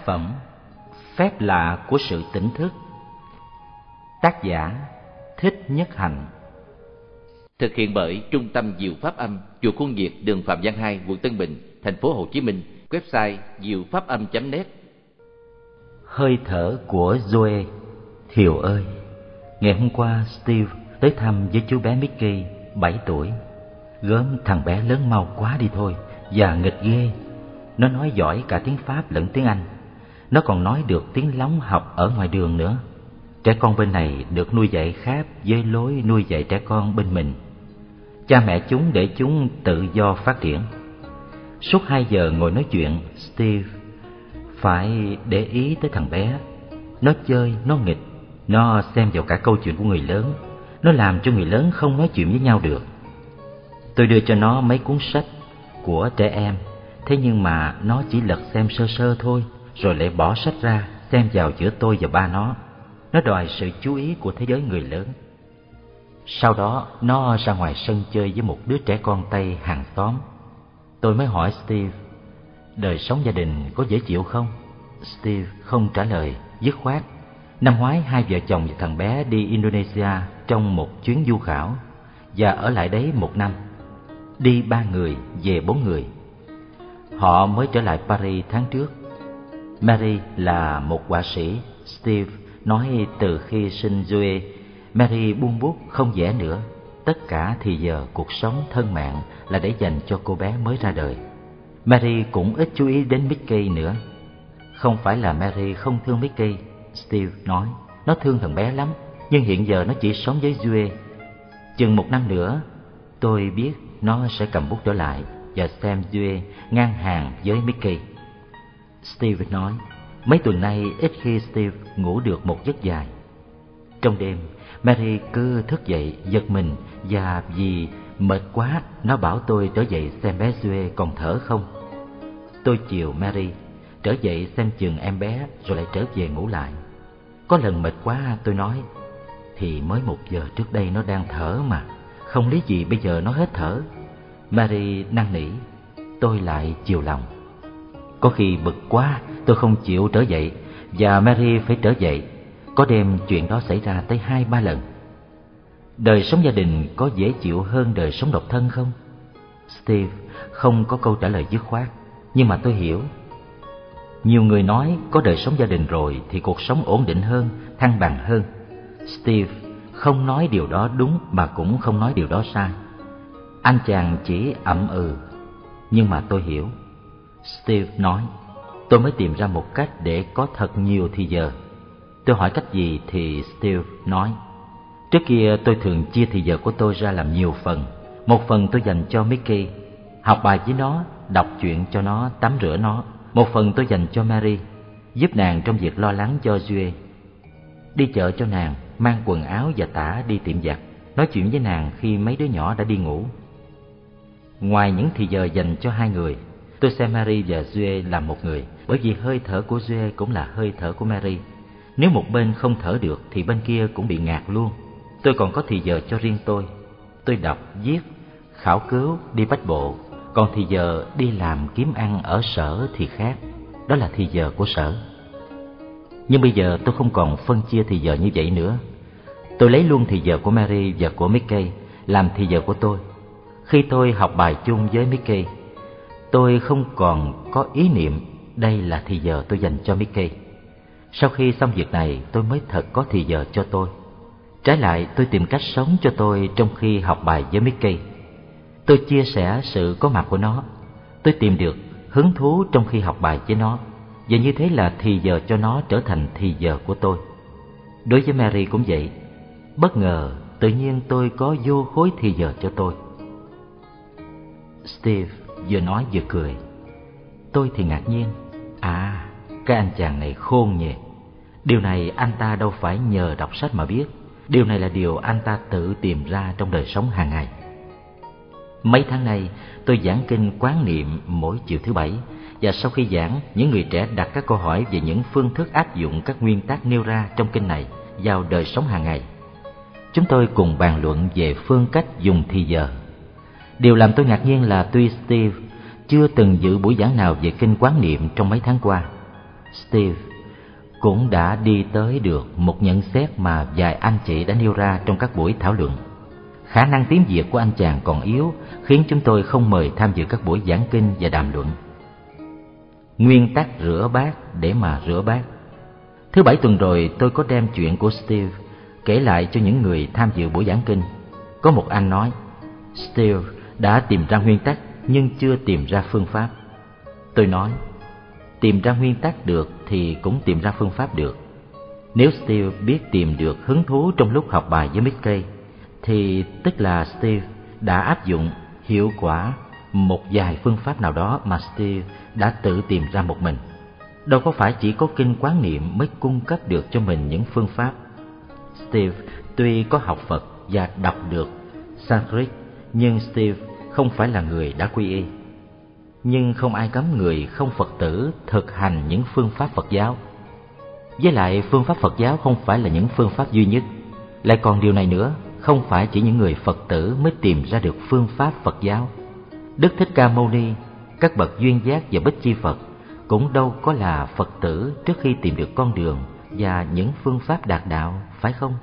Tác phẩm Phép lạ của sự tỉnh thức. Tác giả Thích Nhất Hạnh Thực hiện bởi Trung tâm Diệu Pháp Âm, Chùa Khuôn Việt, đường Phạm Văn Hai, quận Tân Bình, thành phố Hồ Chí Minh, website diệu pháp âm.net Hơi thở của Zoe Thiều ơi Ngày hôm qua Steve tới thăm với chú bé Mickey, 7 tuổi. Gớm thằng bé lớn mau quá đi thôi Và nghịch ghê. Nó nói giỏi cả tiếng Pháp lẫn tiếng Anh nó còn nói được tiếng lóng học ở ngoài đường nữa. Trẻ con bên này được nuôi dạy khác với lối nuôi dạy trẻ con bên mình. Cha mẹ chúng để chúng tự do phát triển. Suốt hai giờ ngồi nói chuyện Steve phải để ý tới thằng bé. Nó chơi, nó nghịch Nó xem vào cả câu chuyện của người lớn. Nó làm cho người lớn không nói chuyện với nhau được. Tôi đưa cho nó mấy cuốn sách của trẻ em Thế nhưng mà nó chỉ lật xem sơ sơ thôi. Rồi lại bỏ sách ra xem vào giữa tôi và ba nó. Nó đòi sự chú ý của thế giới người lớn. Sau đó nó ra ngoài sân chơi với một đứa trẻ con Tây hàng xóm. Tôi mới hỏi Steve Đời sống gia đình có dễ chịu không? Steve không trả lời, dứt khoát. Năm ngoái hai vợ chồng và thằng bé đi Indonesia trong một chuyến du khảo Và ở lại đấy một năm. Đi ba người, về bốn người. Họ mới trở lại Paris tháng trước. Mary là một họa sĩ, Steve nói từ khi sinh Joe Mary buông bút không vẽ nữa. Tất cả thì giờ cuộc sống thân mạng là để dành cho cô bé mới ra đời. Mary cũng ít chú ý đến Mickey nữa. Không phải là Mary không thương Mickey, Steve nói. Nó thương thằng bé lắm, Nhưng hiện giờ nó chỉ sống với Joe Chừng một năm nữa, Tôi biết nó sẽ cầm bút trở lại Và xem Joe ngang hàng với Mickey. Steve nói, Mấy tuần nay ít khi Steve ngủ được một giấc dài. Trong đêm, Mary cứ thức dậy giật mình Và vì mệt quá, Nó bảo tôi trở dậy xem bé Duê còn thở không. Tôi chiều Mary, Trở dậy xem chừng em bé Rồi lại trở về ngủ lại. Có lần mệt quá, tôi nói, Thì mới một giờ trước đây nó đang thở mà, Không lý gì bây giờ nó hết thở. Mary năn nỉ, Tôi lại chiều lòng. Có khi bực quá tôi không chịu trở dậy Và Mary phải trở dậy. Có đêm chuyện đó xảy ra tới hai ba lần. Đời sống gia đình có dễ chịu hơn đời sống độc thân không? Steve không có câu trả lời dứt khoát Nhưng mà tôi hiểu. Nhiều người nói có đời sống gia đình rồi Thì cuộc sống ổn định hơn, thăng bằng hơn. Steve không nói điều đó đúng Mà cũng không nói điều đó sai. Anh chàng chỉ ậm ừ Nhưng mà tôi hiểu. Steve nói Tôi mới tìm ra một cách để có thật nhiều thì giờ. Tôi hỏi cách gì thì Steve nói Trước kia tôi thường chia thì giờ của tôi ra làm nhiều phần. Một phần tôi dành cho Mickey Học bài với nó, đọc chuyện cho nó, tắm rửa nó. Một phần tôi dành cho Mary Giúp nàng trong việc lo lắng cho Duy Đi chợ cho nàng, mang quần áo và tả đi tiệm giặt Nói chuyện với nàng khi mấy đứa nhỏ đã đi ngủ. Ngoài những thì giờ dành cho hai người Tôi xem Mary và Duê là một người Bởi vì hơi thở của Duê cũng là hơi thở của Mary nếu một bên không thở được thì bên kia cũng bị ngạt luôn. Tôi còn có thì giờ cho riêng tôi. Tôi đọc, viết, khảo cứu, đi bách bộ. Còn thì giờ đi làm kiếm ăn ở sở thì khác. Đó là thì giờ của sở. Nhưng bây giờ tôi không còn phân chia thì giờ như vậy nữa. Tôi lấy luôn thì giờ của Mary và của Mickey làm thì giờ của tôi. Khi tôi học bài chung với Mickey, tôi không còn có ý niệm đây là thì giờ tôi dành cho Mickey. Sau khi xong việc này, tôi mới thật có thì giờ cho tôi. Trái lại, tôi tìm cách sống cho tôi trong khi học bài với Mickey. Tôi chia sẻ sự có mặt của nó. Tôi tìm được hứng thú trong khi học bài với nó. Và như thế là thì giờ cho nó trở thành thì giờ của tôi. Đối với Mary cũng vậy. Bất ngờ, tự nhiên tôi có vô khối thì giờ cho tôi. Steve vừa nói vừa cười. Tôi thì ngạc nhiên. À cái anh chàng này khôn nhỉ. Điều này anh ta đâu phải nhờ đọc sách mà biết. Điều này là điều anh ta tự tìm ra trong đời sống hàng ngày. Mấy tháng nay tôi giảng kinh quán niệm mỗi chiều thứ bảy Và sau khi giảng, những người trẻ đặt các câu hỏi về những phương thức áp dụng các nguyên tắc nêu ra trong kinh này vào đời sống hàng ngày. Chúng tôi cùng bàn luận về phương cách dùng thì giờ. Điều làm tôi ngạc nhiên là tuy Steve chưa từng dự buổi giảng nào về kinh quán niệm trong mấy tháng qua Steve cũng đã đi tới được một nhận xét mà vài anh chị đã nêu ra trong các buổi thảo luận. Khả năng tiếng Việt của anh chàng còn yếu khiến chúng tôi không mời tham dự các buổi giảng kinh và đàm luận. Nguyên tắc rửa bát để mà rửa bát. Thứ bảy tuần rồi tôi có đem chuyện của Steve kể lại cho những người tham dự buổi giảng kinh. Có một anh nói, Steve đã tìm ra nguyên tắc nhưng chưa tìm ra phương pháp. Tôi nói, tìm ra nguyên tắc được thì cũng tìm ra phương pháp được. Nếu Steve biết tìm được hứng thú trong lúc học bài với Mickey, thì tức là Steve đã áp dụng hiệu quả một vài phương pháp nào đó mà Steve đã tự tìm ra một mình. Đâu có phải chỉ có kinh quán niệm mới cung cấp được cho mình những phương pháp. Steve tuy có học Phật và đọc được Sanskrit, nhưng Steve không phải là người đã quy y. Nhưng không ai cấm người không Phật tử thực hành những phương pháp Phật giáo. Với lại phương pháp Phật giáo không phải là những phương pháp duy nhất. Lại còn điều này nữa, không phải chỉ những người Phật tử mới tìm ra được phương pháp Phật giáo. Đức Thích Ca Mâu Ni, các bậc duyên giác và bích chi Phật cũng đâu có là Phật tử trước khi tìm được con đường và những phương pháp đạt đạo, phải không?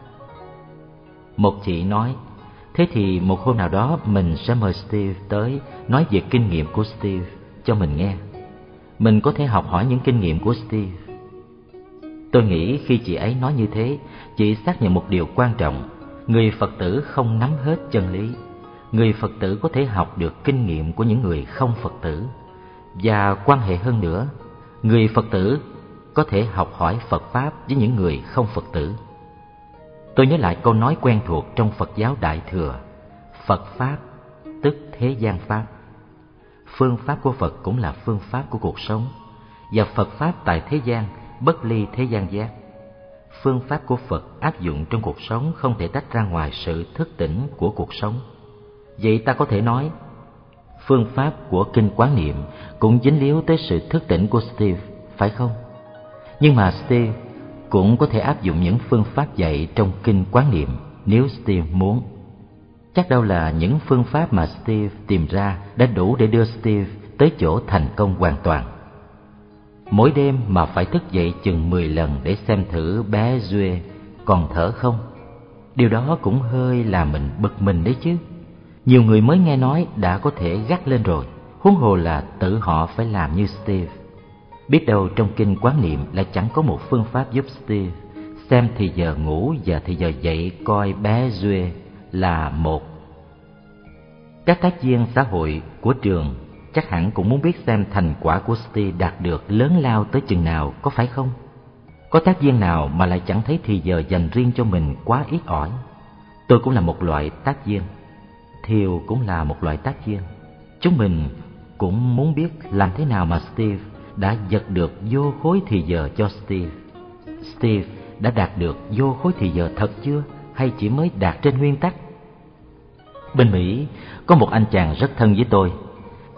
Một chị nói, thế thì một hôm nào đó mình sẽ mời Steve tới nói về kinh nghiệm của Steve cho mình nghe. Mình có thể học hỏi những kinh nghiệm của Steve. Tôi nghĩ khi chị ấy nói như thế, chị xác nhận một điều quan trọng người Phật tử không nắm hết chân lý. Người Phật tử có thể học được kinh nghiệm của những người không Phật tử. Và quan hệ hơn nữa, người Phật tử có thể học hỏi Phật Pháp với những người không Phật tử. Tôi nhớ lại câu nói quen thuộc trong Phật giáo Đại Thừa, Phật Pháp tức thế gian Pháp. Phương pháp của Phật cũng là phương pháp của cuộc sống, và Phật Pháp tại thế gian bất ly thế gian giác phương pháp của Phật áp dụng trong cuộc sống không thể tách ra ngoài sự thức tỉnh của cuộc sống. Vậy ta có thể nói, phương pháp của kinh quán niệm cũng dính líu tới sự thức tỉnh của Steve, phải không? Nhưng mà Steve cũng có thể áp dụng những phương pháp dạy trong kinh quán niệm nếu Steve muốn. Chắc đâu là những phương pháp mà Steve tìm ra đã đủ để đưa Steve tới chỗ thành công hoàn toàn. Mỗi đêm mà phải thức dậy chừng 10 lần để xem thử bé Duê còn thở không. Điều đó cũng hơi làm mình bực mình đấy chứ. Nhiều người mới nghe nói đã có thể gắt lên rồi, huống hồ là tự họ phải làm như Steve. Biết đâu trong kinh quán niệm lại chẳng có một phương pháp giúp Steve xem thì giờ ngủ và thì giờ dậy coi bé Duê là một. Các tác viên xã hội của trường chắc hẳn cũng muốn biết xem thành quả của Steve đạt được lớn lao tới chừng nào, có phải không? Có tác viên nào mà lại chẳng thấy thì giờ dành riêng cho mình quá ít ỏi? Tôi cũng là một loại tác viên. Thiều cũng là một loại tác viên. Chúng mình cũng muốn biết làm thế nào mà Steve đã giật được vô khối thì giờ cho Steve. Steve đã đạt được vô khối thì giờ thật chưa hay chỉ mới đạt trên nguyên tắc? Bên Mỹ có một anh chàng rất thân với tôi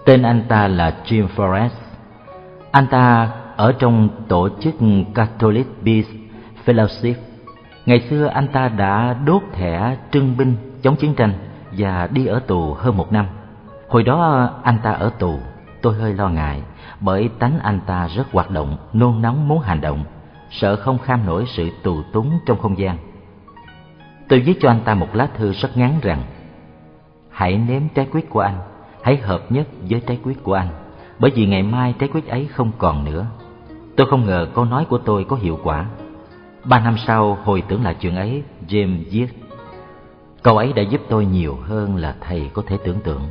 Tên anh ta là Jim Forrest. Anh ta ở trong tổ chức Catholic Peace Fellowship. Ngày xưa anh ta đã đốt thẻ trưng binh chống chiến tranh và đi ở tù hơn một năm. Hồi đó anh ta ở tù, tôi hơi lo ngại bởi tánh anh ta rất hoạt động, nôn nóng muốn hành động, sợ không kham nổi sự tù túng trong không gian. Tôi viết cho anh ta một lá thư rất ngắn rằng Hãy nếm trái quyết của anh hãy hợp nhất với trái quyết của anh bởi vì ngày mai trái quyết ấy không còn nữa. Tôi không ngờ câu nói của tôi có hiệu quả. Ba năm sau hồi tưởng lại chuyện ấy james viết câu ấy đã giúp tôi nhiều hơn là thầy có thể tưởng tượng.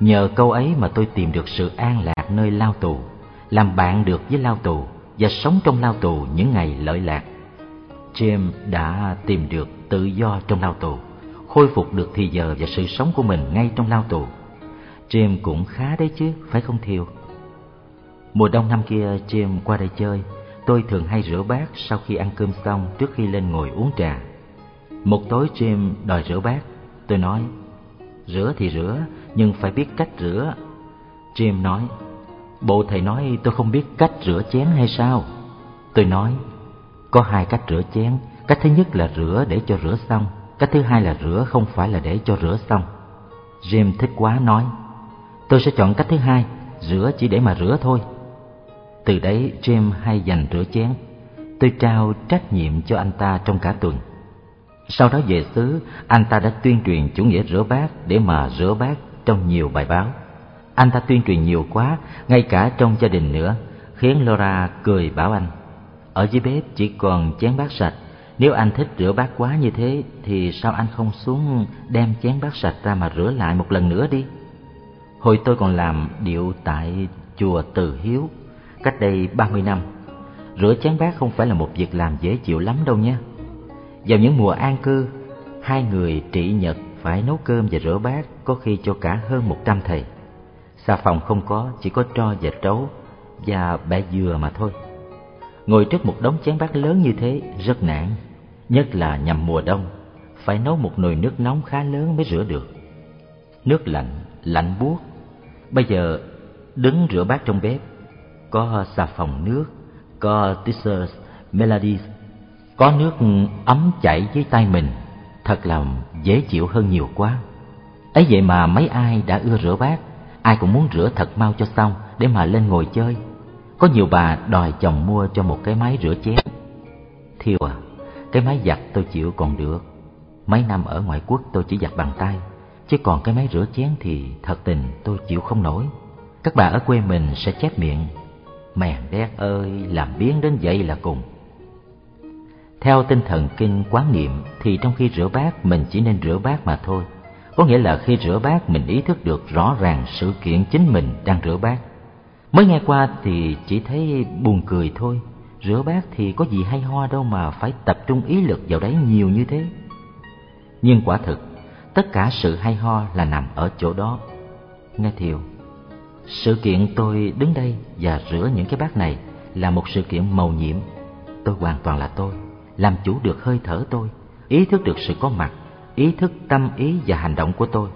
Nhờ câu ấy mà tôi tìm được sự an lạc nơi lao tù làm bạn được với lao tù và sống trong lao tù những ngày lợi lạc james đã tìm được tự do trong lao tù khôi phục được thì giờ và sự sống của mình ngay trong lao tù Jim cũng khá đấy chứ, phải không Thiều? Mùa đông năm kia Jim qua đây chơi, tôi thường hay rửa bát sau khi ăn cơm xong trước khi lên ngồi uống trà. Một tối Jim đòi rửa bát, tôi nói, rửa thì rửa, nhưng phải biết cách rửa. Jim nói, bộ thầy nói tôi không biết cách rửa chén hay sao? Tôi nói, có hai cách rửa chén, cách thứ nhất là rửa để cho rửa xong, cách thứ hai là rửa không phải là để cho rửa xong. Jim thích quá nói, Tôi sẽ chọn cách thứ hai, rửa chỉ để mà rửa thôi. Từ đấy James hay dành rửa chén. Tôi trao trách nhiệm cho anh ta trong cả tuần. Sau đó về xứ, anh ta đã tuyên truyền chủ nghĩa rửa bát để mà rửa bát trong nhiều bài báo. Anh ta tuyên truyền nhiều quá, ngay cả trong gia đình nữa, khiến Laura cười bảo anh. Ở dưới bếp chỉ còn chén bát sạch, nếu anh thích rửa bát quá như thế thì sao anh không xuống đem chén bát sạch ra mà rửa lại một lần nữa đi? Hồi tôi còn làm điệu tại chùa Từ Hiếu, cách đây ba mươi năm. Rửa chén bát không phải là một việc làm dễ chịu lắm đâu nha. Vào những mùa an cư, hai người trị nhật phải nấu cơm và rửa bát có khi cho cả hơn một trăm thầy. Xà phòng không có, chỉ có tro và trấu và bẹ dừa mà thôi. Ngồi trước một đống chén bát lớn như thế rất nản, nhất là nhằm mùa đông, phải nấu một nồi nước nóng khá lớn mới rửa được. Nước lạnh, lạnh buốt. Bây giờ đứng rửa bát trong bếp, có xà phòng nước, có Tissers, Melodies, có nước ấm chảy dưới tay mình, thật là dễ chịu hơn nhiều quá. ấy vậy mà mấy ai đã ưa rửa bát, ai cũng muốn rửa thật mau cho xong để mà lên ngồi chơi. Có nhiều bà đòi chồng mua cho một cái máy rửa chén. Thiêu à, cái máy giặt tôi chịu còn được. Mấy năm ở ngoại quốc tôi chỉ giặt bằng tay, chứ còn cái máy rửa chén thì thật tình tôi chịu không nổi. Các bà ở quê mình sẽ chép miệng, mèn đét ơi, làm biến đến vậy là cùng. Theo tinh thần kinh quán niệm thì trong khi rửa bát mình chỉ nên rửa bát mà thôi. Có nghĩa là khi rửa bát, mình ý thức được rõ ràng sự kiện chính mình đang rửa bát. Mới nghe qua thì chỉ thấy buồn cười thôi. Rửa bát thì có gì hay ho đâu mà phải tập trung ý lực vào đấy nhiều như thế. Nhưng quả thực, Tất cả sự hay ho là nằm ở chỗ đó. Nghe Thiều, Sự kiện tôi đứng đây và rửa những cái bát này Là một sự kiện màu nhiệm. Tôi hoàn toàn là tôi, Làm chủ được hơi thở tôi, Ý thức được sự có mặt Ý thức tâm ý và hành động của tôi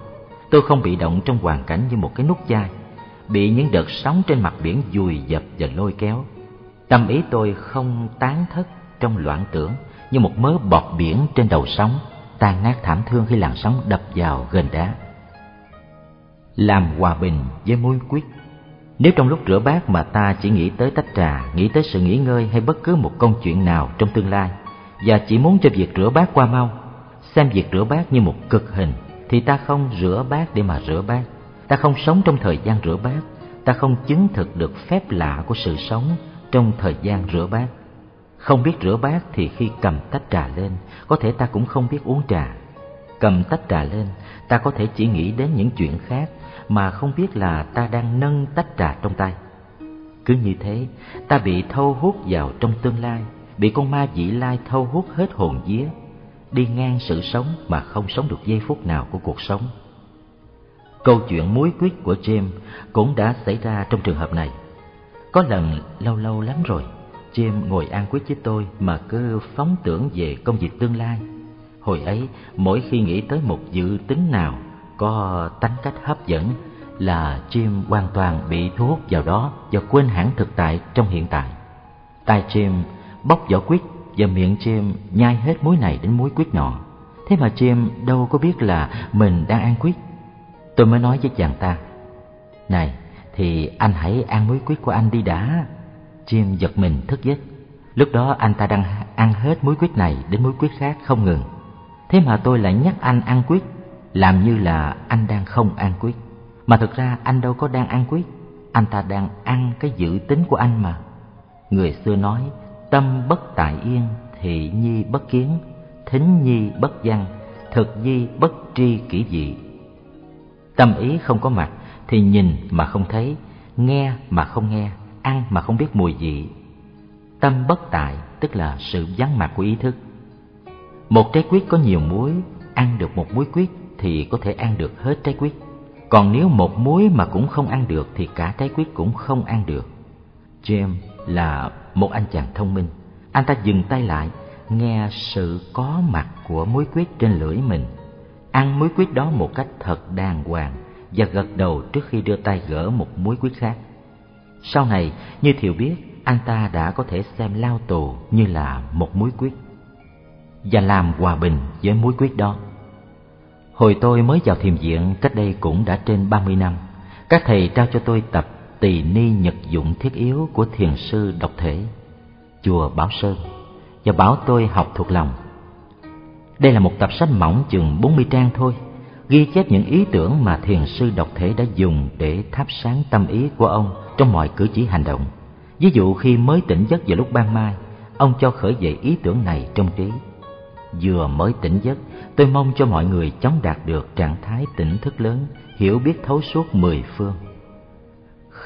Tôi không bị động trong hoàn cảnh như một cái nút chai bị những đợt sóng trên mặt biển dùi dập và lôi kéo. Tâm ý tôi không tán thất trong loạn tưởng như một mớ bọt biển trên đầu sóng, tan nát thảm thương khi làn sóng đập vào gần đá. Làm hòa bình với mối quyết Nếu trong lúc rửa bát mà ta chỉ nghĩ tới tách trà, nghĩ tới sự nghỉ ngơi hay bất cứ một công chuyện nào trong tương lai, và chỉ muốn cho việc rửa bát qua mau, xem việc rửa bát như một cực hình, thì ta không rửa bát để mà rửa bát, ta không sống trong thời gian rửa bát. Ta không chứng thực được phép lạ của sự sống trong thời gian rửa bát. Không biết rửa bát thì khi cầm tách trà lên có thể ta cũng không biết uống trà. Cầm tách trà lên ta có thể chỉ nghĩ đến những chuyện khác mà không biết là ta đang nâng tách trà trong tay. Cứ như thế ta bị thâu hút vào trong tương lai bị con ma dị lai thâu hút hết hồn vía đi ngang sự sống mà không sống được giây phút nào của cuộc sống Câu chuyện muối quyết của James cũng đã xảy ra trong trường hợp này. Có lần lâu lâu lắm rồi, James ngồi ăn quyết với tôi mà cứ phóng tưởng về công việc tương lai. Hồi ấy, mỗi khi nghĩ tới một dự tính nào có tánh cách hấp dẫn là Jim hoàn toàn bị thu hút vào đó và quên hẳn thực tại trong hiện tại. Tai Jim bóc vỏ quyết và miệng chim nhai hết muối này đến muối quyết nọ. Thế mà chim đâu có biết là mình đang ăn quyết Tôi mới nói với chàng ta, Này, thì anh hãy ăn muối quýt của anh đi đã. Chim giật mình thức giấc. Lúc đó anh ta đang ăn hết muối quýt này đến muối quýt khác không ngừng. Thế mà tôi lại nhắc anh ăn quýt, Làm như là anh đang không ăn quýt. Mà thực ra anh đâu có đang ăn quýt, Anh ta đang ăn cái dự tính của anh mà. Người xưa nói Tâm bất tại yên Thị nhi bất kiến Thính nhi bất văn Thực nhi bất tri kỹ dị Tâm ý không có mặt thì nhìn mà không thấy, nghe mà không nghe, ăn mà không biết mùi vị. Tâm bất tại tức là sự vắng mặt của ý thức. Một trái quyết có nhiều muối, ăn được một muối quyết thì có thể ăn được hết trái quyết. Còn nếu một muối mà cũng không ăn được thì cả trái quyết cũng không ăn được. James là một anh chàng thông minh. Anh ta dừng tay lại, nghe sự có mặt của muối quyết trên lưỡi mình ăn muối quyết đó một cách thật đàng hoàng và gật đầu trước khi đưa tay gỡ một muối quyết khác. Sau này, như Thiều biết, anh ta đã có thể xem lao tù như là một muối quyết và làm hòa bình với muối quyết đó. Hồi tôi mới vào thiền viện cách đây cũng đã trên 30 năm, các thầy trao cho tôi tập Tỳ Ni Nhật Dụng Thiết Yếu của Thiền sư Độc Thể, Chùa Bảo Sơn và bảo tôi học thuộc lòng. Đây là một tập sách mỏng chừng 40 trang thôi, ghi chép những ý tưởng mà thiền sư độc thể đã dùng để thắp sáng tâm ý của ông trong mọi cử chỉ hành động. Ví dụ khi mới tỉnh giấc vào lúc ban mai, ông cho khởi dậy ý tưởng này trong trí. Vừa mới tỉnh giấc, tôi mong cho mọi người chóng đạt được trạng thái tỉnh thức lớn, hiểu biết thấu suốt mười phương.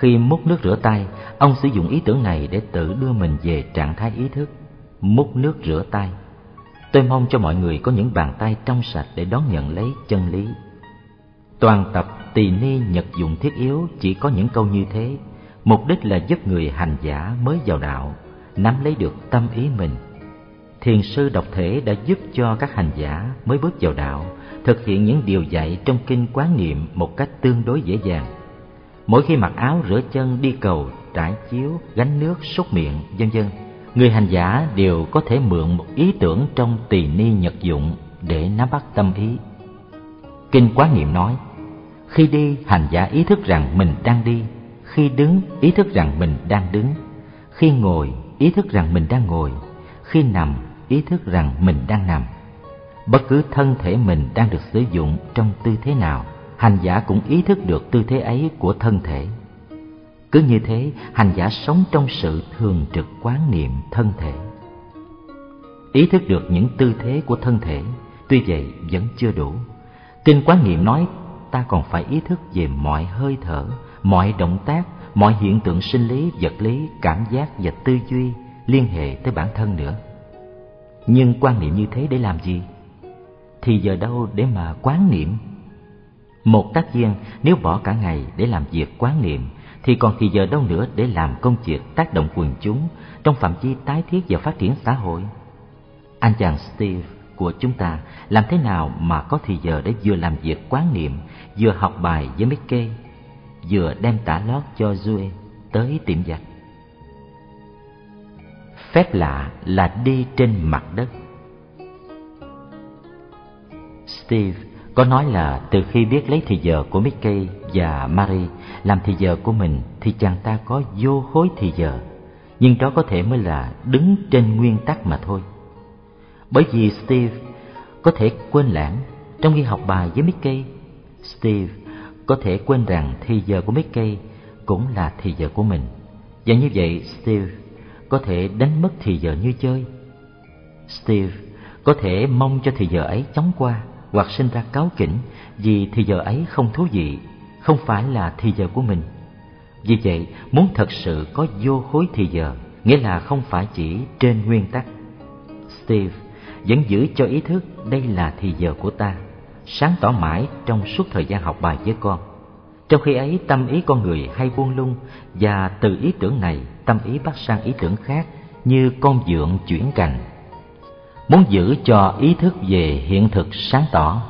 Khi múc nước rửa tay, ông sử dụng ý tưởng này để tự đưa mình về trạng thái ý thức. Múc nước rửa tay Tôi mong cho mọi người có những bàn tay trong sạch để đón nhận lấy chân lý. Toàn tập tỳ ni nhật dụng thiết yếu chỉ có những câu như thế, mục đích là giúp người hành giả mới vào đạo nắm lấy được tâm ý mình. Thiền sư độc thể đã giúp cho các hành giả mới bước vào đạo thực hiện những điều dạy trong kinh quán niệm một cách tương đối dễ dàng. Mỗi khi mặc áo rửa chân đi cầu, trải chiếu, gánh nước, súc miệng, vân vân người hành giả đều có thể mượn một ý tưởng trong tỳ ni nhật dụng để nắm bắt tâm ý. Kinh Quán Niệm nói, khi đi, hành giả ý thức rằng mình đang đi, khi đứng, ý thức rằng mình đang đứng, khi ngồi, ý thức rằng mình đang ngồi, khi nằm, ý thức rằng mình đang nằm. Bất cứ thân thể mình đang được sử dụng trong tư thế nào, hành giả cũng ý thức được tư thế ấy của thân thể. Cứ như thế, hành giả sống trong sự thường trực quán niệm thân thể. Ý thức được những tư thế của thân thể, tuy vậy vẫn chưa đủ. Kinh quán niệm nói ta còn phải ý thức về mọi hơi thở, mọi động tác, mọi hiện tượng sinh lý, vật lý, cảm giác và tư duy liên hệ tới bản thân nữa. Nhưng quan niệm như thế để làm gì? Thì giờ đâu để mà quán niệm? Một tác viên nếu bỏ cả ngày để làm việc quán niệm thì còn thì giờ đâu nữa để làm công việc tác động quần chúng trong phạm vi tái thiết và phát triển xã hội. Anh chàng Steve của chúng ta làm thế nào mà có thì giờ để vừa làm việc quán niệm, vừa học bài với Mickey, vừa đem tả lót cho Zoe tới tiệm giặt. Phép lạ là đi trên mặt đất. Steve có nói là từ khi biết lấy thì giờ của Mickey và Marie làm thì giờ của mình thì chàng ta có vô hối thì giờ, nhưng đó có thể mới là đứng trên nguyên tắc mà thôi. Bởi vì Steve có thể quên lãng trong khi học bài với Mickey, Steve có thể quên rằng thì giờ của Mickey cũng là thì giờ của mình. Và như vậy Steve có thể đánh mất thì giờ như chơi. Steve có thể mong cho thì giờ ấy chóng qua hoặc sinh ra cáo kỉnh vì thì giờ ấy không thú vị, không phải là thì giờ của mình. Vì vậy, muốn thật sự có vô khối thì giờ, nghĩa là không phải chỉ trên nguyên tắc. Steve vẫn giữ cho ý thức đây là thì giờ của ta, sáng tỏ mãi trong suốt thời gian học bài với con. Trong khi ấy tâm ý con người hay buông lung và từ ý tưởng này tâm ý bắt sang ý tưởng khác như con dượng chuyển cành muốn giữ cho ý thức về hiện thực sáng tỏ.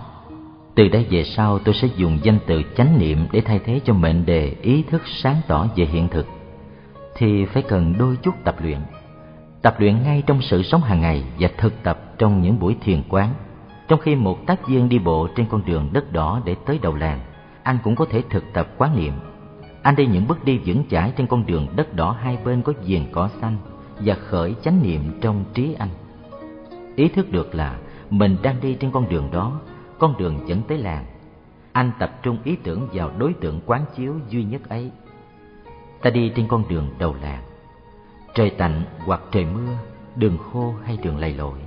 Từ đây về sau tôi sẽ dùng danh từ chánh niệm để thay thế cho mệnh đề ý thức sáng tỏ về hiện thực. Thì phải cần đôi chút tập luyện. Tập luyện ngay trong sự sống hàng ngày và thực tập trong những buổi thiền quán. Trong khi một tác viên đi bộ trên con đường đất đỏ để tới đầu làng, anh cũng có thể thực tập quán niệm. Anh đi những bước đi vững chãi trên con đường đất đỏ hai bên có viền cỏ xanh và khởi chánh niệm trong trí anh ý thức được là mình đang đi trên con đường đó, con đường dẫn tới làng. Anh tập trung ý tưởng vào đối tượng quán chiếu duy nhất ấy. Ta đi trên con đường đầu làng. Trời tạnh hoặc trời mưa, đường khô hay đường lầy lội,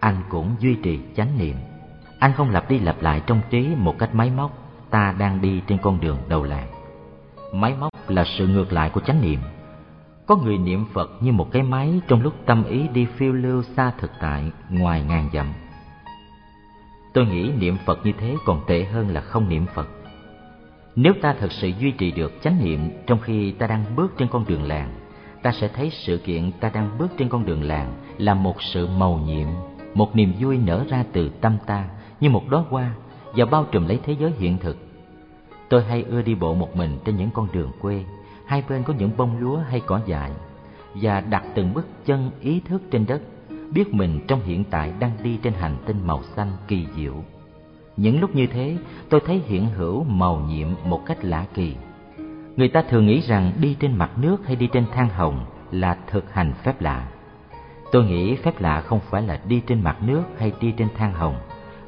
anh cũng duy trì chánh niệm. Anh không lặp đi lặp lại trong trí một cách máy móc, ta đang đi trên con đường đầu làng. Máy móc là sự ngược lại của chánh niệm có người niệm Phật như một cái máy trong lúc tâm ý đi phiêu lưu xa thực tại ngoài ngàn dặm. Tôi nghĩ niệm Phật như thế còn tệ hơn là không niệm Phật. Nếu ta thật sự duy trì được chánh niệm trong khi ta đang bước trên con đường làng, ta sẽ thấy sự kiện ta đang bước trên con đường làng là một sự màu nhiệm, một niềm vui nở ra từ tâm ta như một đóa hoa và bao trùm lấy thế giới hiện thực. Tôi hay ưa đi bộ một mình trên những con đường quê hai bên có những bông lúa hay cỏ dại và đặt từng bước chân ý thức trên đất biết mình trong hiện tại đang đi trên hành tinh màu xanh kỳ diệu những lúc như thế tôi thấy hiện hữu màu nhiệm một cách lạ kỳ Người ta thường nghĩ rằng đi trên mặt nước hay đi trên than hồng là thực hành phép lạ. Tôi nghĩ phép lạ không phải là đi trên mặt nước hay đi trên than hồng,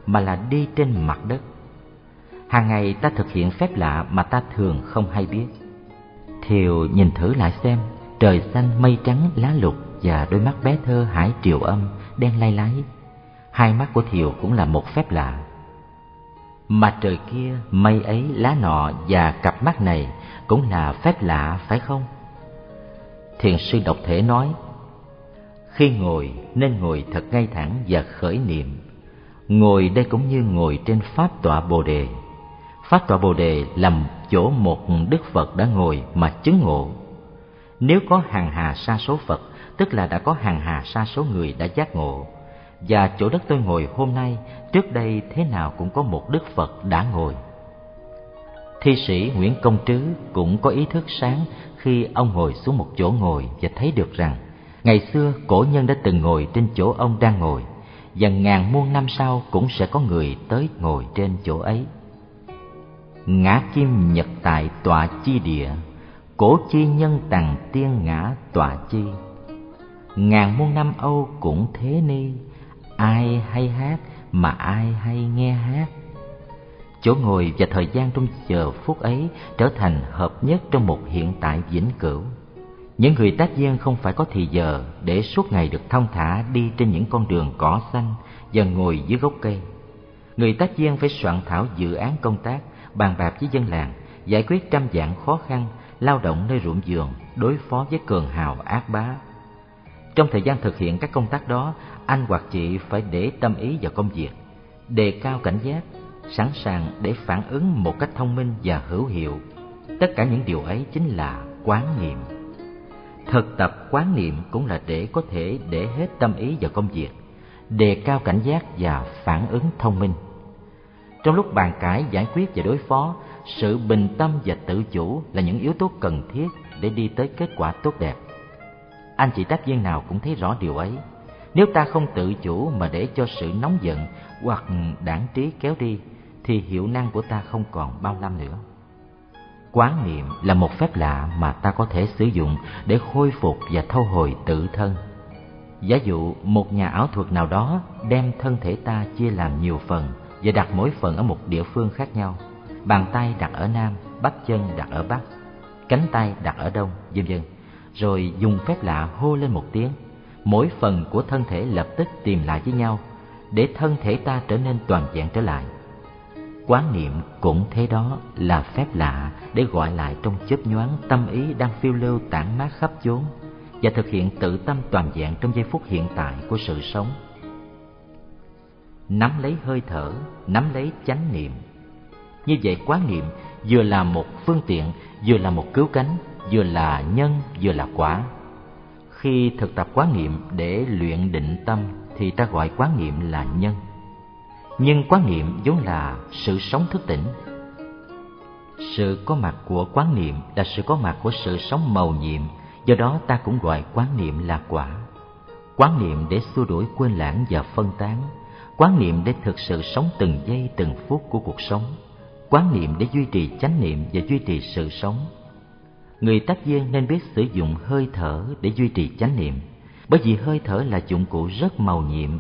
mà là đi trên mặt đất. Hàng ngày ta thực hiện phép lạ mà ta thường không hay biết. Thiều nhìn thử lại xem, trời xanh mây trắng lá lục và đôi mắt bé thơ hải triều âm đen lay láy. Hai mắt của Thiều cũng là một phép lạ. Mặt trời kia, mây ấy, lá nọ và cặp mắt này cũng là phép lạ phải không? Thiền sư độc thể nói, khi ngồi nên ngồi thật ngay thẳng và khởi niệm. Ngồi đây cũng như ngồi trên pháp tọa Bồ đề. Pháp tọa Bồ đề là chỗ một Đức Phật đã ngồi mà chứng ngộ. Nếu có hàng hà sa số Phật, tức là đã có hàng hà sa số người đã giác ngộ. Và chỗ đất tôi ngồi hôm nay, trước đây thế nào cũng có một Đức Phật đã ngồi. Thi sĩ Nguyễn Công Trứ cũng có ý thức sáng khi ông ngồi xuống một chỗ ngồi và thấy được rằng ngày xưa cổ nhân đã từng ngồi trên chỗ ông đang ngồi và ngàn muôn năm sau cũng sẽ có người tới ngồi trên chỗ ấy. Ngã kim nhật tại tọa chi địa, cổ chi nhân tàng tiên ngã tọa chi. Ngàn muôn năm Âu cũng thế ni, ai hay hát mà ai hay nghe hát. Chỗ ngồi và thời gian trong giờ phút ấy trở thành hợp nhất trong một hiện tại vĩnh cửu. Những người tác viên không phải có thì giờ để suốt ngày được thông thả đi trên những con đường cỏ xanh và ngồi dưới gốc cây. Người tác viên phải soạn thảo dự án công tác bàn bạc với dân làng, giải quyết trăm dạng khó khăn, lao động nơi ruộng vườn đối phó với cường hào ác bá. Trong thời gian thực hiện các công tác đó, anh hoặc chị phải để tâm ý vào công việc, đề cao cảnh giác, sẵn sàng để phản ứng một cách thông minh và hữu hiệu. Tất cả những điều ấy chính là quán niệm. Thực tập quán niệm cũng là để có thể để hết tâm ý vào công việc, đề cao cảnh giác và phản ứng thông minh trong lúc bàn cãi, giải quyết và đối phó, sự bình tâm và tự chủ là những yếu tố cần thiết để đi tới kết quả tốt đẹp. Anh chị tác viên nào cũng thấy rõ điều ấy. Nếu ta không tự chủ mà để cho sự nóng giận hoặc đảng trí kéo đi, thì hiệu năng của ta không còn bao năm nữa. Quán niệm là một phép lạ mà ta có thể sử dụng để khôi phục và thâu hồi tự thân. Giả dụ, một nhà ảo thuật nào đó đem thân thể ta chia làm nhiều phần và đặt mỗi phần ở một địa phương khác nhau. Bàn tay đặt ở nam, bắp chân đặt ở bắc, cánh tay đặt ở đông, vân vân. Rồi dùng phép lạ hô lên một tiếng. Mỗi phần của thân thể lập tức tìm lại với nhau, để thân thể ta trở nên toàn vẹn trở lại. Quán niệm cũng thế đó là phép lạ để gọi lại trong chớp nhoáng tâm ý đang phiêu lưu tản mát khắp chốn và thực hiện tự tâm toàn vẹn trong giây phút hiện tại của sự sống nắm lấy hơi thở, nắm lấy chánh niệm. Như vậy quán niệm vừa là một phương tiện, vừa là một cứu cánh, vừa là nhân, vừa là quả. Khi thực tập quán niệm để luyện định tâm thì ta gọi quán niệm là nhân. Nhưng quán niệm vốn là sự sống thức tỉnh. Sự có mặt của quán niệm là sự có mặt của sự sống màu nhiệm, do đó ta cũng gọi quán niệm là quả. Quán niệm để xua đuổi quên lãng và phân tán quán niệm để thực sự sống từng giây, từng phút của cuộc sống. Quán niệm để duy trì chánh niệm và duy trì sự sống. Người tác viên nên biết sử dụng hơi thở để duy trì chánh niệm, bởi vì hơi thở là dụng cụ rất màu nhiệm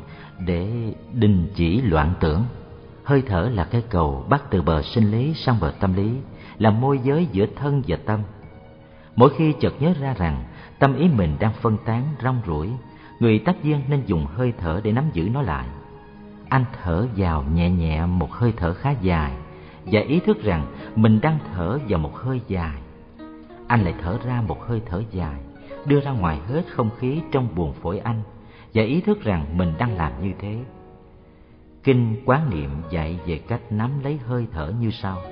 để đình chỉ loạn tưởng. Hơi thở là cái cầu bắt từ bờ sinh lý sang bờ tâm lý, là môi giới giữa thân và tâm. Mỗi khi chợt nhớ ra rằng tâm ý mình đang phân tán, rong ruổi, người tác viên nên dùng hơi thở để nắm giữ nó lại anh thở vào nhẹ nhẹ một hơi thở khá dài và ý thức rằng mình đang thở vào một hơi dài anh lại thở ra một hơi thở dài đưa ra ngoài hết không khí trong buồng phổi anh và ý thức rằng mình đang làm như thế. Kinh quán niệm dạy về cách nắm lấy hơi thở như sau.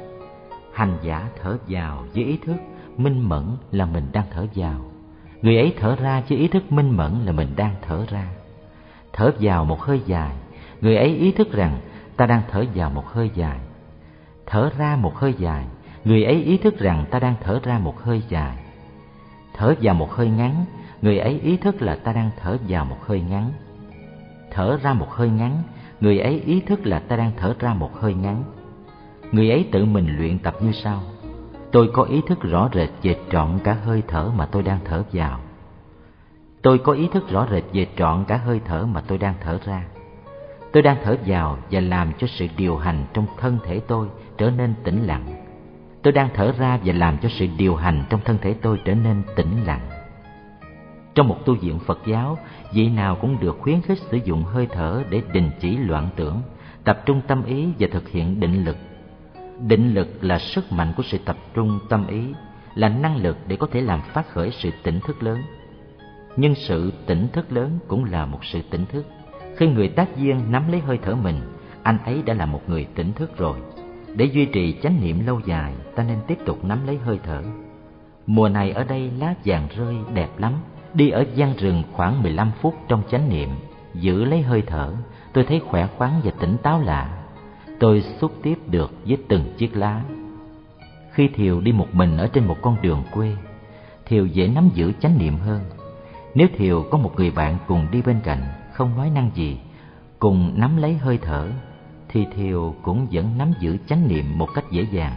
Hành giả thở vào với ý thức minh mẫn là mình đang thở vào. Người ấy thở ra với ý thức minh mẫn là mình đang thở ra. Thở vào một hơi dài, người ấy ý thức rằng ta đang thở vào một hơi dài. Thở ra một hơi dài, người ấy ý thức rằng ta đang thở ra một hơi dài. Thở vào một hơi ngắn, người ấy ý thức là ta đang thở vào một hơi ngắn. Thở ra một hơi ngắn, người ấy ý thức là ta đang thở ra một hơi ngắn. Người ấy tự mình luyện tập như sau. tôi có ý thức rõ rệt về trọn cả hơi thở mà tôi đang thở vào tôi có ý thức rõ rệt về trọn cả hơi thở mà tôi đang thở ra tôi đang thở vào và làm cho sự điều hành trong thân thể tôi trở nên tĩnh lặng. Tôi đang thở ra và làm cho sự điều hành trong thân thể tôi trở nên tĩnh lặng. Trong một tu viện phật giáo, vị nào cũng được khuyến khích sử dụng hơi thở để đình chỉ loạn tưởng, tập trung tâm ý và thực hiện định lực. Định lực là sức mạnh của sự tập trung tâm ý, là năng lực để có thể làm phát khởi sự tỉnh thức lớn. Nhưng sự tỉnh thức lớn cũng là một sự tỉnh thức khi người tác viên nắm lấy hơi thở mình, anh ấy đã là một người tỉnh thức rồi. Để duy trì chánh niệm lâu dài, ta nên tiếp tục nắm lấy hơi thở. Mùa này ở đây lá vàng rơi đẹp lắm. Đi ở gian rừng khoảng 15 phút trong chánh niệm, giữ lấy hơi thở, tôi thấy khỏe khoắn và tỉnh táo lạ. Tôi xúc tiếp được với từng chiếc lá. Khi thiều đi một mình ở trên một con đường quê, thiều dễ nắm giữ chánh niệm hơn. Nếu thiều có một người bạn cùng đi bên cạnh không nói năng gì, cùng nắm lấy hơi thở, thì thiều cũng vẫn nắm giữ chánh niệm một cách dễ dàng.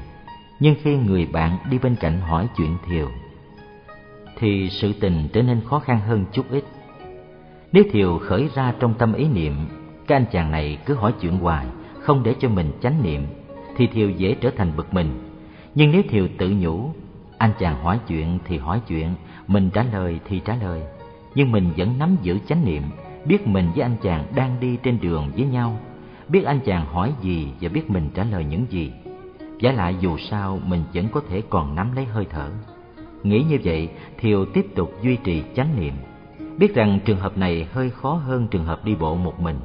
Nhưng khi người bạn đi bên cạnh hỏi chuyện thiều, thì sự tình trở nên khó khăn hơn chút ít. Nếu thiều khởi ra trong tâm ý niệm các anh chàng này cứ hỏi chuyện hoài, không để cho mình chánh niệm, thì thiều dễ trở thành bực mình. Nhưng nếu thiều tự nhủ, anh chàng hỏi chuyện thì hỏi chuyện, mình trả lời thì trả lời, nhưng mình vẫn nắm giữ chánh niệm biết mình với anh chàng đang đi trên đường với nhau, biết anh chàng hỏi gì và biết mình trả lời những gì. Giả lại dù sao, mình vẫn có thể còn nắm lấy hơi thở. Nghĩ như vậy, thiều tiếp tục duy trì chánh niệm. Biết rằng trường hợp này hơi khó hơn trường hợp đi bộ một mình,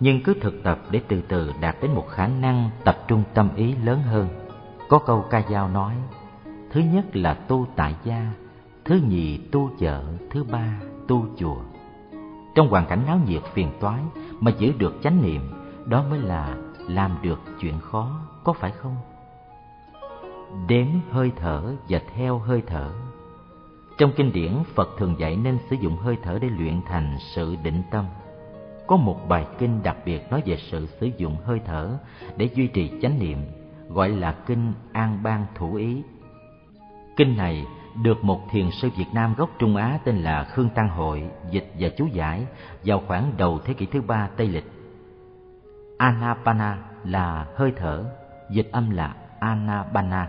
nhưng cứ thực tập để từ từ đạt đến một khả năng tập trung tâm ý lớn hơn. Có câu ca dao nói, thứ nhất là tu tại gia, thứ nhì tu chợ, thứ ba tu chùa trong hoàn cảnh náo nhiệt phiền toái mà giữ được chánh niệm, đó mới là làm được chuyện khó, có phải không? Đếm hơi thở và theo hơi thở. Trong kinh điển, phật thường dạy nên sử dụng hơi thở để luyện thành sự định tâm. Có một bài kinh đặc biệt nói về sự sử dụng hơi thở để duy trì chánh niệm, gọi là kinh an bang thủ ý. Kinh này được một thiền sư Việt Nam gốc Trung Á tên là Khương Tăng Hội dịch và chú giải vào khoảng đầu thế kỷ thứ ba Tây lịch. Anapana là hơi thở, dịch âm là Anapana.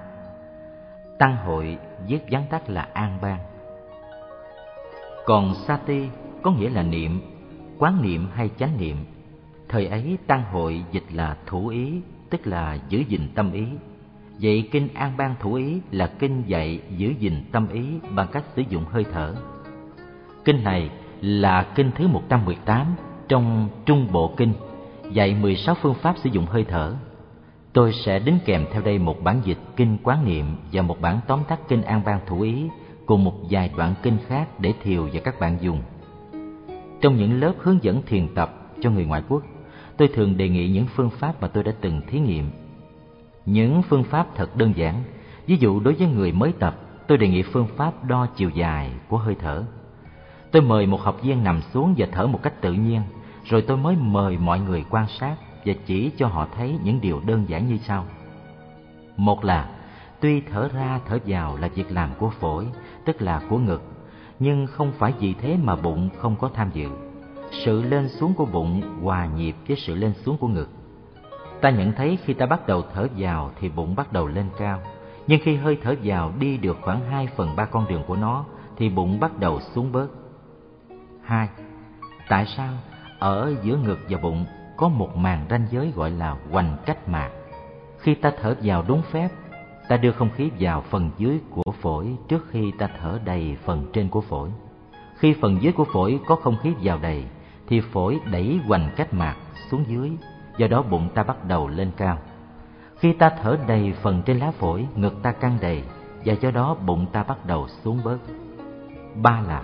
Tăng Hội viết vắn tắt là An Bang. Còn Sati có nghĩa là niệm, quán niệm hay chánh niệm. Thời ấy Tăng Hội dịch là thủ ý, tức là giữ gìn tâm ý Vậy kinh An Bang Thủ Ý là kinh dạy giữ gìn tâm ý bằng cách sử dụng hơi thở. Kinh này là kinh thứ 118 trong Trung Bộ Kinh, dạy 16 phương pháp sử dụng hơi thở. Tôi sẽ đính kèm theo đây một bản dịch kinh quán niệm và một bản tóm tắt kinh An Bang Thủ Ý cùng một vài đoạn kinh khác để thiều và các bạn dùng. Trong những lớp hướng dẫn thiền tập cho người ngoại quốc, tôi thường đề nghị những phương pháp mà tôi đã từng thí nghiệm những phương pháp thật đơn giản. Ví dụ đối với người mới tập, tôi đề nghị phương pháp đo chiều dài của hơi thở. Tôi mời một học viên nằm xuống và thở một cách tự nhiên, rồi tôi mới mời mọi người quan sát và chỉ cho họ thấy những điều đơn giản như sau. Một là, tuy thở ra thở vào là việc làm của phổi, tức là của ngực, nhưng không phải vì thế mà bụng không có tham dự. Sự lên xuống của bụng hòa nhịp với sự lên xuống của ngực Ta nhận thấy khi ta bắt đầu thở vào thì bụng bắt đầu lên cao, nhưng khi hơi thở vào đi được khoảng 2 phần 3 con đường của nó thì bụng bắt đầu xuống bớt. 2. Tại sao ở giữa ngực và bụng có một màn ranh giới gọi là hoành cách mạc? Khi ta thở vào đúng phép, ta đưa không khí vào phần dưới của phổi trước khi ta thở đầy phần trên của phổi. Khi phần dưới của phổi có không khí vào đầy thì phổi đẩy hoành cách mạc xuống dưới do đó bụng ta bắt đầu lên cao. Khi ta thở đầy phần trên lá phổi, ngực ta căng đầy và do đó bụng ta bắt đầu xuống bớt. Ba là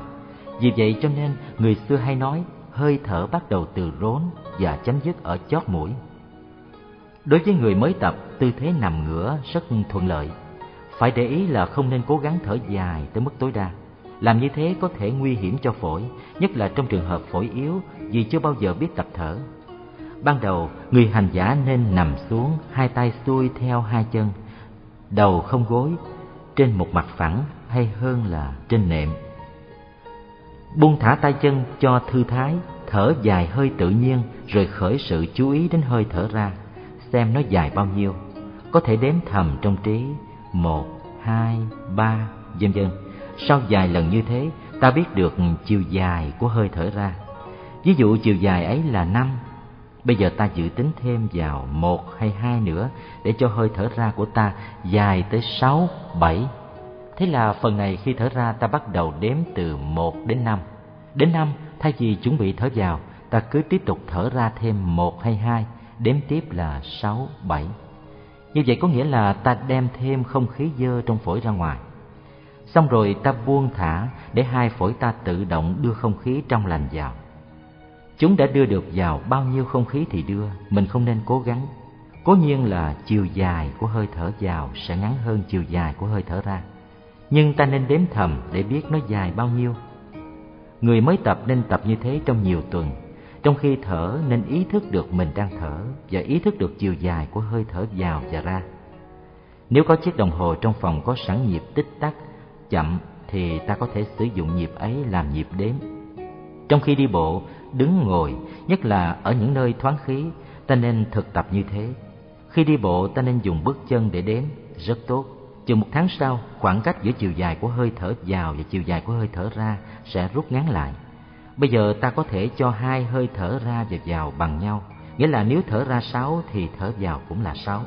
vì vậy cho nên người xưa hay nói hơi thở bắt đầu từ rốn và chấm dứt ở chót mũi. Đối với người mới tập, tư thế nằm ngửa rất thuận lợi. Phải để ý là không nên cố gắng thở dài tới mức tối đa. Làm như thế có thể nguy hiểm cho phổi, nhất là trong trường hợp phổi yếu vì chưa bao giờ biết tập thở Ban đầu, người hành giả nên nằm xuống, hai tay xuôi theo hai chân, đầu không gối, trên một mặt phẳng hay hơn là trên nệm. Buông thả tay chân cho thư thái, thở dài hơi tự nhiên rồi khởi sự chú ý đến hơi thở ra, xem nó dài bao nhiêu. Có thể đếm thầm trong trí, một, hai, ba, vân vân. Sau vài lần như thế, ta biết được chiều dài của hơi thở ra. Ví dụ chiều dài ấy là năm, bây giờ ta dự tính thêm vào một hay hai nữa để cho hơi thở ra của ta dài tới sáu, bảy. Thế là phần này khi thở ra ta bắt đầu đếm từ một đến năm. Đến năm, thay vì chuẩn bị thở vào, ta cứ tiếp tục thở ra thêm một hay hai, đếm tiếp là sáu, bảy. Như vậy có nghĩa là ta đem thêm không khí dơ trong phổi ra ngoài. Xong rồi ta buông thả để hai phổi ta tự động đưa không khí trong lành vào. Chúng đã đưa được vào bao nhiêu không khí thì đưa, mình không nên cố gắng. Cố nhiên là chiều dài của hơi thở vào sẽ ngắn hơn chiều dài của hơi thở ra. Nhưng ta nên đếm thầm để biết nó dài bao nhiêu. Người mới tập nên tập như thế trong nhiều tuần. Trong khi thở nên ý thức được mình đang thở và ý thức được chiều dài của hơi thở vào và ra. Nếu có chiếc đồng hồ trong phòng có sẵn nhịp tích tắc chậm thì ta có thể sử dụng nhịp ấy làm nhịp đếm. Trong khi đi bộ, đứng ngồi, nhất là ở những nơi thoáng khí, ta nên thực tập như thế. Khi đi bộ ta nên dùng bước chân để đếm, rất tốt. Chừng một tháng sau, khoảng cách giữa chiều dài của hơi thở vào và chiều dài của hơi thở ra sẽ rút ngắn lại. Bây giờ ta có thể cho hai hơi thở ra và vào bằng nhau, nghĩa là nếu thở ra sáu thì thở vào cũng là sáu.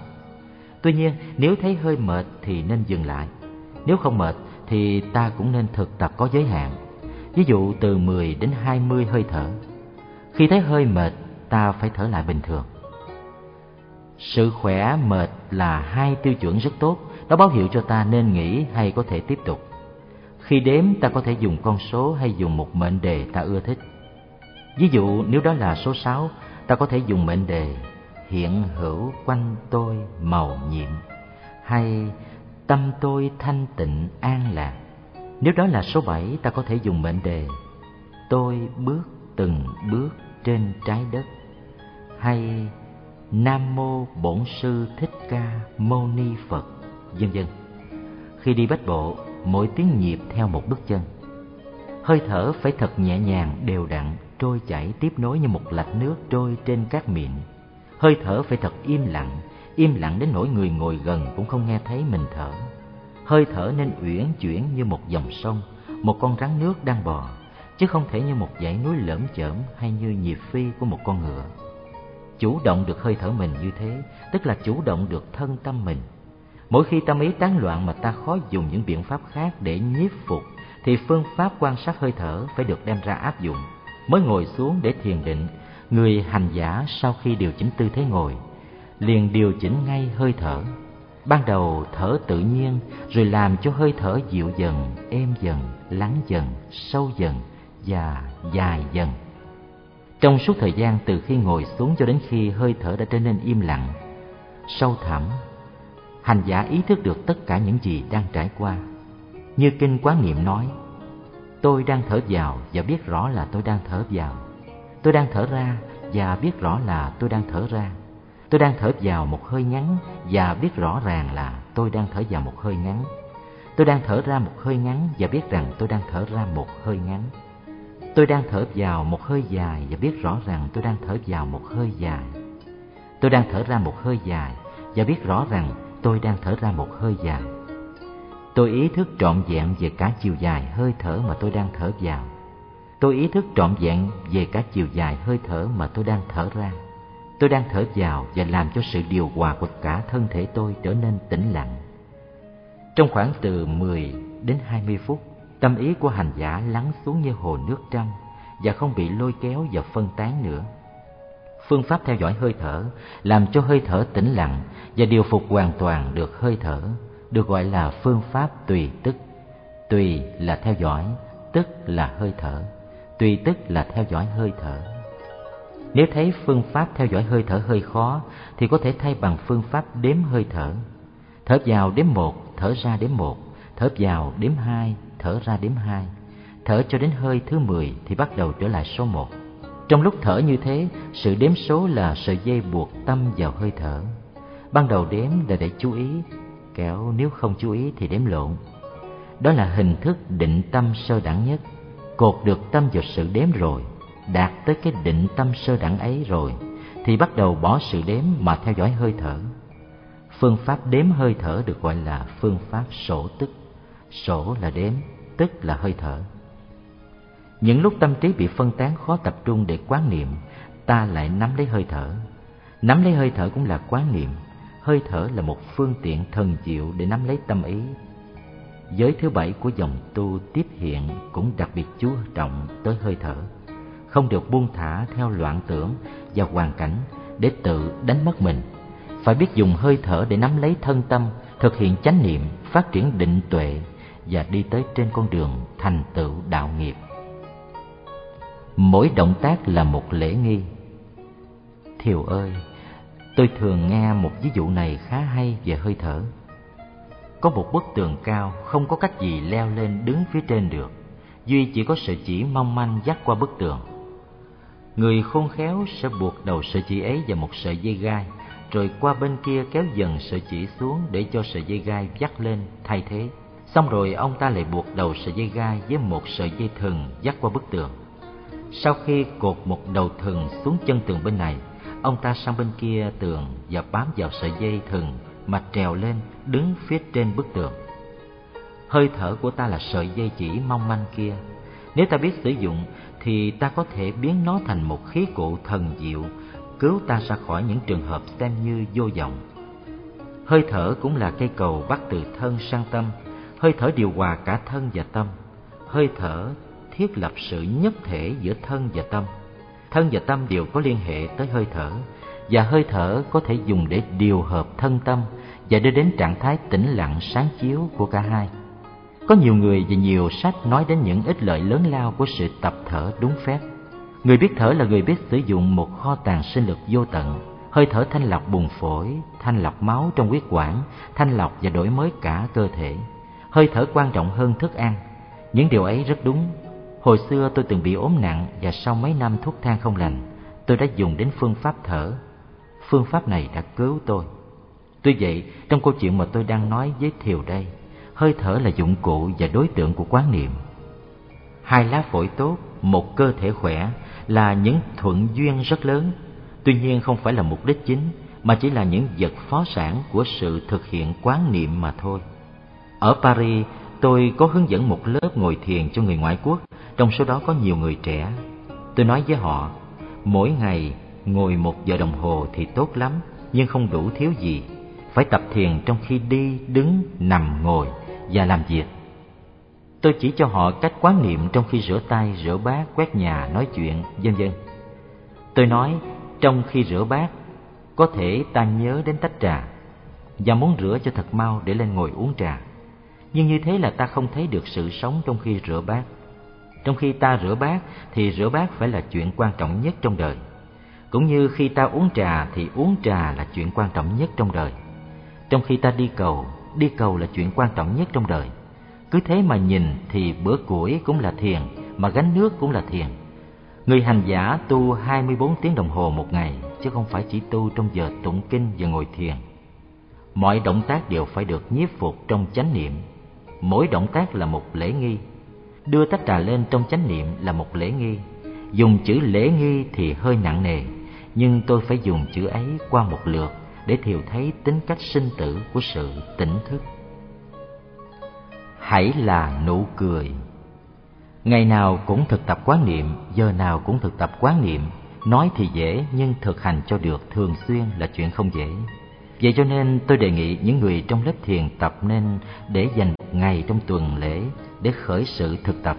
Tuy nhiên, nếu thấy hơi mệt thì nên dừng lại. Nếu không mệt thì ta cũng nên thực tập có giới hạn. Ví dụ từ 10 đến 20 hơi thở. Khi thấy hơi mệt, ta phải thở lại bình thường. Sự khỏe mệt là hai tiêu chuẩn rất tốt, nó báo hiệu cho ta nên nghỉ hay có thể tiếp tục. Khi đếm ta có thể dùng con số hay dùng một mệnh đề ta ưa thích. Ví dụ nếu đó là số 6, ta có thể dùng mệnh đề hiện hữu quanh tôi màu nhiệm hay tâm tôi thanh tịnh an lạc. Nếu đó là số 7, ta có thể dùng mệnh đề tôi bước từng bước trên trái đất hay Nam mô Bổn sư Thích Ca Mâu Ni Phật, vân vân. Khi đi bách bộ, mỗi tiếng nhịp theo một bước chân. Hơi thở phải thật nhẹ nhàng, đều đặn, trôi chảy tiếp nối như một lạch nước trôi trên các miệng. Hơi thở phải thật im lặng, im lặng đến nỗi người ngồi gần cũng không nghe thấy mình thở. Hơi thở nên uyển chuyển như một dòng sông, một con rắn nước đang bò, chứ không thể như một dãy núi lởm chởm hay như nhịp phi của một con ngựa. Chủ động được hơi thở mình như thế, tức là chủ động được thân tâm mình. Mỗi khi tâm ý tán loạn mà ta khó dùng những biện pháp khác để nhiếp phục, thì phương pháp quan sát hơi thở phải được đem ra áp dụng. Mới ngồi xuống để thiền định, người hành giả sau khi điều chỉnh tư thế ngồi, liền điều chỉnh ngay hơi thở. Ban đầu thở tự nhiên, rồi làm cho hơi thở dịu dần, êm dần, lắng dần, sâu dần và dài dần. Trong suốt thời gian từ khi ngồi xuống cho đến khi hơi thở đã trở nên im lặng, sâu thẳm, hành giả ý thức được tất cả những gì đang trải qua. Như Kinh Quán Niệm nói, tôi đang thở vào và biết rõ là tôi đang thở vào. Tôi đang thở ra và biết rõ là tôi đang thở ra. Tôi đang thở vào một hơi ngắn và biết rõ ràng là tôi đang thở vào một hơi ngắn. Tôi đang thở ra một hơi ngắn và biết rằng tôi đang thở ra một hơi ngắn. Tôi đang thở vào một hơi dài và biết rõ rằng tôi đang thở vào một hơi dài. Tôi đang thở ra một hơi dài và biết rõ rằng tôi đang thở ra một hơi dài. Tôi ý thức trọn vẹn về cả chiều dài hơi thở mà tôi đang thở vào. Tôi ý thức trọn vẹn về cả chiều dài hơi thở mà tôi đang thở ra. Tôi đang thở vào và làm cho sự điều hòa của cả thân thể tôi trở nên tĩnh lặng. Trong khoảng từ 10 đến 20 phút, tâm ý của hành giả lắng xuống như hồ nước trong và không bị lôi kéo và phân tán nữa. Phương pháp theo dõi hơi thở làm cho hơi thở tĩnh lặng và điều phục hoàn toàn được hơi thở, được gọi là phương pháp tùy tức. Tùy là theo dõi, tức là hơi thở. Tùy tức là theo dõi hơi thở. Nếu thấy phương pháp theo dõi hơi thở hơi khó thì có thể thay bằng phương pháp đếm hơi thở. Thở vào đếm một, thở ra đếm một, thở vào đếm hai, thở ra đếm hai. Thở cho đến hơi thứ mười thì bắt đầu trở lại số một. Trong lúc thở như thế, sự đếm số là sợi dây buộc tâm vào hơi thở. Ban đầu đếm là để chú ý, kéo nếu không chú ý thì đếm lộn. Đó là hình thức định tâm sơ đẳng nhất. Cột được tâm vào sự đếm rồi, đạt tới cái định tâm sơ đẳng ấy rồi, thì bắt đầu bỏ sự đếm mà theo dõi hơi thở. Phương pháp đếm hơi thở được gọi là phương pháp sổ tức. Sổ là đếm, tức là hơi thở. Những lúc tâm trí bị phân tán khó tập trung để quán niệm, ta lại nắm lấy hơi thở. Nắm lấy hơi thở cũng là quán niệm. Hơi thở là một phương tiện thần diệu để nắm lấy tâm ý. Giới thứ bảy của dòng tu tiếp hiện cũng đặc biệt chú trọng tới hơi thở. Không được buông thả theo loạn tưởng và hoàn cảnh để tự đánh mất mình. Phải biết dùng hơi thở để nắm lấy thân tâm, thực hiện chánh niệm, phát triển định tuệ và đi tới trên con đường thành tựu đạo nghiệp. Mỗi động tác là một lễ nghi. Thiều ơi, tôi thường nghe một ví dụ này khá hay về hơi thở. Có một bức tường cao, không có cách gì leo lên đứng phía trên được. Duy chỉ có sợi chỉ mong manh dắt qua bức tường. Người khôn khéo sẽ buộc đầu sợi chỉ ấy vào một sợi dây gai, rồi qua bên kia kéo dần sợi chỉ xuống để cho sợi dây gai dắt lên thay thế. Xong rồi ông ta lại buộc đầu sợi dây gai với một sợi dây thừng dắt qua bức tường. Sau khi cột một đầu thừng xuống chân tường bên này, ông ta sang bên kia tường và bám vào sợi dây thừng mà trèo lên đứng phía trên bức tường. Hơi thở của ta là sợi dây chỉ mong manh kia. Nếu ta biết sử dụng thì ta có thể biến nó thành một khí cụ thần diệu, cứu ta ra khỏi những trường hợp xem như vô vọng. Hơi thở cũng là cây cầu bắt từ thân sang tâm, hơi thở điều hòa cả thân và tâm. Hơi thở thiết lập sự nhất thể giữa thân và tâm. Thân và tâm đều có liên hệ tới hơi thở, và hơi thở có thể dùng để điều hợp thân tâm và đưa đến trạng thái tĩnh lặng sáng chiếu của cả hai. Có nhiều người và nhiều sách nói đến những ích lợi lớn lao của sự tập thở đúng phép. Người biết thở là người biết sử dụng một kho tàng sinh lực vô tận. Hơi thở thanh lọc buồng phổi, thanh lọc máu trong huyết quản, thanh lọc và đổi mới cả cơ thể. Hơi thở quan trọng hơn thức ăn. Những điều ấy rất đúng. Hồi xưa tôi từng bị ốm nặng và sau mấy năm thuốc thang không lành, tôi đã dùng đến phương pháp thở. Phương pháp này đã cứu tôi. Tuy vậy, trong câu chuyện mà tôi đang nói với Thiều đây, hơi thở là dụng cụ và đối tượng của quán niệm. Hai lá phổi tốt, một cơ thể khỏe là những thuận duyên rất lớn, tuy nhiên không phải là mục đích chính, mà chỉ là những vật phó sản của sự thực hiện quán niệm mà thôi. Ở Paris, tôi có hướng dẫn một lớp ngồi thiền cho người ngoại quốc, trong số đó có nhiều người trẻ. Tôi nói với họ, mỗi ngày ngồi một giờ đồng hồ thì tốt lắm, nhưng không đủ thiếu gì. Phải tập thiền trong khi đi, đứng, nằm, ngồi và làm việc. Tôi chỉ cho họ cách quán niệm trong khi rửa tay, rửa bát, quét nhà, nói chuyện, vân vân. Tôi nói, trong khi rửa bát, có thể ta nhớ đến tách trà và muốn rửa cho thật mau để lên ngồi uống trà. Nhưng như thế là ta không thấy được sự sống trong khi rửa bát. Trong khi ta rửa bát thì rửa bát phải là chuyện quan trọng nhất trong đời. Cũng như khi ta uống trà thì uống trà là chuyện quan trọng nhất trong đời. Trong khi ta đi cầu, đi cầu là chuyện quan trọng nhất trong đời. Cứ thế mà nhìn thì bữa củi cũng là thiền, mà gánh nước cũng là thiền. Người hành giả tu 24 tiếng đồng hồ một ngày, chứ không phải chỉ tu trong giờ tụng kinh và ngồi thiền. Mọi động tác đều phải được nhiếp phục trong chánh niệm. Mỗi động tác là một lễ nghi. Đưa tách trà lên trong chánh niệm là một lễ nghi. Dùng chữ lễ nghi thì hơi nặng nề, nhưng tôi phải dùng chữ ấy qua một lượt để thiều thấy tính cách sinh tử của sự tỉnh thức. Hãy là nụ cười. Ngày nào cũng thực tập quán niệm, giờ nào cũng thực tập quán niệm, nói thì dễ nhưng thực hành cho được thường xuyên là chuyện không dễ. Vậy cho nên tôi đề nghị những người trong lớp thiền tập nên để dành một ngày trong tuần lễ để khởi sự thực tập.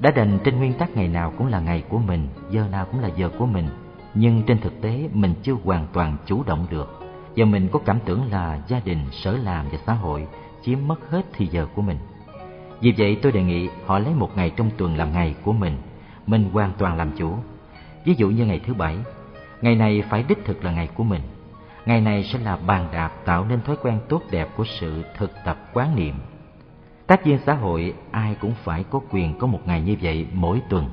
Đã đành trên nguyên tắc ngày nào cũng là ngày của mình, giờ nào cũng là giờ của mình, nhưng trên thực tế mình chưa hoàn toàn chủ động được và mình có cảm tưởng là gia đình, sở làm và xã hội chiếm mất hết thì giờ của mình. Vì vậy tôi đề nghị họ lấy một ngày trong tuần làm ngày của mình, mình hoàn toàn làm chủ. Ví dụ như ngày thứ bảy, ngày này phải đích thực là ngày của mình. Ngày này sẽ là bàn đạp tạo nên thói quen tốt đẹp của sự thực tập quán niệm. Tác viên xã hội ai cũng phải có quyền có một ngày như vậy mỗi tuần.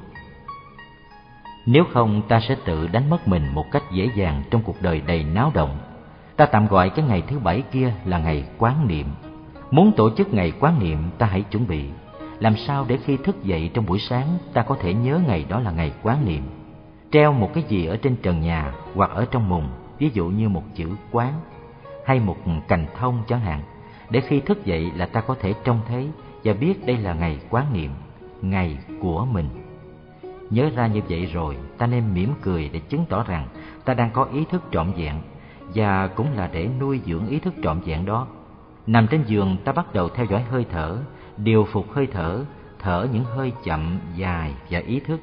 Nếu không ta sẽ tự đánh mất mình một cách dễ dàng trong cuộc đời đầy náo động ta tạm gọi cái ngày thứ bảy kia là ngày quán niệm. Muốn tổ chức ngày quán niệm ta hãy chuẩn bị làm sao để khi thức dậy trong buổi sáng ta có thể nhớ ngày đó là ngày quán niệm. Treo một cái gì ở trên trần nhà hoặc ở trong mùng, ví dụ như một chữ quán hay một cành thông chẳng hạn, để khi thức dậy là ta có thể trông thấy và biết đây là ngày quán niệm, ngày của mình. Nhớ ra như vậy rồi, ta nên mỉm cười để chứng tỏ rằng ta đang có ý thức trọn vẹn và cũng là để nuôi dưỡng ý thức trọn vẹn đó. Nằm trên giường ta bắt đầu theo dõi hơi thở, điều phục hơi thở, thở những hơi chậm, dài và ý thức.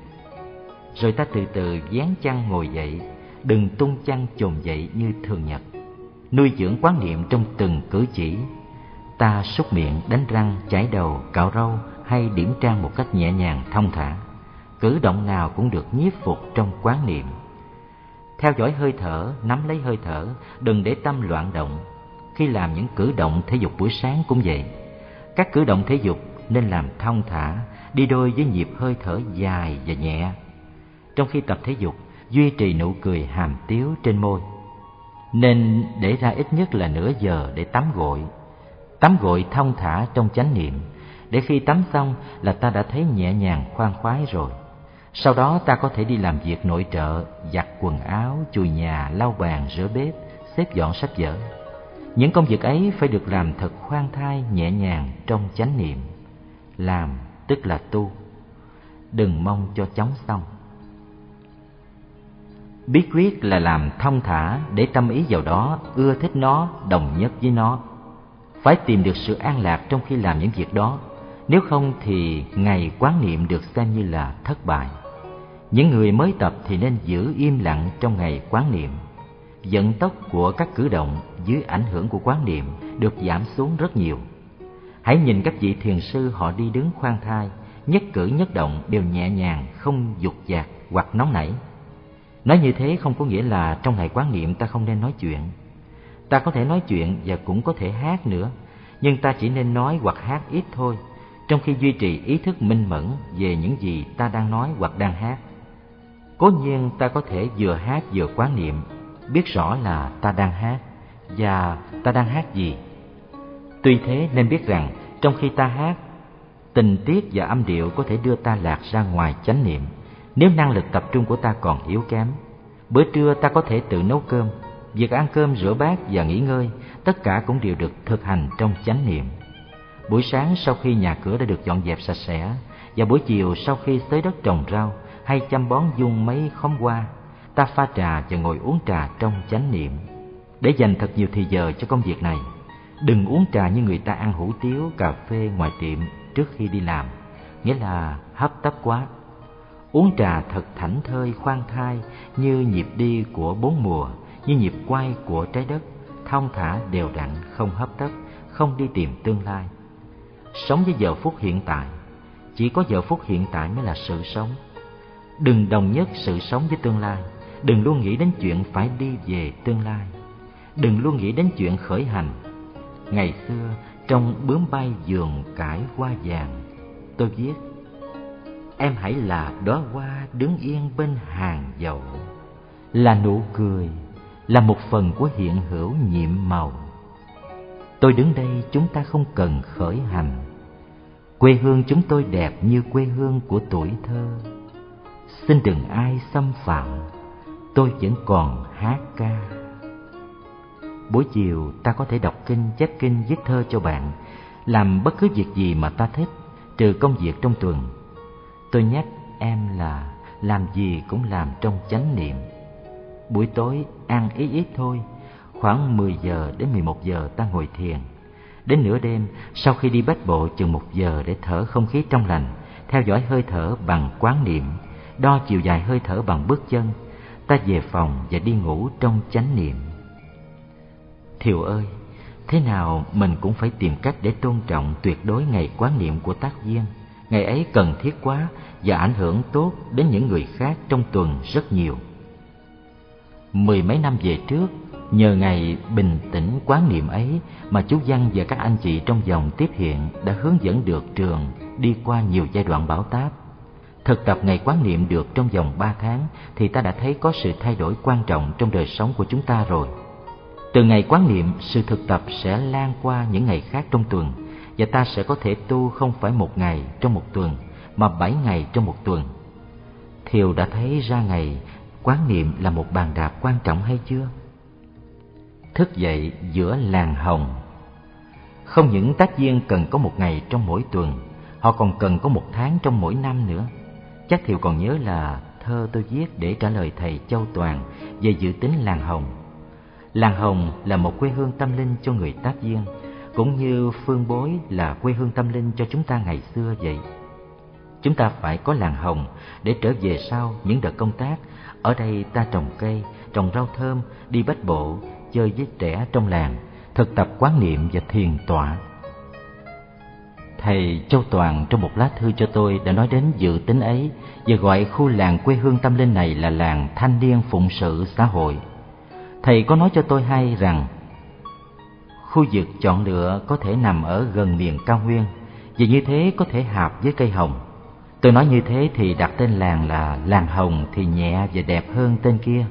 Rồi ta từ từ dán chăn ngồi dậy, đừng tung chăn chồm dậy như thường nhật. Nuôi dưỡng quán niệm trong từng cử chỉ. Ta súc miệng, đánh răng, chải đầu, cạo râu hay điểm trang một cách nhẹ nhàng, thông thả. Cử động nào cũng được nhiếp phục trong quán niệm. Theo dõi hơi thở, nắm lấy hơi thở, đừng để tâm loạn động. Khi làm những cử động thể dục buổi sáng cũng vậy. Các cử động thể dục nên làm thong thả, đi đôi với nhịp hơi thở dài và nhẹ. Trong khi tập thể dục, duy trì nụ cười hàm tiếu trên môi. Nên để ra ít nhất là nửa giờ để tắm gội. Tắm gội thong thả trong chánh niệm, để khi tắm xong là ta đã thấy nhẹ nhàng khoan khoái rồi. Sau đó ta có thể đi làm việc nội trợ, giặt quần áo, chùi nhà, lau bàn, rửa bếp, xếp dọn sách vở. Những công việc ấy phải được làm thật khoan thai, nhẹ nhàng trong chánh niệm. Làm tức là tu. Đừng mong cho chóng xong. Bí quyết là làm thông thả để tâm ý vào đó, ưa thích nó, đồng nhất với nó. Phải tìm được sự an lạc trong khi làm những việc đó. Nếu không thì ngày quán niệm được xem như là thất bại. Những người mới tập thì nên giữ im lặng trong ngày quán niệm vận tốc của các cử động dưới ảnh hưởng của quán niệm được giảm xuống rất nhiều. Hãy nhìn các vị thiền sư họ đi đứng khoan thai, nhất cử nhất động đều nhẹ nhàng, không dục dạc hoặc nóng nảy. Nói như thế không có nghĩa là trong ngày quán niệm ta không nên nói chuyện. Ta có thể nói chuyện và cũng có thể hát nữa, nhưng ta chỉ nên nói hoặc hát ít thôi, trong khi duy trì ý thức minh mẫn về những gì ta đang nói hoặc đang hát. Cố nhiên ta có thể vừa hát vừa quán niệm biết rõ là ta đang hát và ta đang hát gì. Tuy thế nên biết rằng trong khi ta hát, tình tiết và âm điệu có thể đưa ta lạc ra ngoài chánh niệm nếu năng lực tập trung của ta còn yếu kém. Bữa trưa ta có thể tự nấu cơm, việc ăn cơm, rửa bát và nghỉ ngơi, tất cả cũng đều được thực hành trong chánh niệm. Buổi sáng sau khi nhà cửa đã được dọn dẹp sạch sẽ, và buổi chiều sau khi tới đất trồng rau hay chăm bón dung mấy khóm hoa ta pha trà và ngồi uống trà trong chánh niệm để dành thật nhiều thời giờ cho công việc này đừng uống trà như người ta ăn hủ tiếu cà phê ngoài tiệm trước khi đi làm nghĩa là hấp tấp quá uống trà thật thảnh thơi khoan thai như nhịp đi của bốn mùa như nhịp quay của trái đất, thong thả đều đặn không hấp tấp, không đi tìm tương lai. Sống với giờ phút hiện tại, chỉ có giờ phút hiện tại mới là sự sống. Đừng đồng nhất sự sống với tương lai, Đừng luôn nghĩ đến chuyện phải đi về tương lai. Đừng luôn nghĩ đến chuyện khởi hành. Ngày xưa, trong bướm bay giường cải hoa vàng, Tôi viết, Em hãy là đóa hoa đứng yên bên hàng dậu Là nụ cười là một phần của hiện hữu nhiệm màu. Tôi đứng đây chúng ta không cần khởi hành. Quê hương chúng tôi đẹp như quê hương của tuổi thơ. Xin đừng ai xâm phạm, tôi vẫn còn hát ca. Buổi chiều ta có thể đọc kinh, chép kinh, viết thơ cho bạn, làm bất cứ việc gì mà ta thích, trừ công việc trong tuần. Tôi nhắc em là làm gì cũng làm trong chánh niệm buổi tối ăn ít ít thôi. Khoảng 10 giờ đến 11 giờ ta ngồi thiền. Đến nửa đêm, sau khi đi bách bộ chừng một giờ để thở không khí trong lành, theo dõi hơi thở bằng quán niệm, đo chiều dài hơi thở bằng bước chân, ta về phòng và đi ngủ trong chánh niệm. Thiều ơi, thế nào mình cũng phải tìm cách để tôn trọng tuyệt đối ngày quán niệm của tác viên. Ngày ấy cần thiết quá và ảnh hưởng tốt đến những người khác trong tuần rất nhiều mười mấy năm về trước nhờ ngày bình tĩnh quán niệm ấy mà chú văn và các anh chị trong dòng tiếp hiện đã hướng dẫn được trường đi qua nhiều giai đoạn bão táp Thực tập ngày quán niệm được trong vòng ba tháng thì ta đã thấy có sự thay đổi quan trọng trong đời sống của chúng ta rồi. Từ ngày quán niệm, sự thực tập sẽ lan qua những ngày khác trong tuần và ta sẽ có thể tu không phải một ngày trong một tuần mà bảy ngày trong một tuần. Thiều đã thấy ra ngày quán niệm là một bàn đạp quan trọng hay chưa? Thức dậy giữa làng hồng Không những tác viên cần có một ngày trong mỗi tuần Họ còn cần có một tháng trong mỗi năm nữa Chắc Thiều còn nhớ là thơ tôi viết để trả lời thầy Châu Toàn về dự tính làng Hồng. Làng Hồng là một quê hương tâm linh cho người tác viên, cũng như phương bối là quê hương tâm linh cho chúng ta ngày xưa vậy. Chúng ta phải có làng Hồng để trở về sau những đợt công tác. Ở đây ta trồng cây, trồng rau thơm, đi bách bộ, chơi với trẻ trong làng, thực tập quán niệm và thiền tọa. Thầy Châu Toàn trong một lá thư cho tôi đã nói đến dự tính ấy và gọi khu làng quê hương tâm linh này là làng thanh niên phụng sự xã hội. Thầy có nói cho tôi hay rằng khu vực chọn lựa có thể nằm ở gần miền cao nguyên và như thế có thể hợp với cây hồng. Tôi nói như thế thì đặt tên làng là làng hồng thì nhẹ và đẹp hơn tên kia.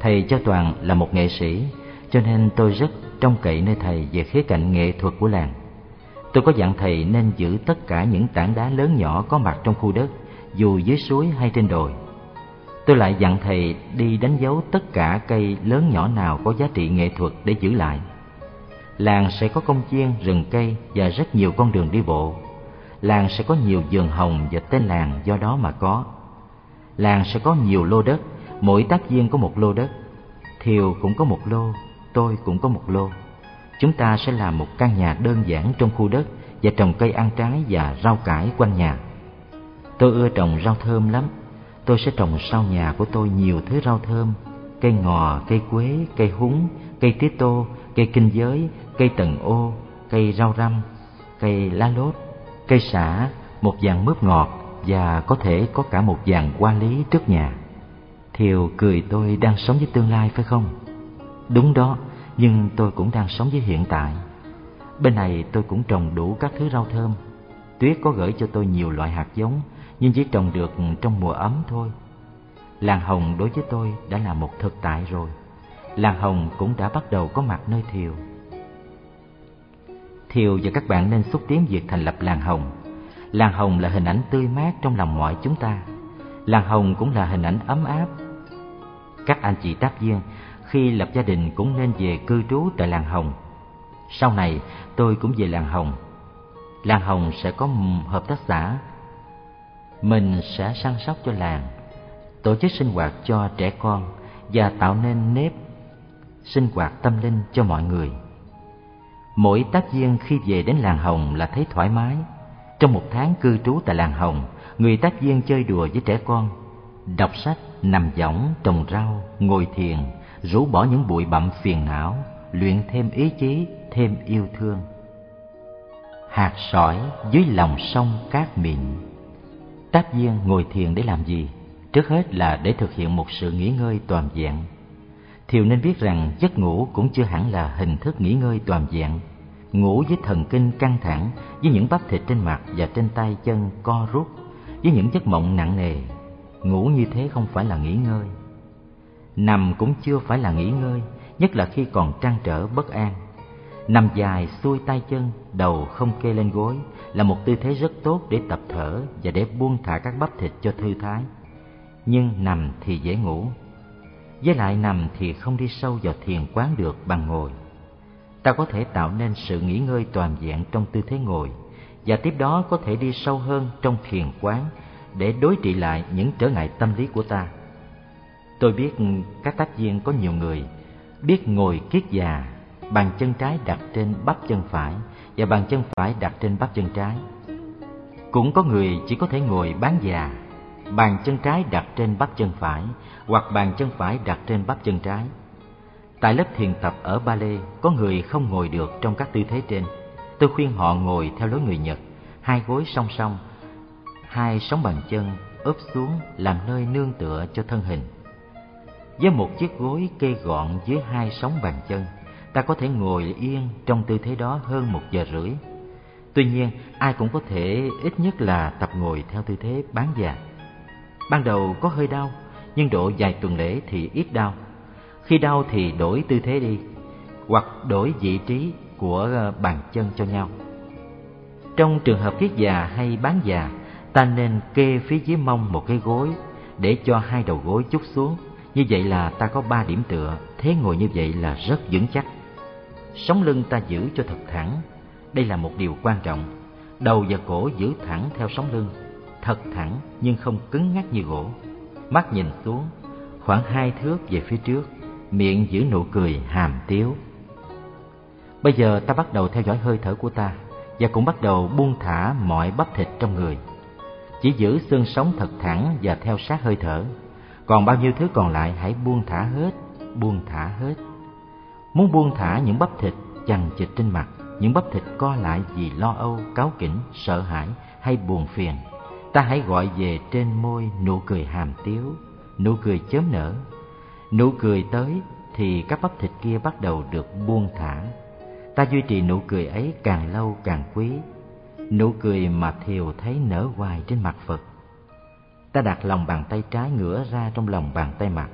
Thầy cho Toàn là một nghệ sĩ cho nên tôi rất trông cậy nơi thầy về khía cạnh nghệ thuật của làng. Tôi có dặn thầy nên giữ tất cả những tảng đá lớn nhỏ có mặt trong khu đất, dù dưới suối hay trên đồi. Tôi lại dặn thầy đi đánh dấu tất cả cây lớn nhỏ nào có giá trị nghệ thuật để giữ lại. Làng sẽ có công viên, rừng cây và rất nhiều con đường đi bộ. Làng sẽ có nhiều vườn hồng và tên làng do đó mà có. Làng sẽ có nhiều lô đất, mỗi tác viên có một lô đất. Thiều cũng có một lô, tôi cũng có một lô chúng ta sẽ làm một căn nhà đơn giản trong khu đất và trồng cây ăn trái và rau cải quanh nhà. Tôi ưa trồng rau thơm lắm. Tôi sẽ trồng sau nhà của tôi nhiều thứ rau thơm, cây ngò, cây quế, cây húng, cây tía tô, cây kinh giới, cây tần ô, cây rau răm, cây lá lốt, cây xả, một dàn mướp ngọt và có thể có cả một dàn hoa lý trước nhà. Thiều cười tôi đang sống với tương lai phải không? Đúng đó, nhưng tôi cũng đang sống với hiện tại. Bên này tôi cũng trồng đủ các thứ rau thơm. Tuyết có gửi cho tôi nhiều loại hạt giống, nhưng chỉ trồng được trong mùa ấm thôi. Làng hồng đối với tôi đã là một thực tại rồi. Làng hồng cũng đã bắt đầu có mặt nơi Thiều. Thiều và các bạn nên xúc tiến việc thành lập làng hồng. Làng hồng là hình ảnh tươi mát trong lòng mọi chúng ta. Làng hồng cũng là hình ảnh ấm áp. Các anh chị tác viên khi lập gia đình cũng nên về cư trú tại làng Hồng. Sau này tôi cũng về làng Hồng. Làng Hồng sẽ có hợp tác xã. Mình sẽ săn sóc cho làng, tổ chức sinh hoạt cho trẻ con và tạo nên nếp sinh hoạt tâm linh cho mọi người. Mỗi tác viên khi về đến làng Hồng là thấy thoải mái. Trong một tháng cư trú tại làng Hồng, người tác viên chơi đùa với trẻ con, đọc sách, nằm võng, trồng rau, ngồi thiền, rũ bỏ những bụi bặm phiền não, luyện thêm ý chí, thêm yêu thương. Hạt sỏi dưới lòng sông cát mịn. Tác viên ngồi thiền để làm gì? Trước hết là để thực hiện một sự nghỉ ngơi toàn vẹn. Thiều nên biết rằng giấc ngủ cũng chưa hẳn là hình thức nghỉ ngơi toàn vẹn. Ngủ với thần kinh căng thẳng, với những bắp thịt trên mặt và trên tay chân co rút, với những giấc mộng nặng nề. Ngủ như thế không phải là nghỉ ngơi Nằm cũng chưa phải là nghỉ ngơi, nhất là khi còn trăn trở bất an. Nằm dài, xuôi tay chân, đầu không kê lên gối là một tư thế rất tốt để tập thở và để buông thả các bắp thịt cho thư thái. Nhưng nằm thì dễ ngủ. Với lại nằm thì không đi sâu vào thiền quán được bằng ngồi. Ta có thể tạo nên sự nghỉ ngơi toàn diện trong tư thế ngồi và tiếp đó có thể đi sâu hơn trong thiền quán để đối trị lại những trở ngại tâm lý của ta. Tôi biết các tác viên có nhiều người biết ngồi kiết già, bàn chân trái đặt trên bắp chân phải và bàn chân phải đặt trên bắp chân trái. Cũng có người chỉ có thể ngồi bán già, bàn chân trái đặt trên bắp chân phải hoặc bàn chân phải đặt trên bắp chân trái. Tại lớp thiền tập ở Ba Lê, có người không ngồi được trong các tư thế trên. Tôi khuyên họ ngồi theo lối người Nhật, hai gối song song, hai sóng bàn chân ướp xuống làm nơi nương tựa cho thân hình. Với một chiếc gối kê gọn dưới hai sóng bàn chân, ta có thể ngồi yên trong tư thế đó hơn một giờ rưỡi. Tuy nhiên, ai cũng có thể ít nhất là tập ngồi theo tư thế bán già. Ban đầu có hơi đau, nhưng độ vài tuần lễ thì ít đau. Khi đau thì đổi tư thế đi. hoặc đổi vị trí của ờ, bàn chân cho nhau. Trong trường hợp kiết già hay bán già, ta nên kê phía dưới mông một cái gối để cho hai đầu gối chút xuống. Như vậy là ta có ba điểm tựa, thế ngồi như vậy là rất vững chắc. Sống lưng ta giữ cho thật thẳng, đây là một điều quan trọng. Đầu và cổ giữ thẳng theo sống lưng, thật thẳng nhưng không cứng ngắc như gỗ. Mắt nhìn xuống, khoảng hai thước về phía trước, miệng giữ nụ cười hàm tiếu. Bây giờ ta bắt đầu theo dõi hơi thở của ta và cũng bắt đầu buông thả mọi bắp thịt trong người. Chỉ giữ xương sống thật thẳng và theo sát hơi thở. Còn bao nhiêu thứ còn lại hãy buông thả hết, buông thả hết. Muốn buông thả những bắp thịt chằng chịt trên mặt, những bắp thịt co lại vì lo âu, cáu kỉnh, sợ hãi hay buồn phiền, ta hãy gọi về trên môi nụ cười hàm tiếu, nụ cười chớm nở. Nụ cười tới thì các bắp thịt kia bắt đầu được buông thả. Ta duy trì nụ cười ấy càng lâu càng quý, nụ cười mà thiều thấy nở hoài trên mặt Phật. Ta đặt lòng bàn tay trái ngửa ra trong lòng bàn tay mặt.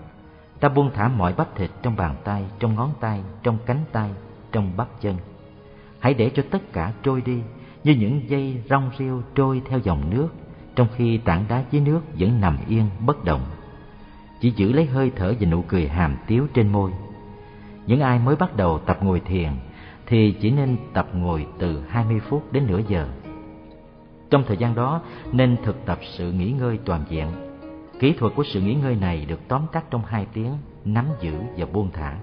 Ta buông thả mọi bắp thịt trong bàn tay, trong ngón tay, trong cánh tay, trong bắp chân. Hãy để cho tất cả trôi đi như những dây rong rêu trôi theo dòng nước, trong khi tảng đá dưới nước vẫn nằm yên bất động. Chỉ giữ lấy hơi thở và nụ cười hàm tiếu trên môi. Những ai mới bắt đầu tập ngồi thiền thì chỉ nên tập ngồi từ 20 phút đến nửa giờ. Trong thời gian đó nên thực tập sự nghỉ ngơi toàn diện. Kỹ thuật của sự nghỉ ngơi này được tóm tắt trong hai tiếng nắm giữ và buông thả.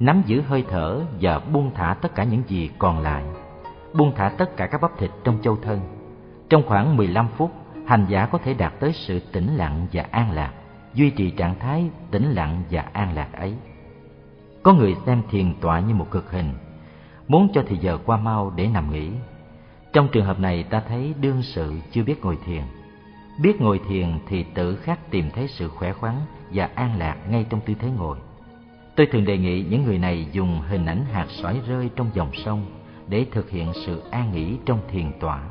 Nắm giữ hơi thở và buông thả tất cả những gì còn lại. Buông thả tất cả các bắp thịt trong châu thân. Trong khoảng 15 phút, hành giả có thể đạt tới sự tĩnh lặng và an lạc, duy trì trạng thái tĩnh lặng và an lạc ấy. Có người xem thiền tọa như một cực hình, muốn cho thì giờ qua mau để nằm nghỉ. Trong trường hợp này ta thấy đương sự chưa biết ngồi thiền. Biết ngồi thiền thì tự khắc tìm thấy sự khỏe khoắn và an lạc ngay trong tư thế ngồi. Tôi thường đề nghị những người này dùng hình ảnh hạt sỏi rơi trong dòng sông để thực hiện sự an nghỉ trong thiền tọa.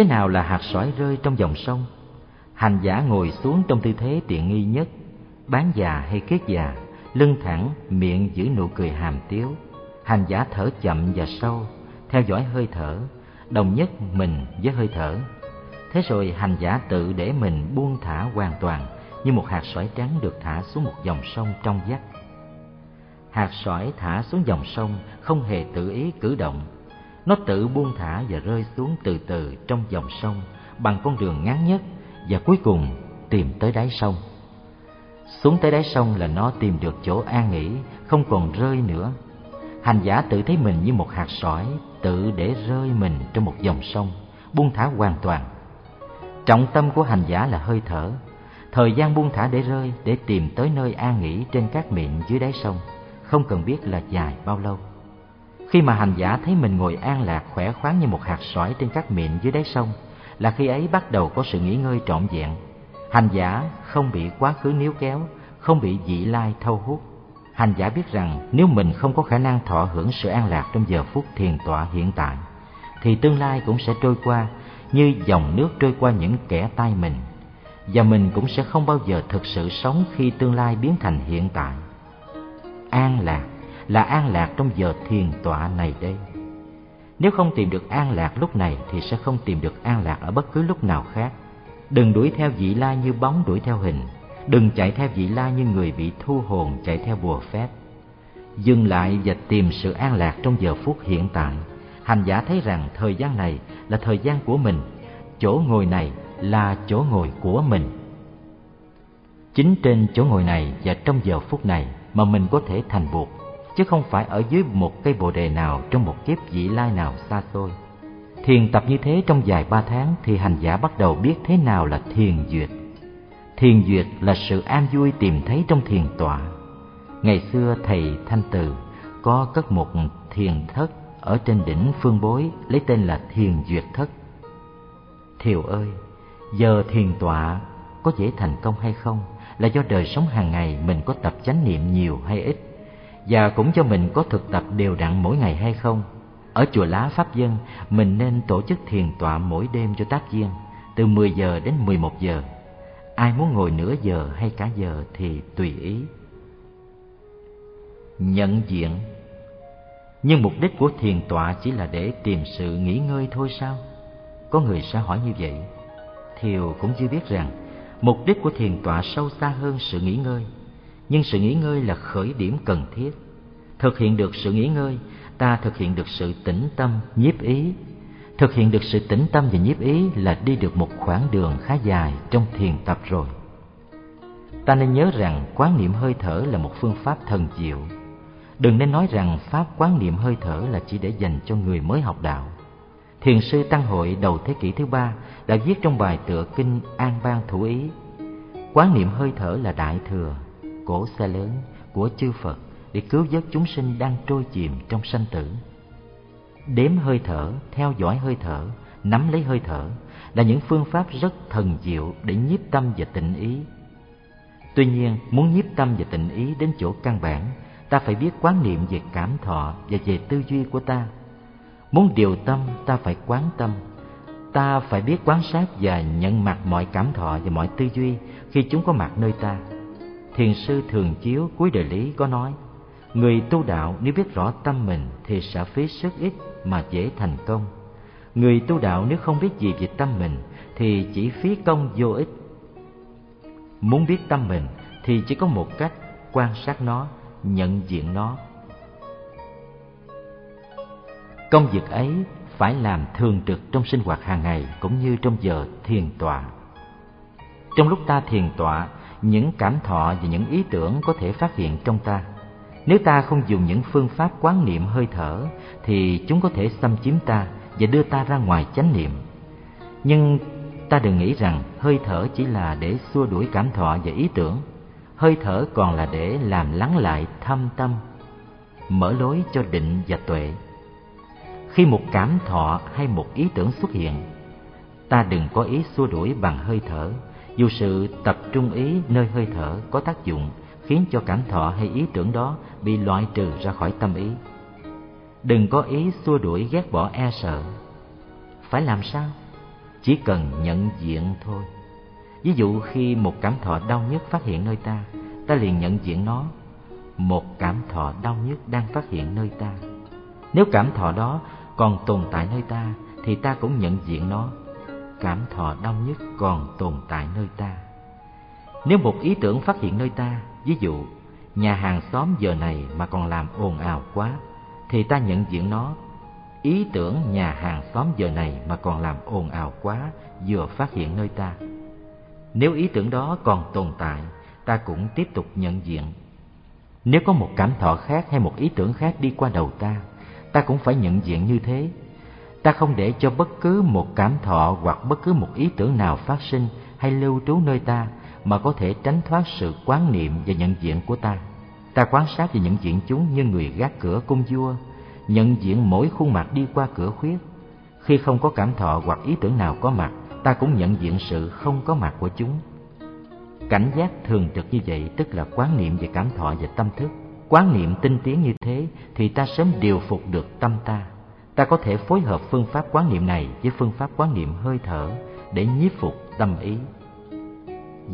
Thế nào là hạt sỏi rơi trong dòng sông? Hành giả ngồi xuống trong tư thế tiện nghi nhất, bán già hay kết già, lưng thẳng, miệng giữ nụ cười hàm tiếu. Hành giả thở chậm và sâu, theo dõi hơi thở, đồng nhất mình với hơi thở. Thế rồi hành giả tự để mình buông thả hoàn toàn như một hạt sỏi trắng được thả xuống một dòng sông trong vắt. Hạt sỏi thả xuống dòng sông không hề tự ý cử động nó tự buông thả và rơi xuống từ từ trong dòng sông bằng con đường ngắn nhất và cuối cùng tìm tới đáy sông. Xuống tới đáy sông là nó tìm được chỗ an nghỉ, không còn rơi nữa. Hành giả tự thấy mình như một hạt sỏi, tự để rơi mình trong một dòng sông, buông thả hoàn toàn. Trọng tâm của hành giả là hơi thở, thời gian buông thả để rơi để tìm tới nơi an nghỉ trên các miệng dưới đáy sông, không cần biết là dài bao lâu. Khi mà hành giả thấy mình ngồi an lạc khỏe khoắn như một hạt sỏi trên các miệng dưới đáy sông, là khi ấy bắt đầu có sự nghỉ ngơi trọn vẹn. Hành giả không bị quá khứ níu kéo, không bị dị lai thâu hút. Hành giả biết rằng nếu mình không có khả năng thọ hưởng sự an lạc trong giờ phút thiền tọa hiện tại, thì tương lai cũng sẽ trôi qua như dòng nước trôi qua những kẻ tay mình. Và mình cũng sẽ không bao giờ thực sự sống khi tương lai biến thành hiện tại. An lạc là an lạc trong giờ thiền tọa này đây. Nếu không tìm được an lạc lúc này thì sẽ không tìm được an lạc ở bất cứ lúc nào khác. Đừng đuổi theo vị la như bóng đuổi theo hình, đừng chạy theo vị la như người bị thu hồn chạy theo bùa phép. Dừng lại và tìm sự an lạc trong giờ phút hiện tại. Hành giả thấy rằng thời gian này là thời gian của mình, chỗ ngồi này là chỗ ngồi của mình. chính trên chỗ ngồi này và trong giờ phút này mà mình có thể thành buộc chứ không phải ở dưới một cây bồ đề nào trong một kiếp vị lai nào xa xôi. Thiền tập như thế trong vài ba tháng thì hành giả bắt đầu biết thế nào là thiền duyệt. Thiền duyệt là sự an vui tìm thấy trong thiền tọa. Ngày xưa thầy thanh từ có cất một thiền thất ở trên đỉnh phương bối, lấy tên là thiền duyệt thất. Thiều ơi, giờ thiền tọa có dễ thành công hay không? Là do đời sống hàng ngày mình có tập chánh niệm nhiều hay ít? Và cũng cho mình có thực tập đều đặn mỗi ngày hay không? Ở chùa lá pháp dân, mình nên tổ chức thiền tọa mỗi đêm cho tác viên, từ 10 giờ đến 11 giờ. Ai muốn ngồi nửa giờ hay cả giờ thì tùy ý. Nhận diện. Nhưng mục đích của thiền tọa chỉ là để tìm sự nghỉ ngơi thôi sao? Có người sẽ hỏi như vậy. Thiều cũng chưa biết rằng, mục đích của thiền tọa sâu xa hơn sự nghỉ ngơi nhưng sự nghỉ ngơi là khởi điểm cần thiết. Thực hiện được sự nghỉ ngơi, ta thực hiện được sự tĩnh tâm, nhiếp ý. Thực hiện được sự tĩnh tâm và nhiếp ý là đi được một khoảng đường khá dài trong thiền tập rồi. Ta nên nhớ rằng quán niệm hơi thở là một phương pháp thần diệu. Đừng nên nói rằng pháp quán niệm hơi thở là chỉ để dành cho người mới học đạo. Thiền sư tăng hội đầu thế kỷ thứ ba đã viết trong bài tựa kinh an bang thủ ý, quán niệm hơi thở là đại thừa cổ xe lớn của chư phật để cứu vớt chúng sinh đang trôi chìm trong sanh tử. Đếm hơi thở, theo dõi hơi thở, nắm lấy hơi thở là những phương pháp rất thần diệu để nhiếp tâm và tịnh ý. Tuy nhiên, muốn nhiếp tâm và tịnh ý đến chỗ căn bản, ta phải biết quán niệm về cảm thọ và về tư duy của ta. Muốn điều tâm, ta phải quán tâm. Ta phải biết quan sát và nhận mặt mọi cảm thọ và mọi tư duy khi chúng có mặt nơi ta thiền sư thường chiếu cuối đời lý có nói, người tu đạo nếu biết rõ tâm mình thì sẽ phí sức ít mà dễ thành công. Người tu đạo nếu không biết gì về tâm mình thì chỉ phí công vô ích. Muốn biết tâm mình thì chỉ có một cách, quan sát nó, nhận diện nó. Công việc ấy phải làm thường trực trong sinh hoạt hàng ngày cũng như trong giờ thiền tọa. Trong lúc ta thiền tọa những cảm thọ và những ý tưởng có thể phát hiện trong ta. Nếu ta không dùng những phương pháp quán niệm hơi thở, thì chúng có thể xâm chiếm ta và đưa ta ra ngoài chánh niệm. Nhưng ta đừng nghĩ rằng hơi thở chỉ là để xua đuổi cảm thọ và ý tưởng. Hơi thở còn là để làm lắng lại thâm tâm, mở lối cho định và tuệ. Khi một cảm thọ hay một ý tưởng xuất hiện, ta đừng có ý xua đuổi bằng hơi thở dù sự tập trung ý nơi hơi thở có tác dụng khiến cho cảm thọ hay ý tưởng đó bị loại trừ ra khỏi tâm ý. Đừng có ý xua đuổi ghét bỏ e sợ. Phải làm sao? Chỉ cần nhận diện thôi. Ví dụ khi một cảm thọ đau nhức phát hiện nơi ta ta liền nhận diện nó. Một cảm thọ đau nhức đang phát hiện nơi ta. Nếu cảm thọ đó còn tồn tại nơi ta, thì ta cũng nhận diện nó cảm thọ đau nhức còn tồn tại nơi ta. Nếu một ý tưởng phát hiện nơi ta, ví dụ, nhà hàng xóm giờ này mà còn làm ồn ào quá, thì ta nhận diện nó. Ý tưởng nhà hàng xóm giờ này mà còn làm ồn ào quá vừa phát hiện nơi ta. Nếu ý tưởng đó còn tồn tại, ta cũng tiếp tục nhận diện. Nếu có một cảm thọ khác hay một ý tưởng khác đi qua đầu ta ta cũng phải nhận diện như thế ta không để cho bất cứ một cảm thọ hoặc bất cứ một ý tưởng nào phát sinh hay lưu trú nơi ta mà có thể tránh thoát sự quán niệm và nhận diện của ta. Ta quan sát và nhận diện chúng như người gác cửa cung vua, nhận diện mỗi khuôn mặt đi qua cửa khuyết. Khi không có cảm thọ hoặc ý tưởng nào có mặt, ta cũng nhận diện sự không có mặt của chúng. Cảnh giác thường trực như vậy tức là quán niệm về cảm thọ và tâm thức. Quán niệm tinh tiến như thế thì ta sớm điều phục được tâm ta ta có thể phối hợp phương pháp quán niệm này với phương pháp quán niệm hơi thở để nhiếp phục tâm ý.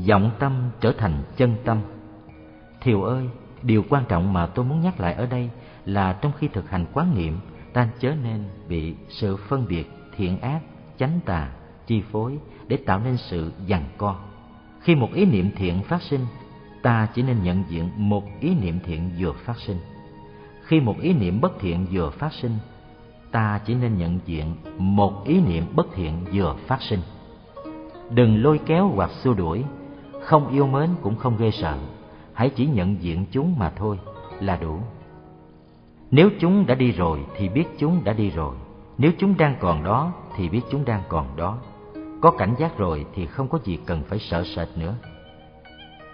Vọng tâm trở thành chân tâm. Thiều ơi, điều quan trọng mà tôi muốn nhắc lại ở đây là trong khi thực hành quán niệm, ta chớ nên bị sự phân biệt thiện ác, chánh tà, chi phối để tạo nên sự giằng co. Khi một ý niệm thiện phát sinh, ta chỉ nên nhận diện một ý niệm thiện vừa phát sinh. Khi một ý niệm bất thiện vừa phát sinh ta chỉ nên nhận diện một ý niệm bất thiện vừa phát sinh. Đừng lôi kéo hoặc xua đuổi, không yêu mến cũng không ghê sợ, hãy chỉ nhận diện chúng mà thôi là đủ. Nếu chúng đã đi rồi thì biết chúng đã đi rồi, nếu chúng đang còn đó thì biết chúng đang còn đó. Có cảnh giác rồi thì không có gì cần phải sợ sệt nữa.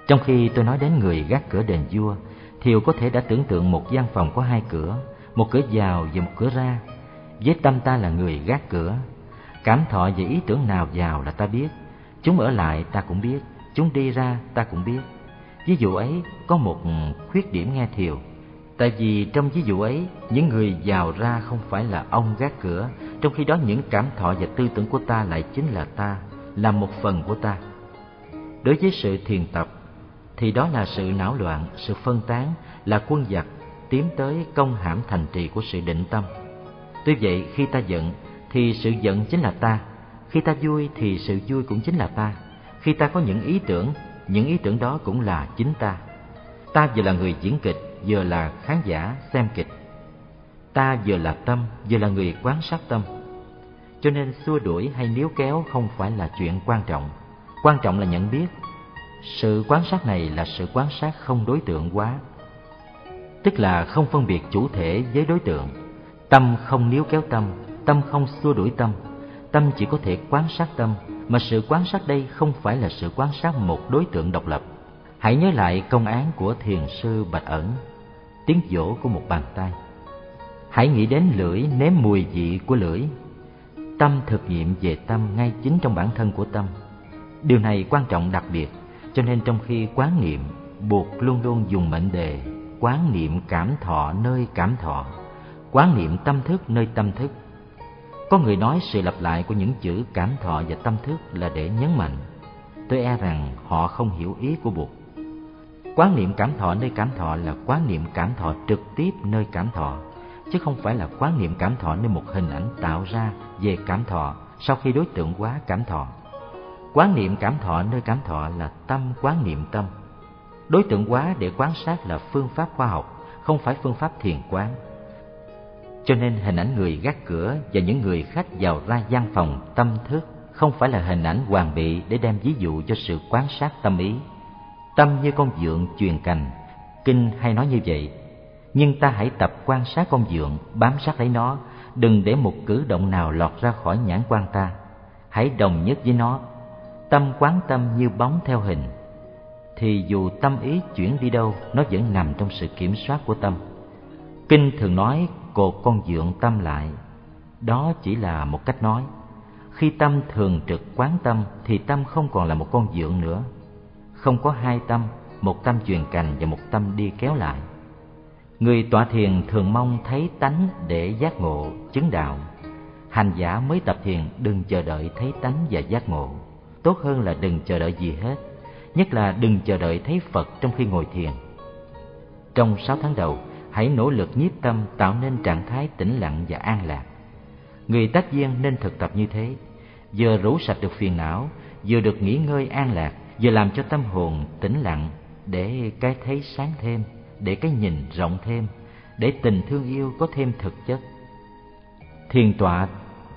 Trong khi tôi nói đến người gác cửa đền vua thiều có thể đã tưởng tượng một gian phòng có hai cửa, một cửa vào và một cửa ra với tâm ta là người gác cửa. Cảm thọ về ý tưởng nào vào là ta biết. Chúng ở lại ta cũng biết. Chúng đi ra ta cũng biết. Ví dụ ấy, có một khuyết điểm nghe thiều. Tại vì trong ví dụ ấy, những người vào ra không phải là ông gác cửa. Trong khi đó những cảm thọ và tư tưởng của ta lại chính là ta, là một phần của ta. Đối với sự thiền tập, thì đó là sự não loạn, sự phân tán, là quân giặc tiến tới công hãm thành trì của sự định tâm tuy vậy, khi ta giận, thì sự giận chính là ta. Khi ta vui, thì sự vui cũng chính là ta. Khi ta có những ý tưởng, những ý tưởng đó cũng là chính ta. Ta vừa là người diễn kịch, vừa là khán giả xem kịch. Ta vừa là tâm, vừa là người quán sát tâm. Cho nên xua đuổi hay níu kéo không phải là chuyện quan trọng. Quan trọng là nhận biết, sự quan sát này là sự quan sát không đối tượng quá. Tức là không phân biệt chủ thể với đối tượng tâm không níu kéo tâm tâm không xua đuổi tâm. Tâm chỉ có thể quan sát tâm, mà sự quan sát đây không phải là sự quan sát một đối tượng độc lập. Hãy nhớ lại công án của thiền sư bạch ẩn, tiếng vỗ của một bàn tay. Hãy nghĩ đến lưỡi nếm mùi vị của lưỡi. Tâm thực nghiệm về tâm ngay chính trong bản thân của tâm. Điều này quan trọng đặc biệt, cho nên trong khi quán niệm, buộc luôn luôn dùng mệnh đề quán niệm cảm thọ nơi cảm thọ quán niệm tâm thức nơi tâm thức. Có người nói sự lặp lại của những chữ cảm thọ và tâm thức là để nhấn mạnh, tôi e rằng họ không hiểu ý của buộc quán niệm cảm thọ nơi cảm thọ là quán niệm cảm thọ trực tiếp nơi cảm thọ, chứ không phải là quán niệm cảm thọ nơi một hình ảnh tạo ra về cảm thọ sau khi đối tượng quá cảm thọ. Quán niệm cảm thọ nơi cảm thọ là tâm quán niệm tâm. Đối tượng quá để quan sát là phương pháp khoa học, không phải phương pháp thiền quán cho nên hình ảnh người gác cửa và những người khách vào ra gian phòng tâm thức không phải là hình ảnh hoàn bị để đem ví dụ cho sự quan sát tâm ý. Tâm như con dượng truyền cành. Kinh hay nói như vậy, nhưng ta hãy tập quan sát con dượng, bám sát lấy nó, đừng để một cử động nào lọt ra khỏi nhãn quan ta. Hãy đồng nhất với nó. Tâm quán tâm như bóng theo hình. Thì dù tâm ý chuyển đi đâu, nó vẫn nằm trong sự kiểm soát của tâm. Kinh thường nói cột con dượng tâm lại. Đó chỉ là một cách nói. Khi tâm thường trực quán tâm thì tâm không còn là một con dượng nữa. Không có hai tâm một tâm truyền cành và một tâm đi kéo lại. Người tọa thiền thường mong thấy tánh để giác ngộ, chứng đạo. Hành giả mới tập thiền, đừng chờ đợi thấy tánh và giác ngộ. Tốt hơn là đừng chờ đợi gì hết, nhất là đừng chờ đợi thấy phật trong khi ngồi thiền. Trong sáu tháng đầu hãy nỗ lực nhiếp tâm tạo nên trạng thái tĩnh lặng và an lạc. Người tác viên nên thực tập như thế. Vừa rũ sạch được phiền não, vừa được nghỉ ngơi an lạc, vừa làm cho tâm hồn tĩnh lặng để cái thấy sáng thêm, để cái nhìn rộng thêm, để tình thương yêu có thêm thực chất. Thiền tọa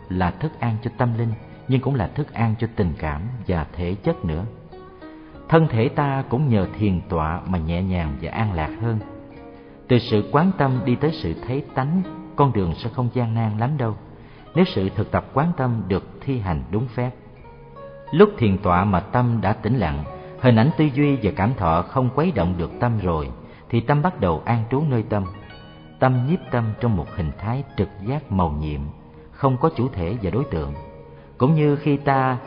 là thức ăn cho tâm linh, nhưng cũng là thức ăn cho tình cảm và thể chất nữa. Thân thể ta cũng nhờ thiền tọa mà nhẹ nhàng và an lạc hơn từ sự quán tâm đi tới sự thấy tánh, con đường sẽ không gian nan lắm đâu. Nếu sự thực tập quán tâm được thi hành đúng phép. Lúc thiền tọa mà tâm đã tĩnh lặng, hình ảnh tư duy và cảm thọ không quấy động được tâm rồi, thì tâm bắt đầu an trú nơi tâm. Tâm nhiếp tâm trong một hình thái trực giác màu nhiệm, không có chủ thể và đối tượng. Cũng như khi ta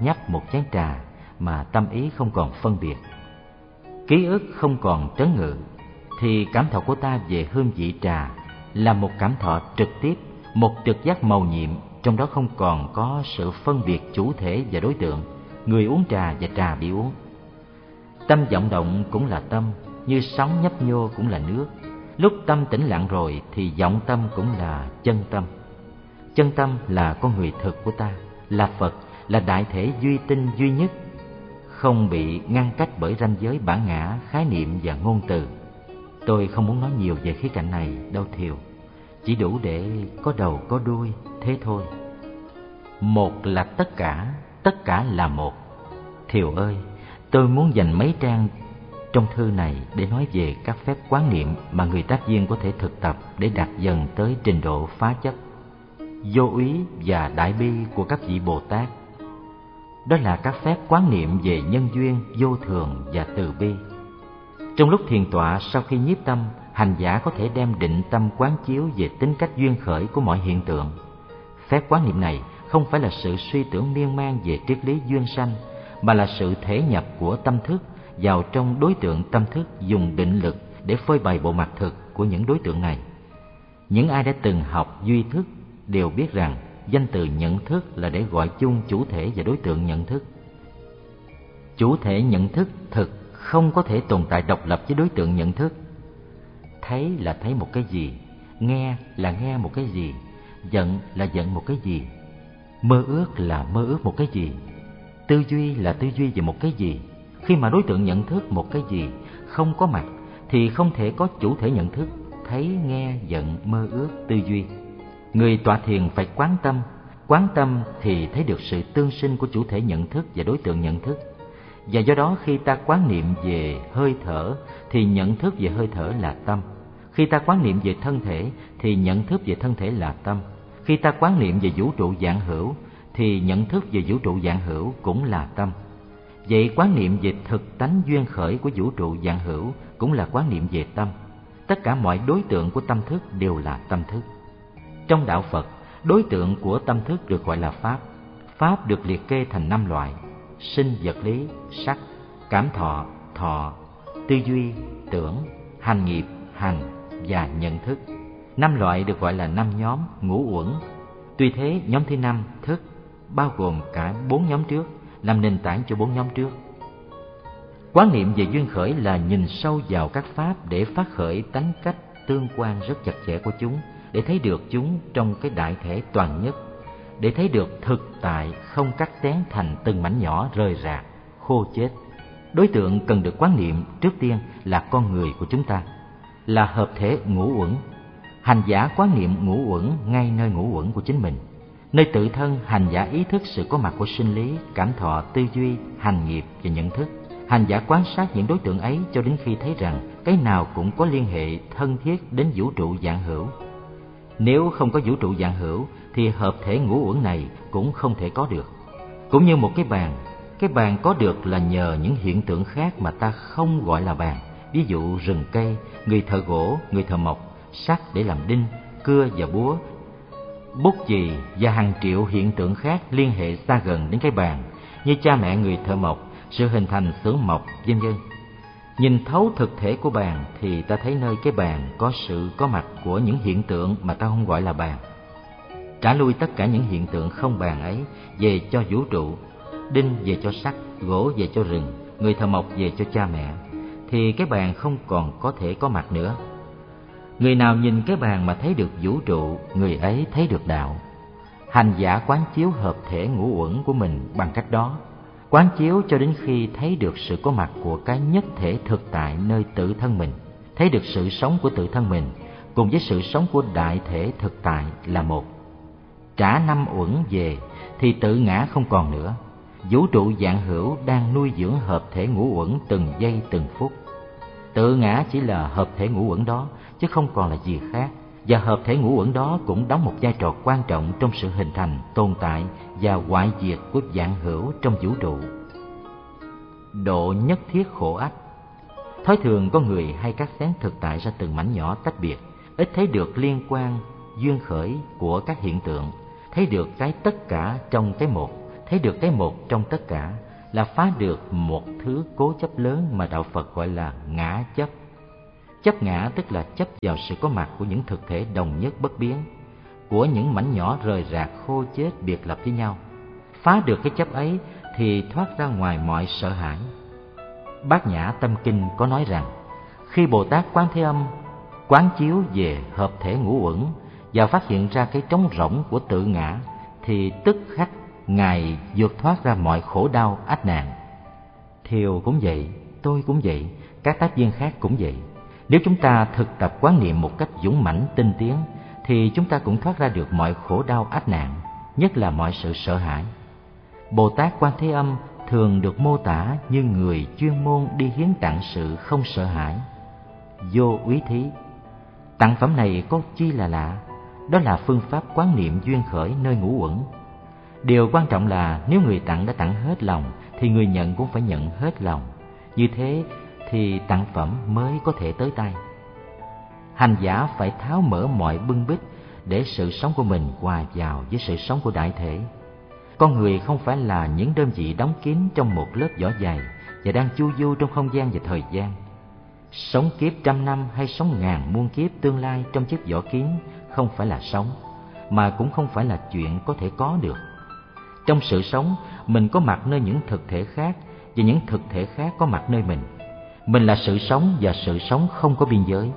nhấp một chén trà mà tâm ý không còn phân biệt. Ký ức không còn trấn ngự thì cảm thọ của ta về hương vị trà là một cảm thọ trực tiếp, một trực giác màu nhiệm, trong đó không còn có sự phân biệt chủ thể và đối tượng. Người uống trà và trà bị uống. Tâm vọng động cũng là tâm, như sóng nhấp nhô cũng là nước. Lúc tâm tĩnh lặng rồi thì vọng tâm cũng là chân tâm. Chân tâm là con người thực của ta, là phật, là đại thể duy tinh duy nhất, không bị ngăn cách bởi ranh giới bản ngã, khái niệm và ngôn từ tôi không muốn nói nhiều về khía cạnh này đâu thiều chỉ đủ để có đầu có đuôi thế thôi một là tất cả tất cả là một thiều ơi Tôi muốn dành mấy trang trong thư này để nói về các phép quán niệm mà người tác viên có thể thực tập để đạt dần tới trình độ phá chấp, vô úy và đại bi của các vị Bồ Tát. Đó là các phép quán niệm về nhân duyên, vô thường và từ bi. Trong lúc thiền tọa sau khi nhiếp tâm, hành giả có thể đem định tâm quán chiếu về tính cách duyên khởi của mọi hiện tượng. Phép quán niệm này không phải là sự suy tưởng miên man về triết lý duyên sanh, mà là sự thể nhập của tâm thức vào trong đối tượng tâm thức dùng định lực để phơi bày bộ mặt thực của những đối tượng này. Những ai đã từng học duy thức đều biết rằng danh từ nhận thức là để gọi chung chủ thể và đối tượng nhận thức. Chủ thể nhận thức thực không có thể tồn tại độc lập với đối tượng nhận thức. Thấy là thấy một cái gì, nghe là nghe một cái gì, giận là giận một cái gì, mơ ước là mơ ước một cái gì, tư duy là tư duy về một cái gì. Khi mà đối tượng nhận thức một cái gì không có mặt thì không thể có chủ thể nhận thức, thấy, nghe, giận, mơ ước, tư duy. Người tọa thiền phải quán tâm, quán tâm thì thấy được sự tương sinh của chủ thể nhận thức và đối tượng nhận thức. Và do đó khi ta quán niệm về hơi thở thì nhận thức về hơi thở là tâm. Khi ta quán niệm về thân thể thì nhận thức về thân thể là tâm. Khi ta quán niệm về vũ trụ dạng hữu thì nhận thức về vũ trụ dạng hữu cũng là tâm. Vậy quán niệm về thực tánh duyên khởi của vũ trụ dạng hữu cũng là quán niệm về tâm. Tất cả mọi đối tượng của tâm thức đều là tâm thức. Trong đạo Phật, đối tượng của tâm thức được gọi là Pháp. Pháp được liệt kê thành năm loại: sinh vật lý, sắc, cảm thọ, thọ, tư duy, tưởng, hành nghiệp, hành và nhận thức. Năm loại được gọi là năm nhóm ngũ uẩn. Tuy thế, nhóm thứ năm thức bao gồm cả bốn nhóm trước, làm nền tảng cho bốn nhóm trước. Quán niệm về duyên khởi là nhìn sâu vào các pháp để phát khởi tánh cách tương quan rất chặt chẽ của chúng, để thấy được chúng trong cái đại thể toàn nhất, để thấy được thực tại không cắt xén thành từng mảnh nhỏ rời rạc, khô chết. Đối tượng cần được quán niệm trước tiên là con người của chúng ta, là hợp thể ngũ uẩn. Hành giả quán niệm ngũ uẩn ngay nơi ngũ uẩn của chính mình nơi tự thân hành giả ý thức sự có mặt của sinh lý cảm thọ tư duy hành nghiệp và nhận thức hành giả quan sát những đối tượng ấy cho đến khi thấy rằng cái nào cũng có liên hệ thân thiết đến vũ trụ dạng hữu nếu không có vũ trụ dạng hữu thì hợp thể ngũ uẩn này cũng không thể có được cũng như một cái bàn cái bàn có được là nhờ những hiện tượng khác mà ta không gọi là bàn ví dụ rừng cây người thợ gỗ người thợ mộc sắt để làm đinh cưa và búa bút chì và hàng triệu hiện tượng khác liên hệ xa gần đến cái bàn như cha mẹ người thợ mộc, sự hình thành xưởng mộc, vân vân. Nhìn thấu thực thể của bàn thì ta thấy nơi cái bàn có sự có mặt của những hiện tượng mà ta không gọi là bàn. Trả lui tất cả những hiện tượng không bàn ấy về cho vũ trụ, đinh về cho sắt, gỗ về cho rừng, người thợ mộc về cho cha mẹ, thì cái bàn không còn có thể có mặt nữa Người nào nhìn cái bàn mà thấy được vũ trụ, người ấy thấy được đạo. Hành giả quán chiếu hợp thể ngũ uẩn của mình bằng cách đó. Quán chiếu cho đến khi thấy được sự có mặt của cái nhất thể thực tại nơi tự thân mình, thấy được sự sống của tự thân mình cùng với sự sống của đại thể thực tại là một. Trả năm uẩn về thì tự ngã không còn nữa. Vũ trụ dạng hữu đang nuôi dưỡng hợp thể ngũ uẩn từng giây từng phút. Tự ngã chỉ là hợp thể ngũ uẩn đó chứ không còn là gì khác và hợp thể ngũ uẩn đó cũng đóng một vai trò quan trọng trong sự hình thành, tồn tại và hoại diệt của dạng hữu trong vũ trụ. Độ nhất thiết khổ ách Thói thường có người hay cắt xén thực tại ra từng mảnh nhỏ tách biệt, ít thấy được liên quan, duyên khởi của các hiện tượng, thấy được cái tất cả trong cái một, thấy được cái một trong tất cả, là phá được một thứ cố chấp lớn mà đạo Phật gọi là ngã chấp. Chấp ngã tức là chấp vào sự có mặt của những thực thể đồng nhất bất biến, của những mảnh nhỏ rời rạc khô chết biệt lập với nhau. Phá được cái chấp ấy thì thoát ra ngoài mọi sợ hãi. Bát Nhã Tâm Kinh có nói rằng, khi Bồ Tát Quán Thế Âm quán chiếu về hợp thể ngũ uẩn và phát hiện ra cái trống rỗng của tự ngã, thì tức khắc Ngài vượt thoát ra mọi khổ đau ách nạn. Thiều cũng vậy, tôi cũng vậy, các tác viên khác cũng vậy. Nếu chúng ta thực tập quán niệm một cách dũng mãnh tinh tiến thì chúng ta cũng thoát ra được mọi khổ đau ách nạn, nhất là mọi sự sợ hãi. Bồ Tát Quan Thế Âm thường được mô tả như người chuyên môn đi hiến tặng sự không sợ hãi vô úy thí tặng phẩm này có chi là lạ đó là phương pháp quán niệm duyên khởi nơi ngũ uẩn. Điều quan trọng là nếu người tặng đã tặng hết lòng, thì người nhận cũng phải nhận hết lòng. Như thế thì tặng phẩm mới có thể tới tay. Hành giả phải tháo mở mọi bưng bít để sự sống của mình hòa vào với sự sống của đại thể. Con người không phải là những đơn vị đóng kín trong một lớp vỏ dày và đang chu du trong không gian và thời gian. Sống kiếp trăm năm hay sống ngàn muôn kiếp tương lai trong chiếc vỏ kín không phải là sống, mà cũng không phải là chuyện có thể có được. Trong sự sống, mình có mặt nơi những thực thể khác và những thực thể khác có mặt nơi mình. Mình là sự sống và sự sống không có biên giới.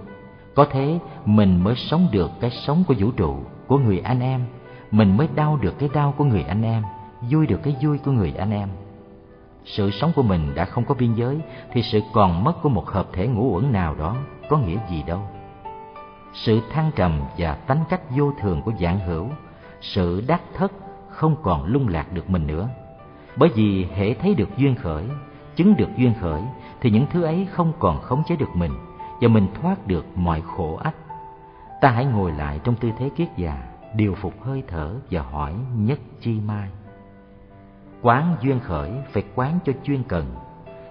Có thế, mình mới sống được cái sống của vũ trụ, của người anh em. Mình mới đau được cái đau của người anh em, vui được cái vui của người anh em. Sự sống của mình đã không có biên giới thì sự còn mất của một hợp thể ngũ uẩn nào đó có nghĩa gì đâu sự thăng trầm và tánh cách vô thường của dạng hữu, sự đắc thất không còn lung lạc được mình nữa. Bởi vì hễ thấy được duyên khởi, chứng được duyên khởi, thì những thứ ấy không còn khống chế được mình và mình thoát được mọi khổ ách. Ta hãy ngồi lại trong tư thế kiết già, điều phục hơi thở và hỏi nhất chi mai. Quán duyên khởi phải quán cho chuyên cần.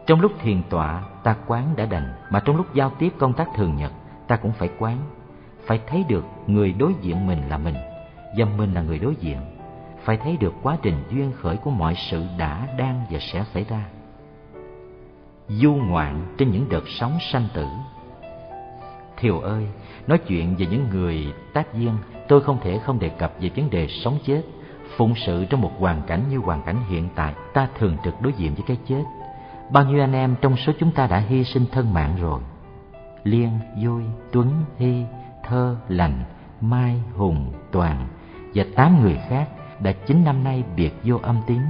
Trong lúc thiền tọa, ta quán đã đành, mà trong lúc giao tiếp công tác thường nhật, ta cũng phải quán phải thấy được người đối diện mình là mình, và mình là người đối diện. Phải thấy được quá trình duyên khởi của mọi sự đã, đang và sẽ xảy ra. Du ngoạn trên những đợt sóng sanh tử. Thiều ơi, nói chuyện về những người tác duyên tôi không thể không đề cập về vấn đề sống chết. Phụng sự trong một hoàn cảnh như hoàn cảnh hiện tại, ta thường trực đối diện với cái chết. Bao nhiêu anh em trong số chúng ta đã hy sinh thân mạng rồi? Liên vui tuấn, hy thơ lành mai hùng toàn và tám người khác đã chín năm nay biệt vô âm tín.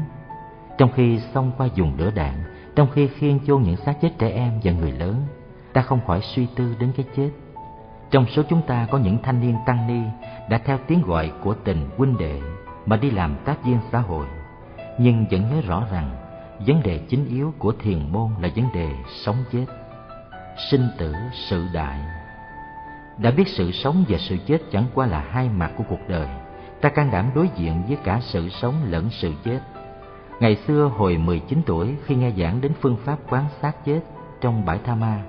Trong khi xông qua dùng lửa đạn trong khi khiêng chôn những xác chết trẻ em và người lớn ta không khỏi suy tư đến cái chết. Trong số chúng ta có những thanh niên tăng ni đã theo tiếng gọi của tình huynh đệ mà đi làm tác viên xã hội, nhưng vẫn nhớ rõ rằng vấn đề chính yếu của thiền môn là vấn đề sống chết, sinh tử sự đại. Đã biết sự sống và sự chết chẳng qua là hai mặt của cuộc đời, ta can đảm đối diện với cả sự sống lẫn sự chết. Ngày xưa hồi 19 tuổi khi nghe giảng đến phương pháp quán sát chết trong bãi Tha Ma,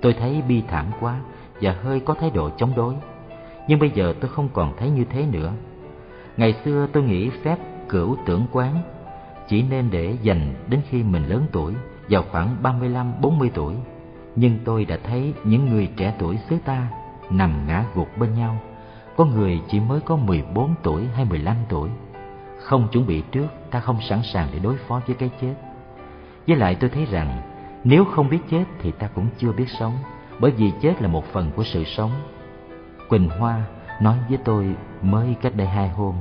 tôi thấy bi thảm quá và hơi có thái độ chống đối. Nhưng bây giờ tôi không còn thấy như thế nữa. Ngày xưa tôi nghĩ phép cửu tưởng quán chỉ nên để dành đến khi mình lớn tuổi, vào khoảng 35-40 tuổi. Nhưng tôi đã thấy những người trẻ tuổi xứ ta nằm ngã gục bên nhau. Có người chỉ mới có 14 tuổi hay 15 tuổi. Không chuẩn bị trước, ta không sẵn sàng để đối phó với cái chết. Với lại tôi thấy rằng nếu không biết chết thì ta cũng chưa biết sống bởi vì chết là một phần của sự sống. Quỳnh Hoa nói với tôi mới cách đây hai hôm,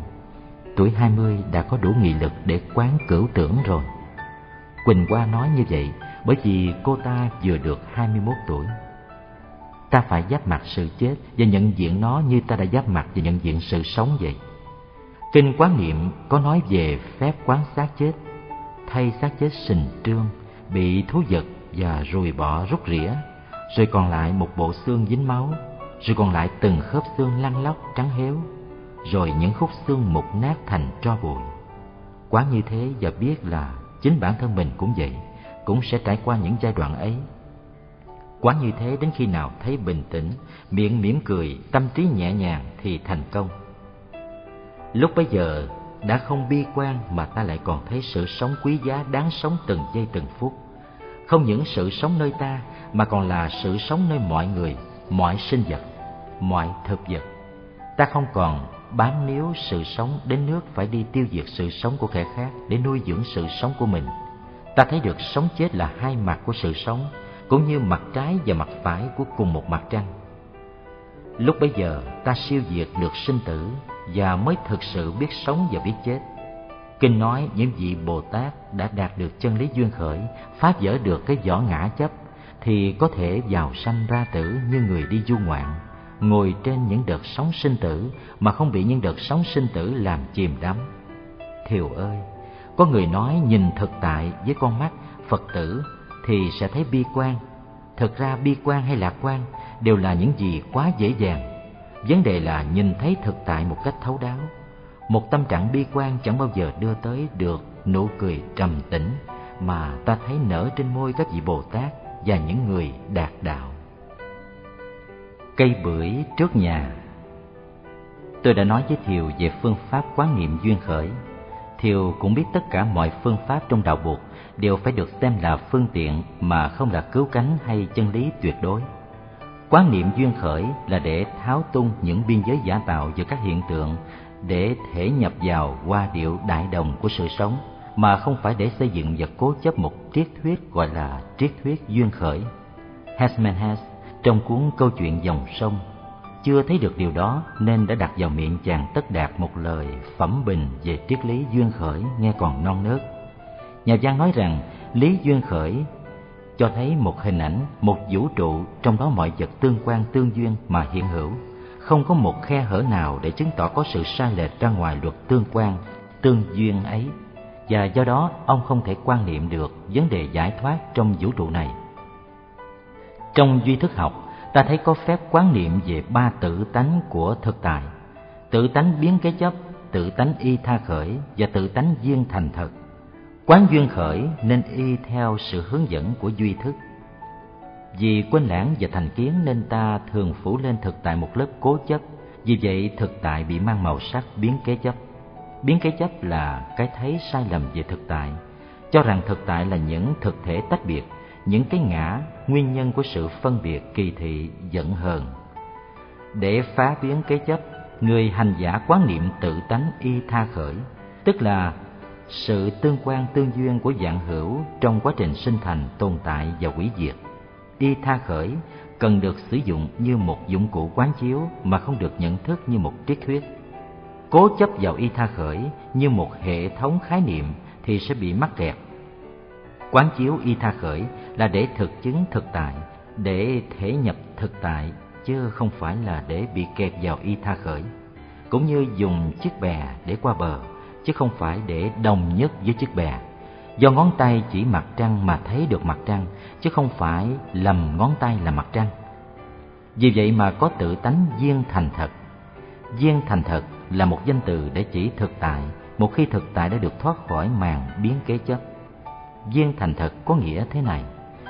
tuổi hai mươi đã có đủ nghị lực để quán cửu tưởng rồi. Quỳnh Hoa nói như vậy bởi vì cô ta vừa được hai mươi 21 tuổi. Ta phải giáp mặt sự chết và nhận diện nó như ta đã giáp mặt và nhận diện sự sống vậy. Kinh quán niệm có nói về phép quán sát chết, thay xác chết sình trương, bị thú vật và ruồi bọ rút rỉa rồi còn lại một bộ xương dính máu, rồi còn lại từng khớp xương lăn lóc trắng héo, rồi những khúc xương mục nát thành tro bụi. Quá như thế và biết là chính bản thân mình cũng vậy, cũng sẽ trải qua những giai đoạn ấy. Quá như thế đến khi nào thấy bình tĩnh, miệng mỉm cười, tâm trí nhẹ nhàng thì thành công. Lúc bấy giờ đã không bi quan mà ta lại còn thấy sự sống quý giá đáng sống từng giây từng phút. Không những sự sống nơi ta mà còn là sự sống nơi mọi người, mọi sinh vật, mọi thực vật. Ta không còn bám níu sự sống đến nước phải đi tiêu diệt sự sống của kẻ khác để nuôi dưỡng sự sống của mình. Ta thấy được sống chết là hai mặt của sự sống, cũng như mặt trái và mặt phải của cùng một mặt trăng. Lúc bấy giờ ta siêu diệt được sinh tử và mới thực sự biết sống và biết chết. Kinh nói những vị Bồ Tát đã đạt được chân lý duyên khởi, phá vỡ được cái vỏ ngã chấp thì có thể vào sanh ra tử như người đi du ngoạn, ngồi trên những đợt sóng sinh tử mà không bị những đợt sóng sinh tử làm chìm đắm. Thiều ơi, có người nói nhìn thực tại với con mắt phật tử thì sẽ thấy bi quan. Thực ra bi quan hay lạc quan đều là những gì quá dễ dàng. Vấn đề là nhìn thấy thực tại một cách thấu đáo. Một tâm trạng bi quan chẳng bao giờ đưa tới được nụ cười trầm tĩnh mà ta thấy nở trên môi các vị bồ tát và những người đạt đạo. Cây bưởi trước nhà. Tôi đã nói với thiều về phương pháp quán niệm duyên khởi thiều cũng biết tất cả mọi phương pháp trong đạo buộc đều phải được xem là phương tiện mà không là cứu cánh hay chân lý tuyệt đối quán niệm duyên khởi là để tháo tung những biên giới giả tạo giữa các hiện tượng, để thể nhập vào qua điệu đại đồng của sự sống, mà không phải để xây dựng và cố chấp một triết thuyết gọi là triết thuyết duyên khởi. Hesman Hess trong cuốn câu chuyện dòng sông chưa thấy được điều đó nên đã đặt vào miệng chàng tất đạt một lời phẩm bình về triết lý duyên khởi nghe còn non nớt. Nhà văn nói rằng lý duyên khởi cho thấy một hình ảnh, một vũ trụ trong đó mọi vật tương quan tương duyên mà hiện hữu, không có một khe hở nào để chứng tỏ có sự sai lệch ra ngoài luật tương quan, tương duyên ấy và do đó ông không thể quan niệm được vấn đề giải thoát trong vũ trụ này. Trong duy thức học, ta thấy có phép quán niệm về ba tự tánh của thực tại, tự tánh biến cái chấp, tự tánh y tha khởi và tự tánh duyên thành thật. Quán duyên khởi nên y theo sự hướng dẫn của duy thức. Vì quên lãng và thành kiến nên ta thường phủ lên thực tại một lớp cố chấp, vì vậy thực tại bị mang màu sắc biến kế chấp. Biến cái chấp là cái thấy sai lầm về thực tại. Cho rằng thực tại là những thực thể tách biệt những cái ngã nguyên nhân của sự phân biệt kỳ thị giận hờn. Để phá biến cái chấp, người hành giả quán niệm tự tánh y tha khởi, tức là sự tương quan tương duyên của dạng hữu trong quá trình sinh thành, tồn tại và hủy diệt. Y tha khởi cần được sử dụng như một dụng cụ quán chiếu mà không được nhận thức như một triết thuyết. Cố chấp vào y tha khởi như một hệ thống khái niệm thì sẽ bị mắc kẹt quán chiếu y tha khởi là để thực chứng thực tại, để thể nhập thực tại, chứ không phải là để bị kẹt vào y tha khởi. Cũng như dùng chiếc bè để qua bờ, chứ không phải để đồng nhất với chiếc bè. Do ngón tay chỉ mặt trăng mà thấy được mặt trăng, chứ không phải lầm ngón tay là mặt trăng. Vì vậy mà có tự tánh viên thành thật. Viên thành thật là một danh từ để chỉ thực tại, một khi thực tại đã được thoát khỏi màn biến kế chấp. Viên thành thật có nghĩa thế này,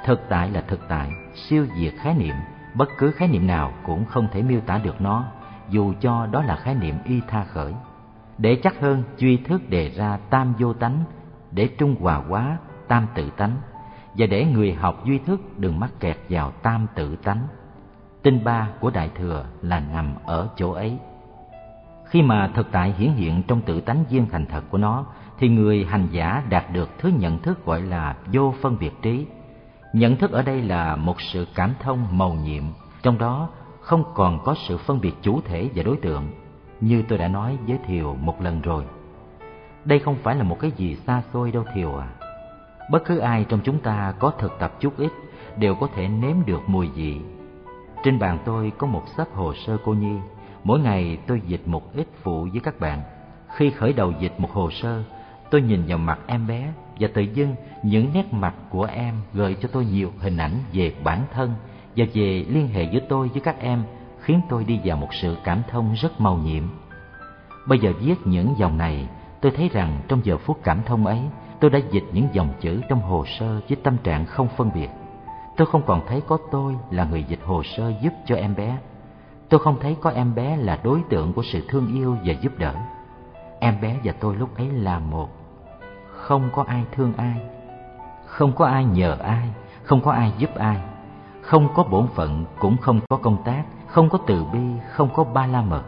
thực tại là thực tại, siêu diệt khái niệm, bất cứ khái niệm nào cũng không thể miêu tả được nó, dù cho đó là khái niệm y tha khởi. Để chắc hơn, duy thức đề ra tam vô tánh, để trung hòa quá tam tự tánh, và để người học duy thức đừng mắc kẹt vào tam tự tánh. Tinh ba của Đại Thừa là nằm ở chỗ ấy. Khi mà thực tại hiển hiện trong tự tánh viên thành thật của nó, thì người hành giả đạt được thứ nhận thức gọi là vô phân biệt trí. Nhận thức ở đây là một sự cảm thông màu nhiệm, trong đó không còn có sự phân biệt chủ thể và đối tượng, như tôi đã nói với Thiều một lần rồi. Đây không phải là một cái gì xa xôi đâu Thiều à. Bất cứ ai trong chúng ta có thực tập chút ít đều có thể nếm được mùi vị. Trên bàn tôi có một sấp hồ sơ cô nhi Mỗi ngày tôi dịch một ít phụ với các bạn. Khi khởi đầu dịch một hồ sơ, tôi nhìn vào mặt em bé và tự dưng những nét mặt của em gợi cho tôi nhiều hình ảnh về bản thân và về liên hệ giữa tôi với các em khiến tôi đi vào một sự cảm thông rất màu nhiệm. Bây giờ viết những dòng này, tôi thấy rằng trong giờ phút cảm thông ấy, tôi đã dịch những dòng chữ trong hồ sơ với tâm trạng không phân biệt. Tôi không còn thấy có tôi là người dịch hồ sơ giúp cho em bé Tôi không thấy có em bé là đối tượng của sự thương yêu và giúp đỡ. Em bé và tôi lúc ấy là một. Không có ai thương ai, không có ai nhờ ai, không có ai giúp ai, không có bổn phận cũng không có công tác, không có từ bi, không có ba la mật.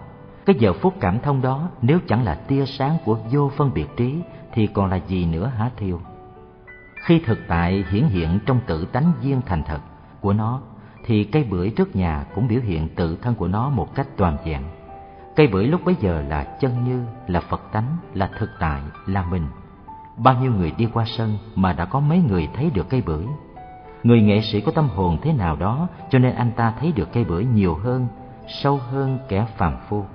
Cái giờ phút cảm thông đó nếu chẳng là tia sáng của vô phân biệt trí thì còn là gì nữa hả Thiêu? Khi thực tại hiển hiện trong tự tánh viên thành thật của nó thì cây bưởi trước nhà cũng biểu hiện tự thân của nó một cách toàn vẹn. Cây bưởi lúc bấy giờ là chân như, là Phật tánh, là thực tại, là mình. Bao nhiêu người đi qua sân mà đã có mấy người thấy được cây bưởi. Người nghệ sĩ có tâm hồn thế nào đó cho nên anh ta thấy được cây bưởi nhiều hơn, sâu hơn kẻ phàm phu.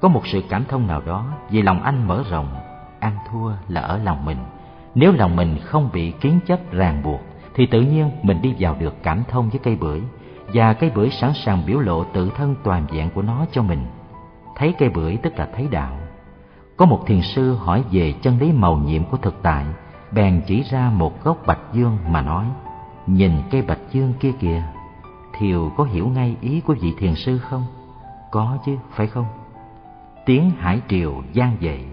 Có một sự cảm thông nào đó vì lòng anh mở rộng, ăn thua là ở lòng mình nếu lòng mình không bị kiến chấp ràng buộc thì tự nhiên mình đi vào được cảm thông với cây bưởi và cây bưởi sẵn sàng biểu lộ tự thân toàn vẹn của nó cho mình thấy cây bưởi tức là thấy đạo có một thiền sư hỏi về chân lý màu nhiệm của thực tại, bèn chỉ ra một gốc bạch dương mà nói, nhìn cây bạch dương kia kìa, thiều có hiểu ngay ý của vị thiền sư không? Có chứ, phải không? Tiếng hải triều gian dậy.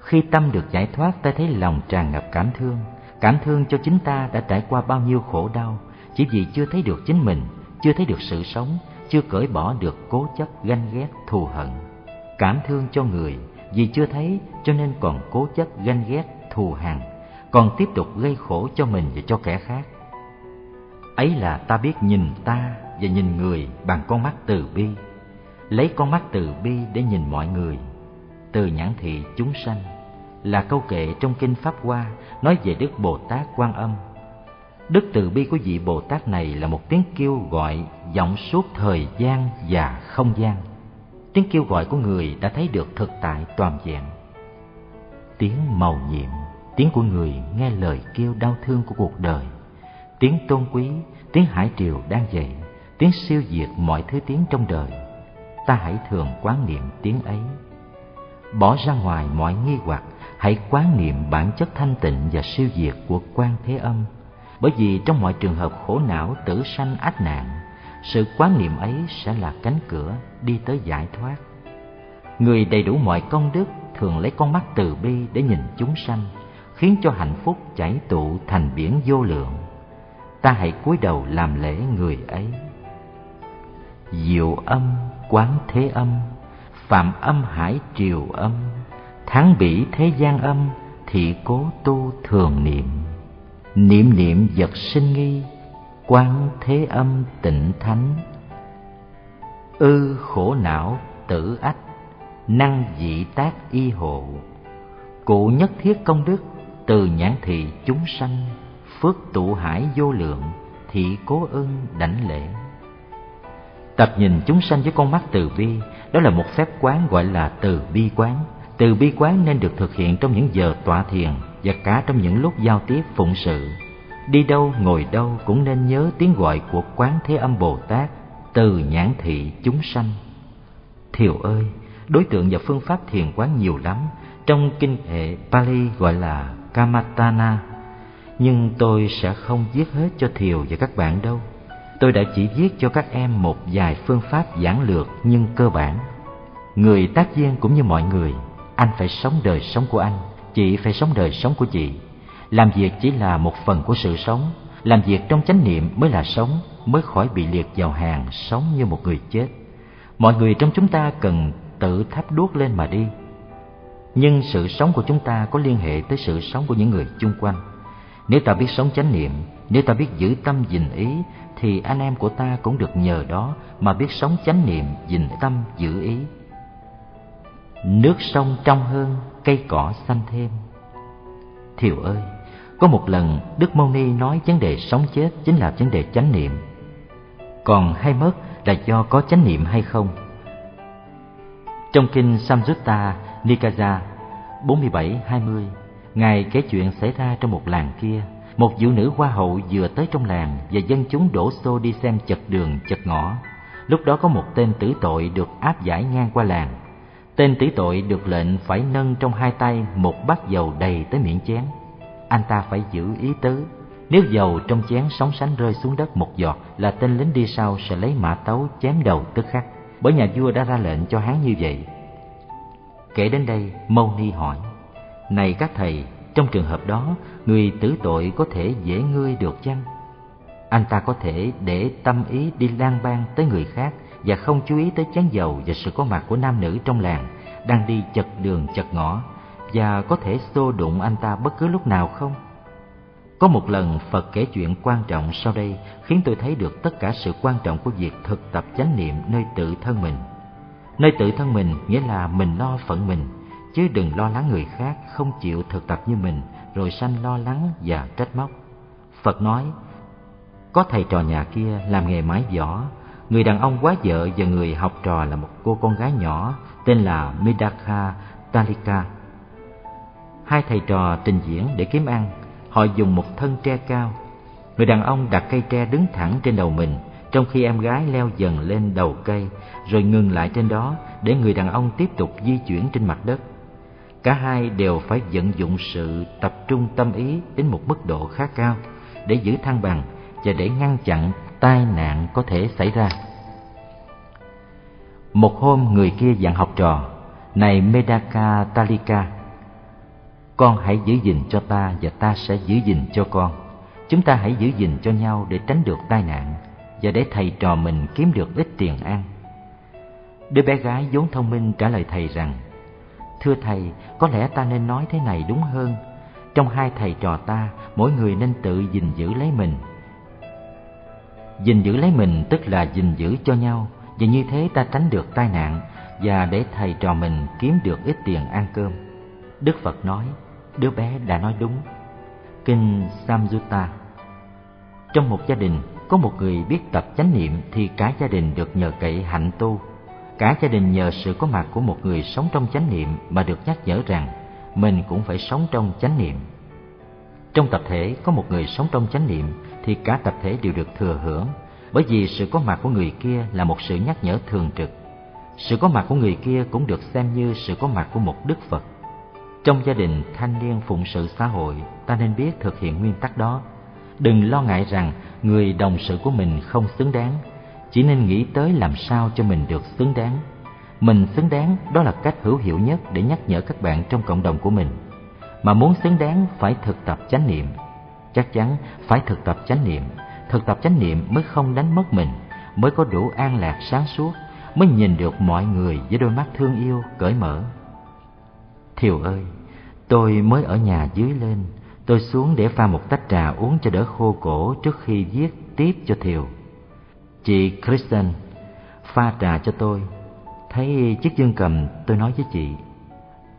Khi tâm được giải thoát, ta thấy lòng tràn ngập cảm thương cảm thương cho chính ta đã trải qua bao nhiêu khổ đau, chỉ vì chưa thấy được chính mình, chưa thấy được sự sống, chưa cởi bỏ được cố chấp ganh ghét thù hận. Cảm thương cho người vì chưa thấy, cho nên còn cố chấp ganh ghét, thù hằn, còn tiếp tục gây khổ cho mình và cho kẻ khác. Ấy là ta biết nhìn ta và nhìn người bằng con mắt từ bi, lấy con mắt từ bi để nhìn mọi người. Từ nhãn thị chúng sanh là câu kệ trong kinh pháp hoa nói về đức bồ tát quan âm. Đức từ bi của vị bồ tát này là một tiếng kêu gọi vọng suốt thời gian và không gian tiếng kêu gọi của người đã thấy được thực tại toàn vẹn tiếng màu nhiệm, tiếng của người nghe lời kêu đau thương của cuộc đời. Tiếng tôn quý, tiếng hải triều đang dậy, tiếng siêu diệt mọi thứ tiếng trong đời. Ta hãy thường quán niệm tiếng ấy. Bỏ ra ngoài mọi nghi hoặc, hãy quán niệm bản chất thanh tịnh và siêu diệt của quan thế âm. Bởi vì trong mọi trường hợp khổ não, tử sanh, ách nạn sự quán niệm ấy sẽ là cánh cửa đi tới giải thoát. Người đầy đủ mọi công đức thường lấy con mắt từ bi để nhìn chúng sanh, khiến cho hạnh phúc chảy tụ thành biển vô lượng. Ta hãy cúi đầu làm lễ người ấy. Diệu âm, quán thế âm phạm âm hải triều âm tháng bỉ thế gian âm thị cố tu thường niệm. Niệm niệm vật sinh nghi Quán thế âm tịnh thánh. Ư khổ não tử ách, năng dị tác y hộ. Cụ nhất thiết công đức, từ nhãn thị chúng sanh, phước tụ hải vô lượng thị cố ưng đảnh lễ. Tập nhìn chúng sanh với con mắt từ bi, đó là một phép quán gọi là từ bi quán. Từ bi quán nên được thực hiện trong những giờ tọa thiền và cả trong những lúc giao tiếp phụng sự đi đâu, ngồi đâu cũng nên nhớ tiếng gọi của quán thế âm bồ tát, từ nhãn thị chúng sanh. Thiều ơi, đối tượng và phương pháp thiền quán nhiều lắm. Trong kinh hệ pali gọi là kamatana. Nhưng tôi sẽ không viết hết cho thiều và các bạn đâu. Tôi đã chỉ viết cho các em một vài phương pháp giản lược nhưng cơ bản. Người tác viên cũng như mọi người, anh phải sống đời sống của anh, chị phải sống đời sống của chị làm việc chỉ là một phần của sự sống. Làm việc trong chánh niệm mới là sống, mới khỏi bị liệt vào hàng sống như một người chết. Mọi người trong chúng ta cần tự thắp đuốc lên mà đi. Nhưng sự sống của chúng ta có liên hệ tới sự sống của những người chung quanh. Nếu ta biết sống chánh niệm, nếu ta biết giữ tâm dình ý, thì anh em của ta cũng được nhờ đó mà biết sống chánh niệm dình tâm, giữ ý. Nước sông trong hơn cây cỏ xanh thêm. Thiều ơi! Có một lần, đức mâu ni nói vấn đề sống chết chính là vấn đề chánh niệm. Còn hay mất là do có chánh niệm hay không? Trong kinh samyutta nikaya 47-20 Ngài kể chuyện xảy ra trong một làng kia. Một phụ nữ hoa hậu vừa tới trong làng Và dân chúng đổ xô đi xem chật đường, chật ngõ. Lúc đó có một tên tử tội được áp giải ngang qua làng. Tên tử tội được lệnh phải nâng trong hai tay một bát dầu đầy tới miệng chén. Anh ta phải giữ ý tứ. Nếu dầu trong chén sóng sánh rơi xuống đất một giọt Là tên lính đi sau sẽ lấy mã tấu chém đầu tức khắc. Bởi nhà vua đã ra lệnh cho hắn như vậy. Kể đến đây, Mâu Ni hỏi này các thầy, trong trường hợp đó, người tử tội có thể dễ ngươi được chăng? Anh ta có thể để tâm ý đi lang bang tới người khác và không chú ý tới chén dầu và sự có mặt của nam nữ trong làng đang đi chật đường chật ngõ và có thể xô đụng anh ta bất cứ lúc nào không? Có một lần Phật kể chuyện quan trọng sau đây khiến tôi thấy được tất cả sự quan trọng của việc thực tập chánh niệm nơi tự thân mình. Nơi tự thân mình nghĩa là mình lo phận mình, chứ đừng lo lắng người khác không chịu thực tập như mình rồi sanh lo lắng và trách móc phật nói có thầy trò nhà kia làm nghề mái võ người đàn ông quá vợ và người học trò là một cô con gái nhỏ tên là midaka talika hai thầy trò trình diễn để kiếm ăn. Họ dùng một thân tre cao. Người đàn ông đặt cây tre đứng thẳng trên đầu mình, trong khi em gái leo dần lên đầu cây, rồi ngừng lại trên đó để người đàn ông tiếp tục di chuyển trên mặt đất. Cả hai đều phải vận dụng sự tập trung tâm ý đến một mức độ khá cao để giữ thăng bằng và để ngăn chặn tai nạn có thể xảy ra. Một hôm người kia dặn học trò, này Medaka Talika, con hãy giữ gìn cho ta và ta sẽ giữ gìn cho con. Chúng ta hãy giữ gìn cho nhau để tránh được tai nạn và để thầy trò mình kiếm được ít tiền ăn. Đứa bé gái vốn thông minh trả lời thầy rằng, Thưa thầy, có lẽ ta nên nói thế này đúng hơn. Trong hai thầy trò ta, mỗi người nên tự gìn giữ lấy mình. Gìn giữ lấy mình tức là gìn giữ cho nhau, và như thế ta tránh được tai nạn và để thầy trò mình kiếm được ít tiền ăn cơm. Đức Phật nói, đứa bé đã nói đúng. Kinh Samyutta Trong một gia đình, có một người biết tập chánh niệm thì cả gia đình được nhờ cậy hạnh tu. Cả gia đình nhờ sự có mặt của một người sống trong chánh niệm mà được nhắc nhở rằng mình cũng phải sống trong chánh niệm. Trong tập thể có một người sống trong chánh niệm thì cả tập thể đều được thừa hưởng bởi vì sự có mặt của người kia là một sự nhắc nhở thường trực. Sự có mặt của người kia cũng được xem như sự có mặt của một Đức Phật. Trong gia đình thanh niên phụng sự xã hội, ta nên biết thực hiện nguyên tắc đó. Đừng lo ngại rằng người đồng sự của mình không xứng đáng, chỉ nên nghĩ tới làm sao cho mình được xứng đáng. Mình xứng đáng đó là cách hữu hiệu nhất để nhắc nhở các bạn trong cộng đồng của mình. Mà muốn xứng đáng phải thực tập chánh niệm. Chắc chắn phải thực tập chánh niệm. Thực tập chánh niệm mới không đánh mất mình, mới có đủ an lạc sáng suốt, mới nhìn được mọi người với đôi mắt thương yêu, cởi mở. Thiều ơi, tôi mới ở nhà dưới lên, tôi xuống để pha một tách trà uống cho đỡ khô cổ trước khi viết tiếp cho Thiều. Chị Kristen, pha trà cho tôi. Thấy chiếc dương cầm, tôi nói với chị,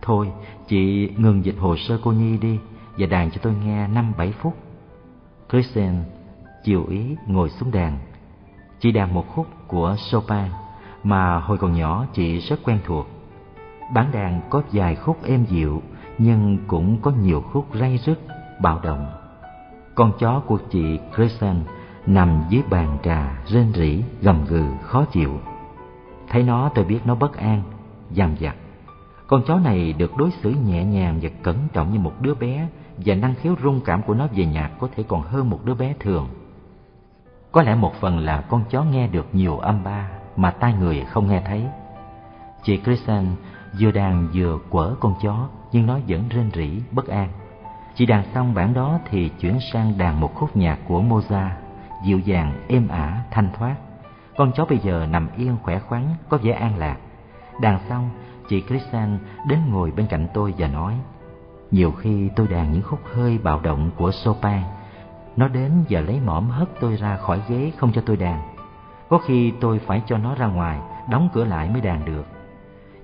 Thôi, chị ngừng dịch hồ sơ cô Nhi đi và đàn cho tôi nghe năm bảy phút. Kristen chiều ý ngồi xuống đàn. Chị đàn một khúc của Chopin mà hồi còn nhỏ chị rất quen thuộc. Bản đàn có vài khúc êm dịu nhưng cũng có nhiều khúc ray rứt, bạo động. Con chó của chị Kristen nằm dưới bàn trà rên rỉ, gầm gừ, khó chịu. Thấy nó tôi biết nó bất an, dằn vặt. Con chó này được đối xử nhẹ nhàng và cẩn trọng như một đứa bé và năng khiếu rung cảm của nó về nhạc có thể còn hơn một đứa bé thường. Có lẽ một phần là con chó nghe được nhiều âm ba mà tai người không nghe thấy. Chị Kristen vừa đàn vừa quở con chó nhưng nó vẫn rên rỉ, bất an. Chị đàn xong bản đó thì chuyển sang đàn một khúc nhạc của Mozart, dịu dàng, êm ả, thanh thoát. Con chó bây giờ nằm yên khỏe khoắn, có vẻ an lạc. Đàn xong, chị Christian đến ngồi bên cạnh tôi và nói Nhiều khi tôi đàn những khúc hơi bạo động của Chopin nó đến và lấy mõm hất tôi ra khỏi ghế không cho tôi đàn. Có khi tôi phải cho nó ra ngoài, đóng cửa lại mới đàn được.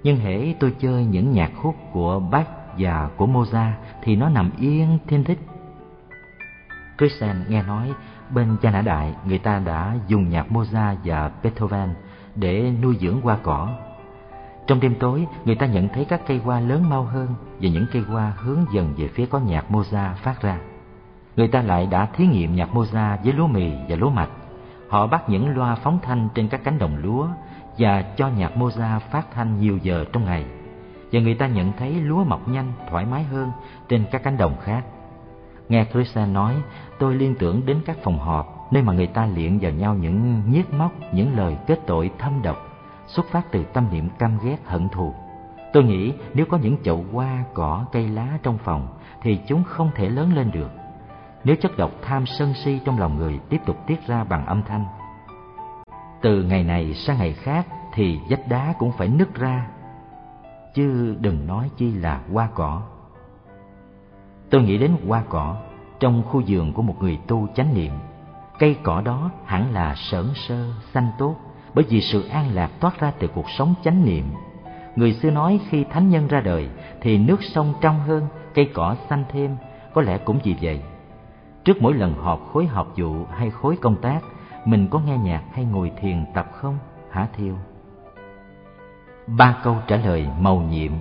Nhưng hễ tôi chơi những nhạc khúc của Bach và của Mozart thì nó nằm yên thiên thích. Christian nghe nói bên cha nã đại người ta đã dùng nhạc Mozart và Beethoven để nuôi dưỡng hoa cỏ. Trong đêm tối, người ta nhận thấy các cây hoa lớn mau hơn và những cây hoa hướng dần về phía có nhạc Mozart phát ra người ta lại đã thí nghiệm nhạc Mozart với lúa mì và lúa mạch. Họ bắt những loa phóng thanh trên các cánh đồng lúa và cho nhạc Moza phát thanh nhiều giờ trong ngày. Và người ta nhận thấy lúa mọc nhanh, thoải mái hơn trên các cánh đồng khác. Nghe Christian nói, tôi liên tưởng đến các phòng họp nơi mà người ta luyện vào nhau những nhiếc móc, những lời kết tội thâm độc, xuất phát từ tâm niệm căm ghét hận thù. Tôi nghĩ nếu có những chậu hoa, cỏ, cây lá trong phòng thì chúng không thể lớn lên được nếu chất độc tham sân si trong lòng người tiếp tục tiết ra bằng âm thanh. Từ ngày này sang ngày khác thì vách đá cũng phải nứt ra, chứ đừng nói chi là hoa cỏ. Tôi nghĩ đến hoa cỏ trong khu vườn của một người tu chánh niệm. Cây cỏ đó hẳn là sởn sơ, xanh tốt, bởi vì sự an lạc toát ra từ cuộc sống chánh niệm. Người xưa nói khi thánh nhân ra đời thì nước sông trong hơn, cây cỏ xanh thêm, có lẽ cũng vì vậy Trước mỗi lần họp khối học vụ hay khối công tác, mình có nghe nhạc hay ngồi thiền tập không, hả Thiêu? Ba câu trả lời màu nhiệm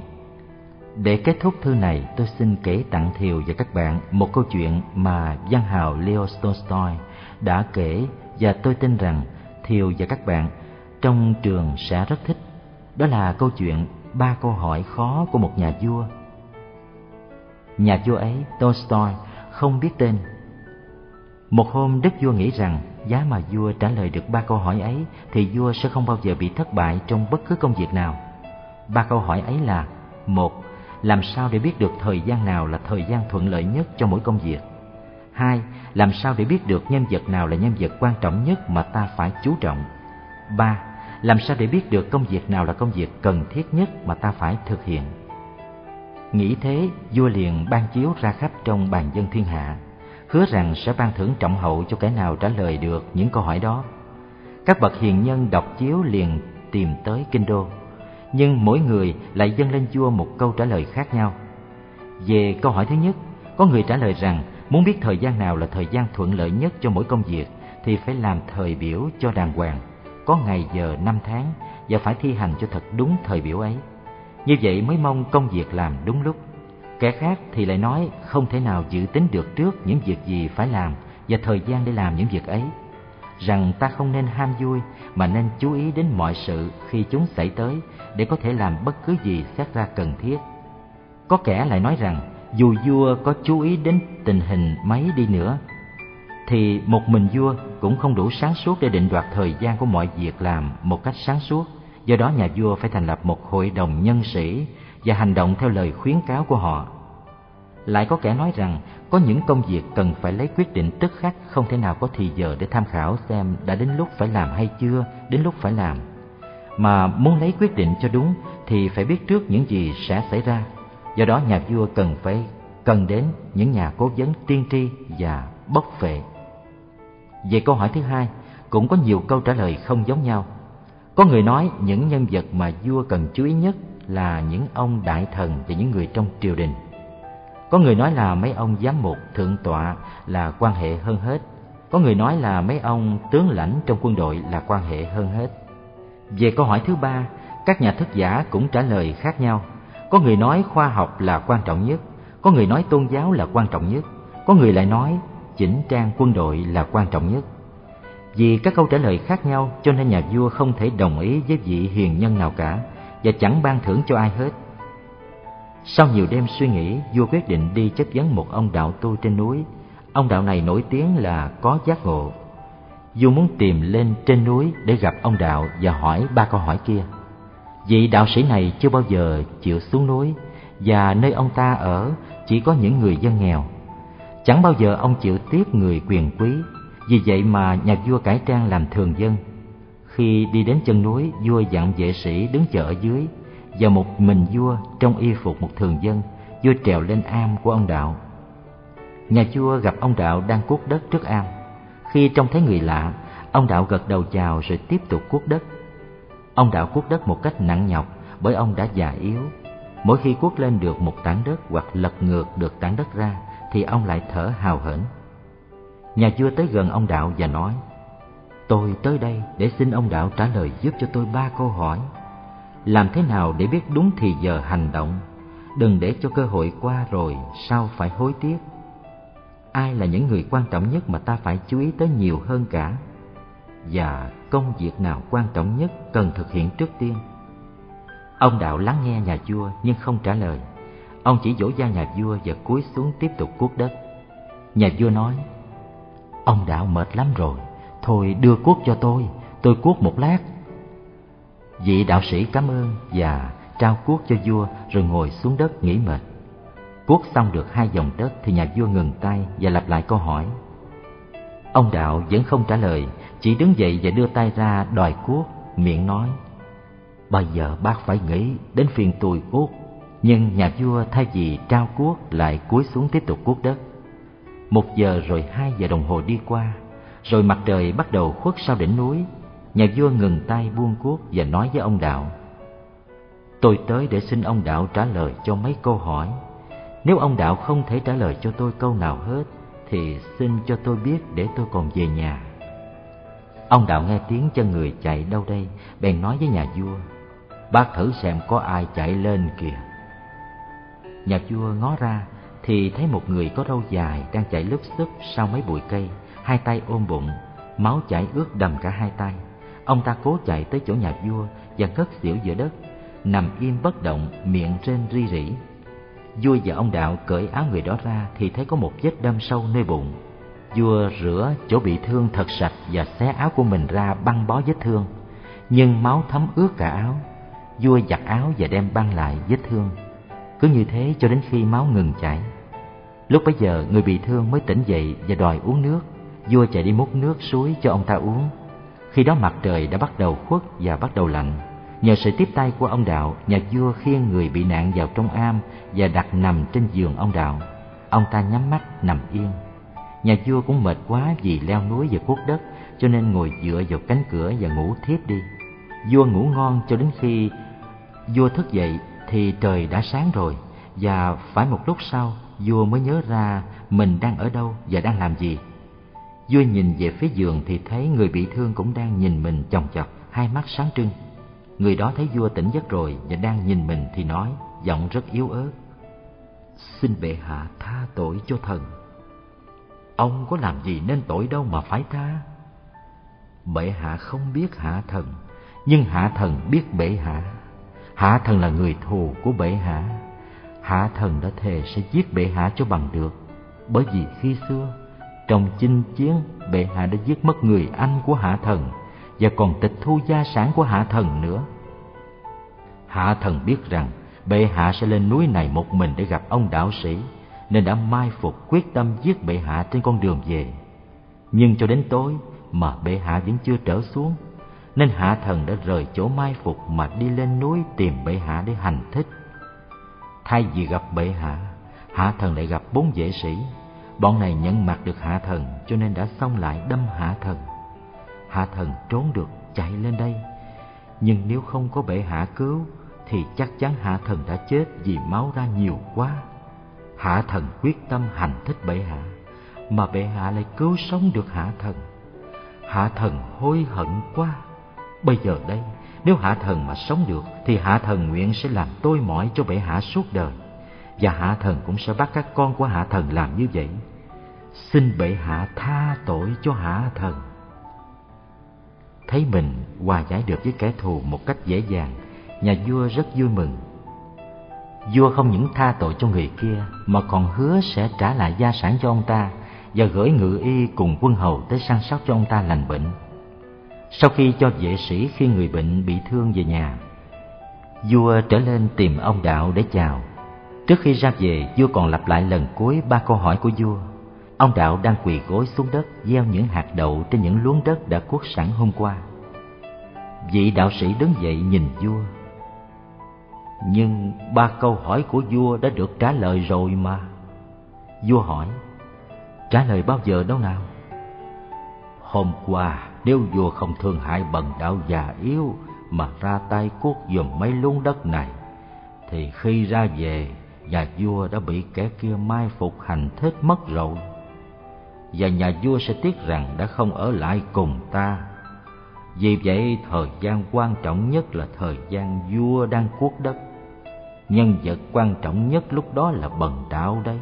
Để kết thúc thư này, tôi xin kể tặng Thiều và các bạn một câu chuyện mà văn hào Leo Tolstoy đã kể và tôi tin rằng Thiều và các bạn trong trường sẽ rất thích. Đó là câu chuyện ba câu hỏi khó của một nhà vua. Nhà vua ấy, Tolstoy, không biết tên. Một hôm đức vua nghĩ rằng giá mà vua trả lời được ba câu hỏi ấy, thì vua sẽ không bao giờ bị thất bại trong bất cứ công việc nào. Ba câu hỏi ấy là, một, làm sao để biết được thời gian nào là thời gian thuận lợi nhất cho mỗi công việc? Hai, làm sao để biết được nhân vật nào là nhân vật quan trọng nhất mà ta phải chú trọng? Ba, làm sao để biết được công việc nào là công việc cần thiết nhất mà ta phải thực hiện? Nghĩ thế, vua liền ban chiếu ra khắp trong bàn dân thiên hạ hứa rằng sẽ ban thưởng trọng hậu cho kẻ nào trả lời được những câu hỏi đó các bậc hiền nhân đọc chiếu liền tìm tới kinh đô nhưng mỗi người lại dâng lên vua một câu trả lời khác nhau. Về câu hỏi thứ nhất, có người trả lời rằng muốn biết thời gian nào là thời gian thuận lợi nhất cho mỗi công việc thì phải làm thời biểu cho đàng hoàng, có ngày giờ năm tháng và phải thi hành cho thật đúng thời biểu ấy. Như vậy mới mong công việc làm đúng lúc. Kẻ khác thì lại nói không thể nào dự tính được trước những việc gì phải làm và thời gian để làm những việc ấy rằng ta không nên ham vui mà nên chú ý đến mọi sự khi chúng xảy tới để có thể làm bất cứ gì xét ra cần thiết. Có kẻ lại nói rằng dù vua có chú ý đến tình hình mấy đi nữa, thì một mình vua cũng không đủ sáng suốt để định đoạt thời gian của mọi việc làm một cách sáng suốt. Do đó nhà vua phải thành lập một hội đồng nhân sĩ và hành động theo lời khuyến cáo của họ lại có kẻ nói rằng có những công việc cần phải lấy quyết định tức khắc không thể nào có thì giờ để tham khảo xem đã đến lúc phải làm hay chưa, đến lúc phải làm. Mà muốn lấy quyết định cho đúng thì phải biết trước những gì sẽ xảy ra. Do đó nhà vua cần phải cần đến những nhà cố vấn tiên tri và bốc phệ. Về câu hỏi thứ hai, cũng có nhiều câu trả lời không giống nhau. Có người nói những nhân vật mà vua cần chú ý nhất là những ông đại thần và những người trong triều đình có người nói là mấy ông giám mục, thượng tọa là quan hệ hơn hết. Có người nói là mấy ông tướng lãnh trong quân đội là quan hệ hơn hết. Về câu hỏi thứ ba, các nhà thức giả cũng trả lời khác nhau. Có người nói khoa học là quan trọng nhất, có người nói tôn giáo là quan trọng nhất, có người lại nói chỉnh trang quân đội là quan trọng nhất. Vì các câu trả lời khác nhau cho nên nhà vua không thể đồng ý với vị hiền nhân nào cả và chẳng ban thưởng cho ai hết sau nhiều đêm suy nghĩ, vua quyết định đi chất vấn một ông đạo tu trên núi. Ông đạo này nổi tiếng là có giác ngộ. Vua muốn tìm lên trên núi để gặp ông đạo và hỏi ba câu hỏi kia. Vị đạo sĩ này chưa bao giờ chịu xuống núi và nơi ông ta ở chỉ có những người dân nghèo. Chẳng bao giờ ông chịu tiếp người quyền quý, vì vậy mà nhà vua cải trang làm thường dân. Khi đi đến chân núi, vua dặn vệ sĩ đứng chờ ở dưới và một mình vua trong y phục một thường dân vua trèo lên am của ông đạo. Nhà vua gặp ông đạo đang cuốc đất trước am. Khi trông thấy người lạ ông đạo gật đầu chào rồi tiếp tục cuốc đất. Ông đạo cuốc đất một cách nặng nhọc bởi ông đã già yếu. Mỗi khi cuốc lên được một tảng đất hoặc lật ngược được tảng đất ra thì ông lại thở hào hển. Nhà vua tới gần ông đạo và nói tôi tới đây để xin ông đạo trả lời giúp cho tôi ba câu hỏi. Làm thế nào để biết đúng thì giờ hành động? Đừng để cho cơ hội qua rồi sao phải hối tiếc. Ai là những người quan trọng nhất mà ta phải chú ý tới nhiều hơn cả? Và công việc nào quan trọng nhất cần thực hiện trước tiên? Ông đạo lắng nghe nhà vua nhưng không trả lời. Ông chỉ dỗ da nhà vua và cúi xuống tiếp tục cuốc đất. Nhà vua nói, ông đạo mệt lắm rồi thôi đưa cuốc cho tôi tôi cuốc một lát Vị đạo sĩ cảm ơn và trao cuốc cho vua rồi ngồi xuống đất nghỉ mệt. Cuốc xong được hai dòng đất thì nhà vua ngừng tay và lặp lại câu hỏi. Ông đạo vẫn không trả lời, chỉ đứng dậy và đưa tay ra đòi cuốc, miệng nói. Bây giờ bác phải nghĩ đến phiền tôi cuốc. Nhưng nhà vua thay vì trao cuốc lại cúi xuống tiếp tục cuốc đất. Một giờ rồi hai giờ đồng hồ đi qua, rồi mặt trời bắt đầu khuất sau đỉnh núi nhà vua ngừng tay buông cuốc và nói với ông đạo tôi tới để xin ông đạo trả lời cho mấy câu hỏi. Nếu ông đạo không thể trả lời cho tôi câu nào hết thì xin cho tôi biết để tôi còn về nhà. Ông đạo nghe tiếng chân người chạy đâu đây bèn nói với nhà vua bác thử xem có ai chạy lên kìa. Nhà vua ngó ra thì thấy một người có râu dài đang chạy lúp xúp sau mấy bụi cây, hai tay ôm bụng, máu chảy ướt đầm cả hai tay. Ông ta cố chạy tới chỗ nhà vua và ngất xỉu giữa đất, nằm im bất động, miệng trên ri rỉ. Vua và ông đạo cởi áo người đó ra thì thấy có một vết đâm sâu nơi bụng. Vua rửa chỗ bị thương thật sạch và xé áo của mình ra băng bó vết thương, nhưng máu thấm ướt cả áo. Vua giặt áo và đem băng lại vết thương. Cứ như thế cho đến khi máu ngừng chảy. Lúc bấy giờ người bị thương mới tỉnh dậy và đòi uống nước. Vua chạy đi múc nước suối cho ông ta uống. Khi đó mặt trời đã bắt đầu khuất và bắt đầu lạnh. Nhờ sự tiếp tay của ông Đạo, nhà vua khiêng người bị nạn vào trong am và đặt nằm trên giường ông Đạo. Ông ta nhắm mắt nằm yên. Nhà vua cũng mệt quá vì leo núi và cuốc đất, cho nên ngồi dựa vào cánh cửa và ngủ thiếp đi. Vua ngủ ngon cho đến khi vua thức dậy thì trời đã sáng rồi và phải một lúc sau vua mới nhớ ra mình đang ở đâu và đang làm gì. Vua nhìn về phía giường thì thấy người bị thương cũng đang nhìn mình chòng chọc, hai mắt sáng trưng. Người đó thấy vua tỉnh giấc rồi và đang nhìn mình thì nói, giọng rất yếu ớt. Xin bệ hạ tha tội cho thần. Ông có làm gì nên tội đâu mà phải tha. Bệ hạ không biết hạ thần, nhưng hạ thần biết bệ hạ. Hạ thần là người thù của bệ hạ. Hạ thần đã thề sẽ giết bệ hạ cho bằng được, bởi vì khi xưa trong chinh chiến bệ hạ đã giết mất người anh của hạ thần và còn tịch thu gia sản của hạ thần nữa. Hạ thần biết rằng bệ hạ sẽ lên núi này một mình để gặp ông đạo sĩ, nên đã mai phục quyết tâm giết bệ hạ trên con đường về. Nhưng cho đến tối mà bệ hạ vẫn chưa trở xuống, nên hạ thần đã rời chỗ mai phục mà đi lên núi tìm bệ hạ để hành thích. Thay vì gặp bệ hạ, hạ thần lại gặp bốn vệ sĩ. Bọn này nhận mặt được hạ thần cho nên đã xông lại đâm hạ thần. Hạ thần trốn được chạy lên đây, nhưng nếu không có bệ hạ cứu thì chắc chắn hạ thần đã chết vì máu ra nhiều quá. Hạ thần quyết tâm hành thích bệ hạ, mà bệ hạ lại cứu sống được hạ thần. Hạ thần hối hận quá. Bây giờ đây, nếu hạ thần mà sống được thì hạ thần nguyện sẽ làm tôi mỏi cho bệ hạ suốt đời. Và hạ thần cũng sẽ bắt các con của hạ thần làm như vậy. Xin bệ hạ tha tội cho hạ thần. Thấy mình hòa giải được với kẻ thù một cách dễ dàng, nhà vua rất vui mừng. Vua không những tha tội cho người kia mà còn hứa sẽ trả lại gia sản cho ông ta và gửi ngự y cùng quân hầu tới săn sóc cho ông ta lành bệnh. Sau khi cho vệ sĩ khi người bệnh bị thương về nhà, vua trở lên tìm ông đạo để chào. Trước khi ra về, vua còn lặp lại lần cuối ba câu hỏi của vua. Ông đạo đang quỳ gối xuống đất gieo những hạt đậu trên những luống đất đã cuốc sẵn hôm qua. Vị đạo sĩ đứng dậy nhìn vua. Nhưng ba câu hỏi của vua đã được trả lời rồi mà. Vua hỏi, trả lời bao giờ đâu nào? Hôm qua nếu vua không thương hại bần đạo già yếu mà ra tay cuốc dùm mấy luống đất này, thì khi ra về, nhà vua đã bị kẻ kia mai phục hành thích mất rồi. Và nhà vua sẽ tiếc rằng đã không ở lại cùng ta. Vì vậy, thời gian quan trọng nhất là thời gian vua đang cuốc đất. Nhân vật quan trọng nhất lúc đó là bần đạo đây,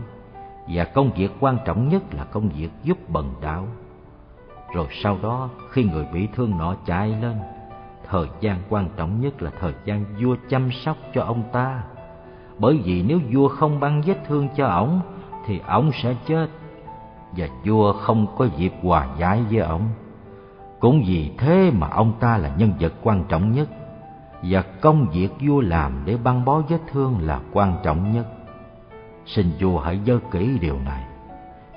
và công việc quan trọng nhất là công việc giúp bần đạo rồi sau đó khi người bị thương nọ chạy lên Thời gian quan trọng nhất là thời gian vua chăm sóc cho ông ta Bởi vì nếu vua không băng vết thương cho ổng Thì ổng sẽ chết và vua không có dịp hòa giải với ông. Cũng vì thế mà ông ta là nhân vật quan trọng nhất. Và công việc vua làm để băng bó vết thương là quan trọng nhất. Xin vua hãy nhớ kỹ điều này.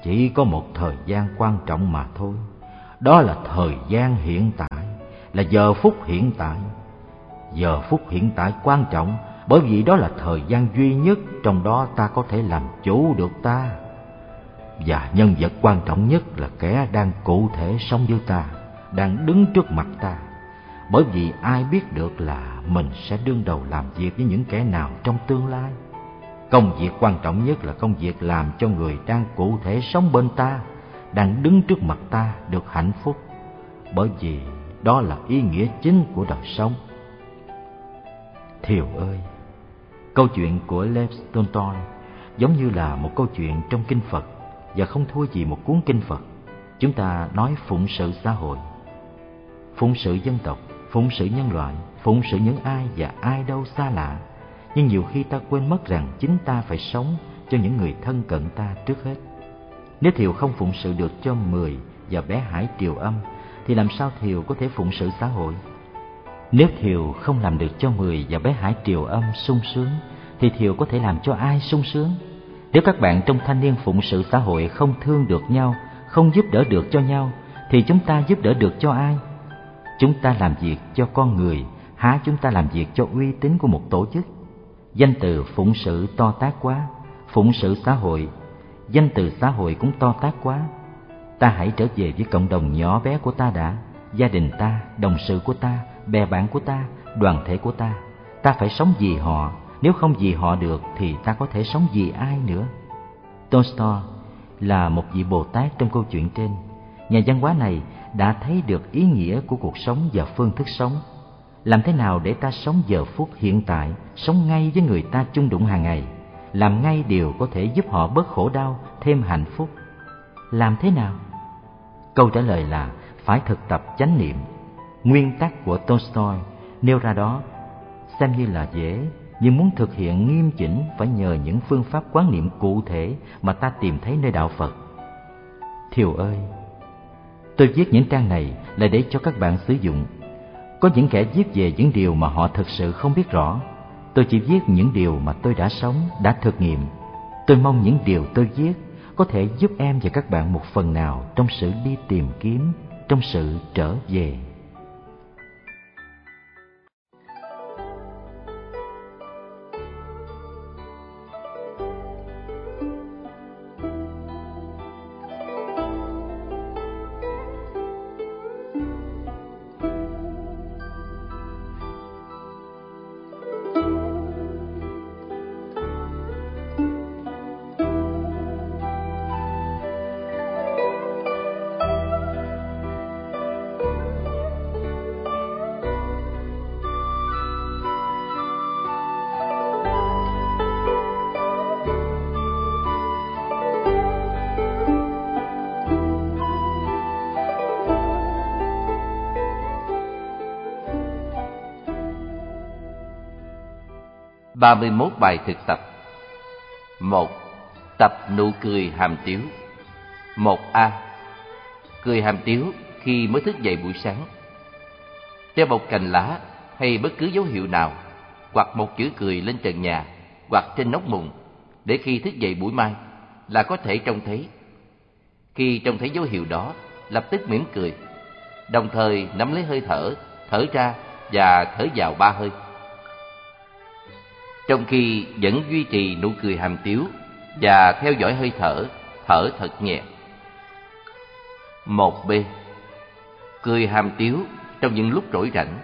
Chỉ có một thời gian quan trọng mà thôi. Đó là thời gian hiện tại, là giờ phút hiện tại. Giờ phút hiện tại quan trọng bởi vì đó là thời gian duy nhất trong đó ta có thể làm chủ được ta. Và nhân vật quan trọng nhất là kẻ đang cụ thể sống với ta, đang đứng trước mặt ta. Bởi vì ai biết được là mình sẽ đương đầu làm việc với những kẻ nào trong tương lai. Công việc quan trọng nhất là công việc làm cho người đang cụ thể sống bên ta đang đứng trước mặt ta được hạnh phúc bởi vì đó là ý nghĩa chính của đời sống thiều ơi câu chuyện của lev Stonton giống như là một câu chuyện trong kinh Phật và không thua gì một cuốn kinh Phật. Chúng ta nói phụng sự xã hội, phụng sự dân tộc, phụng sự nhân loại, phụng sự những ai và ai đâu xa lạ. Nhưng nhiều khi ta quên mất rằng chính ta phải sống cho những người thân cận ta trước hết. Nếu Thiều không phụng sự được cho mười và bé Hải Triều Âm, thì làm sao Thiều có thể phụng sự xã hội? Nếu Thiều không làm được cho mười và bé Hải Triều Âm sung sướng, thì Thiều có thể làm cho ai sung sướng? Nếu các bạn trong thanh niên phụng sự xã hội không thương được nhau, không giúp đỡ được cho nhau, thì chúng ta giúp đỡ được cho ai? Chúng ta làm việc cho con người, há chúng ta làm việc cho uy tín của một tổ chức? Danh từ phụng sự to tác quá, phụng sự xã hội, danh từ xã hội cũng to tác quá. Ta hãy trở về với cộng đồng nhỏ bé của ta đã, gia đình ta, đồng sự của ta, bè bạn của ta, đoàn thể của ta. Ta phải sống vì họ, nếu không vì họ được thì ta có thể sống vì ai nữa. Tolstoy là một vị Bồ Tát trong câu chuyện trên. Nhà văn hóa này đã thấy được ý nghĩa của cuộc sống và phương thức sống. Làm thế nào để ta sống giờ phút hiện tại, sống ngay với người ta chung đụng hàng ngày, làm ngay điều có thể giúp họ bớt khổ đau, thêm hạnh phúc. Làm thế nào? Câu trả lời là phải thực tập chánh niệm. Nguyên tắc của Tolstoy nêu ra đó xem như là dễ, nhưng muốn thực hiện nghiêm chỉnh phải nhờ những phương pháp quán niệm cụ thể mà ta tìm thấy nơi đạo Phật. Thiều ơi, tôi viết những trang này là để cho các bạn sử dụng. Có những kẻ viết về những điều mà họ thực sự không biết rõ. Tôi chỉ viết những điều mà tôi đã sống, đã thực nghiệm. Tôi mong những điều tôi viết có thể giúp em và các bạn một phần nào trong sự đi tìm kiếm, trong sự trở về. 31 bài thực tập. 1 Tập nụ cười hàm tiếu. 1a Cười hàm tiếu khi mới thức dậy buổi sáng. Treo một cành lá hay bất cứ dấu hiệu nào, Hoặc một chữ cười lên trần nhà, Hoặc trên nóc mùng, Để khi thức dậy buổi mai Là có thể trông thấy. Khi trông thấy dấu hiệu đó, Lập tức mỉm cười, Đồng thời nắm lấy hơi thở Thở ra và thở vào ba hơi trong khi vẫn duy trì nụ cười hàm tiếu và theo dõi hơi thở, thở thật nhẹ. một b Cười hàm tiếu trong những lúc rỗi rảnh.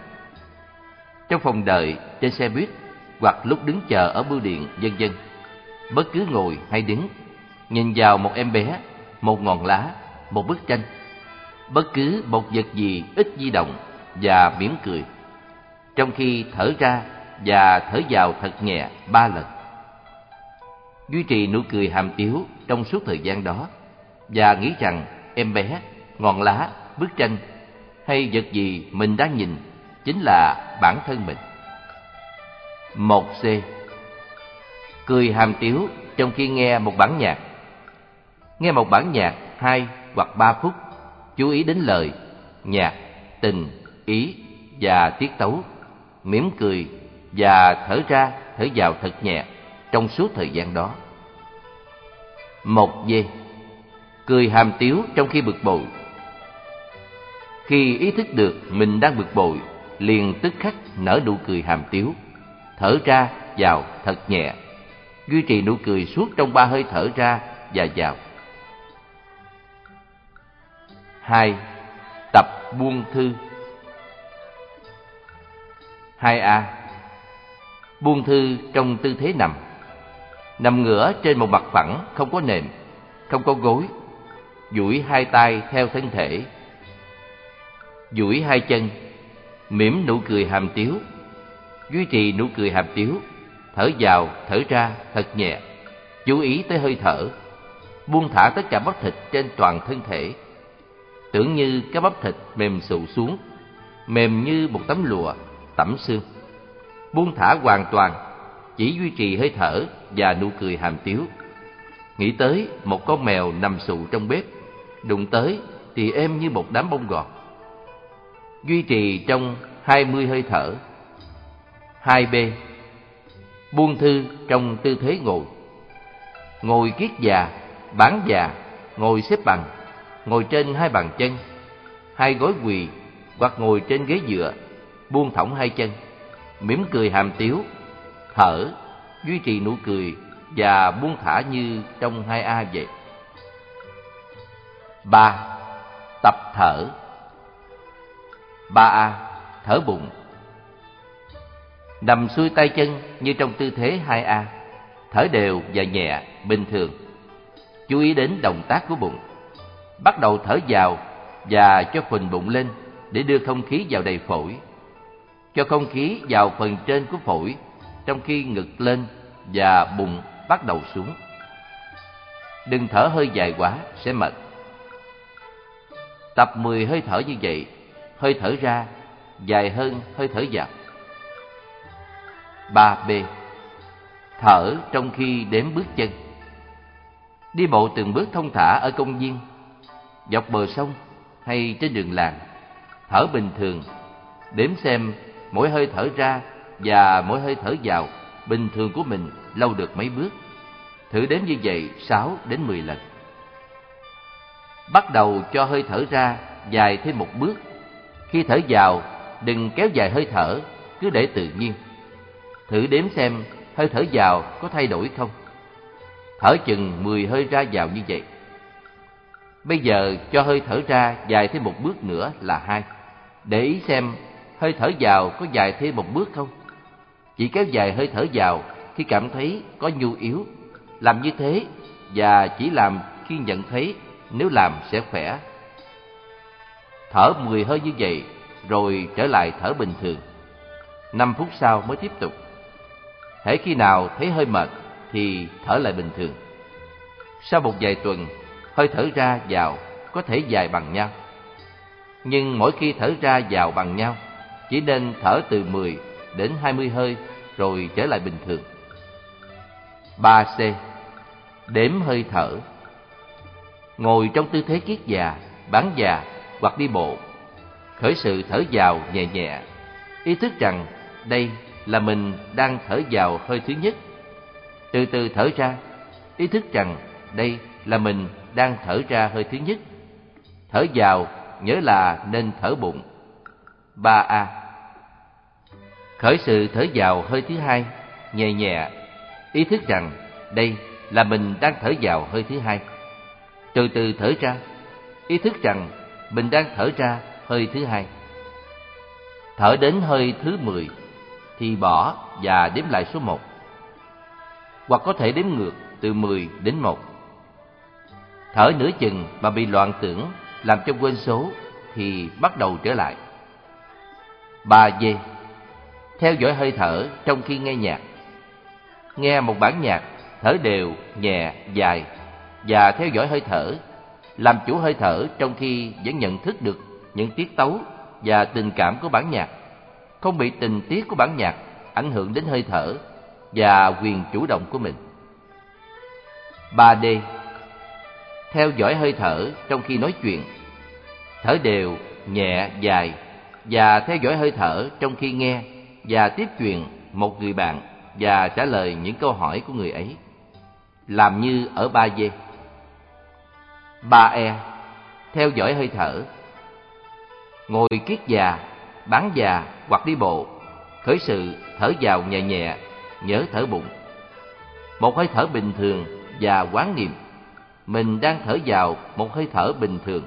Trong phòng đợi, trên xe buýt hoặc lúc đứng chờ ở bưu điện, vân vân. Bất cứ ngồi hay đứng, nhìn vào một em bé, một ngọn lá, một bức tranh, bất cứ một vật gì ít di động và mỉm cười. Trong khi thở ra và thở vào thật nhẹ ba lần. Duy trì nụ cười hàm tiếu trong suốt thời gian đó và nghĩ rằng em bé, ngọn lá, bức tranh hay vật gì mình đang nhìn chính là bản thân mình. một c Cười hàm tiếu trong khi nghe một bản nhạc. Nghe một bản nhạc hai hoặc ba phút, chú ý đến lời, nhạc, tình, ý và tiết tấu, mỉm cười và thở ra, thở vào thật nhẹ trong suốt thời gian đó. Một dê Cười hàm tiếu trong khi bực bội. Khi ý thức được mình đang bực bội Liền tức khắc nở nụ cười hàm tiếu Thở ra, vào thật nhẹ Duy trì nụ cười suốt trong ba hơi thở ra và vào. Hai Tập buông thư. Hai a buông thư trong tư thế nằm. Nằm ngửa trên một mặt phẳng không có nệm không có gối. Duỗi hai tay theo thân thể. Duỗi hai chân. Mỉm nụ cười hàm tiếu. Duy trì nụ cười hàm tiếu. Thở vào thở ra thật nhẹ. Chú ý tới hơi thở, buông thả tất cả bắp thịt trên toàn thân thể. Tưởng như các bắp thịt mềm sụ xuống, mềm như một tấm lụa, tẩm xương. Buông thả hoàn toàn, chỉ duy trì hơi thở và nụ cười hàm tiếu. Nghĩ tới một con mèo nằm sụ trong bếp, đụng tới thì êm như một đám bông gọt. Duy trì trong hai mươi hơi thở. hai b Buông thư trong tư thế ngồi. Ngồi kiết già, bán già, ngồi xếp bằng, ngồi trên hai bàn chân, hai gối quỳ hoặc ngồi trên ghế dựa, buông thõng hai chân, mỉm cười hàm tiếu, thở, duy trì nụ cười và buông thả như trong hai a vậy. ba Tập thở ba a Thở bụng Nằm xuôi tay chân như trong tư thế hai a Thở đều và nhẹ, bình thường Chú ý đến động tác của bụng Bắt đầu thở vào và cho phình bụng lên để đưa không khí vào đầy phổi. Cho không khí vào phần trên của phổi trong khi ngực lên và bụng bắt đầu xuống. Đừng thở hơi dài quá, sẽ mệt. Tập 10 hơi thở như vậy, hơi thở ra dài hơn hơi thở vào. 3B Thở trong khi đếm bước chân Đi bộ từng bước thông thả ở công viên, dọc bờ sông hay trên đường làng, thở bình thường, đếm xem mỗi hơi thở ra và mỗi hơi thở vào bình thường của mình lâu được mấy bước. Thử đếm như vậy 6 đến 10 lần. Bắt đầu cho hơi thở ra dài thêm một bước. Khi thở vào, đừng kéo dài hơi thở, cứ để tự nhiên. Thử đếm xem hơi thở vào có thay đổi không. Thở chừng 10 hơi ra vào như vậy. Bây giờ cho hơi thở ra dài thêm một bước nữa là hai. Để ý xem hơi thở vào có dài thêm một bước không. Chỉ kéo dài hơi thở vào khi cảm thấy có nhu yếu. Làm như thế và chỉ làm khi nhận thấy nếu làm sẽ khỏe. Thở 10 hơi như vậy rồi trở lại thở bình thường. 5 phút sau mới tiếp tục. Hễ khi nào thấy hơi mệt thì thở lại bình thường. Sau một vài tuần, hơi thở ra vào có thể dài bằng nhau. Nhưng mỗi khi thở ra vào bằng nhau, chỉ nên thở từ 10 đến 20 hơi rồi trở lại bình thường. 3C. Đếm hơi thở Ngồi trong tư thế kiết già, bán già hoặc đi bộ. Khởi sự thở vào nhẹ nhẹ, ý thức rằng đây là mình đang thở vào hơi thứ nhất. Từ từ thở ra, ý thức rằng đây là mình đang thở ra hơi thứ nhất. Thở vào nhớ là nên thở bụng. 3A Khởi sự thở vào hơi thứ hai, nhẹ nhẹ, ý thức rằng đây là mình đang thở vào hơi thứ hai. Từ từ thở ra, ý thức rằng mình đang thở ra hơi thứ hai. Thở đến hơi thứ mười thì bỏ và đếm lại số một. Hoặc có thể đếm ngược từ mười đến một. Thở nửa chừng mà bị loạn tưởng làm cho quên số thì bắt đầu trở lại. Ba D Theo dõi hơi thở trong khi nghe nhạc. Nghe một bản nhạc, thở đều, nhẹ, dài và theo dõi hơi thở, làm chủ hơi thở trong khi vẫn nhận thức được những tiết tấu và tình cảm của bản nhạc, không bị tình tiết của bản nhạc ảnh hưởng đến hơi thở và quyền chủ động của mình. 3D theo dõi hơi thở trong khi nói chuyện. Thở đều, nhẹ, dài và theo dõi hơi thở trong khi nghe và tiếp chuyện một người bạn và trả lời những câu hỏi của người ấy. Làm như ở 3D. 3E Theo dõi hơi thở. Ngồi kiết già, bán già hoặc đi bộ Khởi sự thở vào nhẹ nhẹ, nhớ thở bụng. Một hơi thở bình thường và quán niệm. Mình đang thở vào một hơi thở bình thường,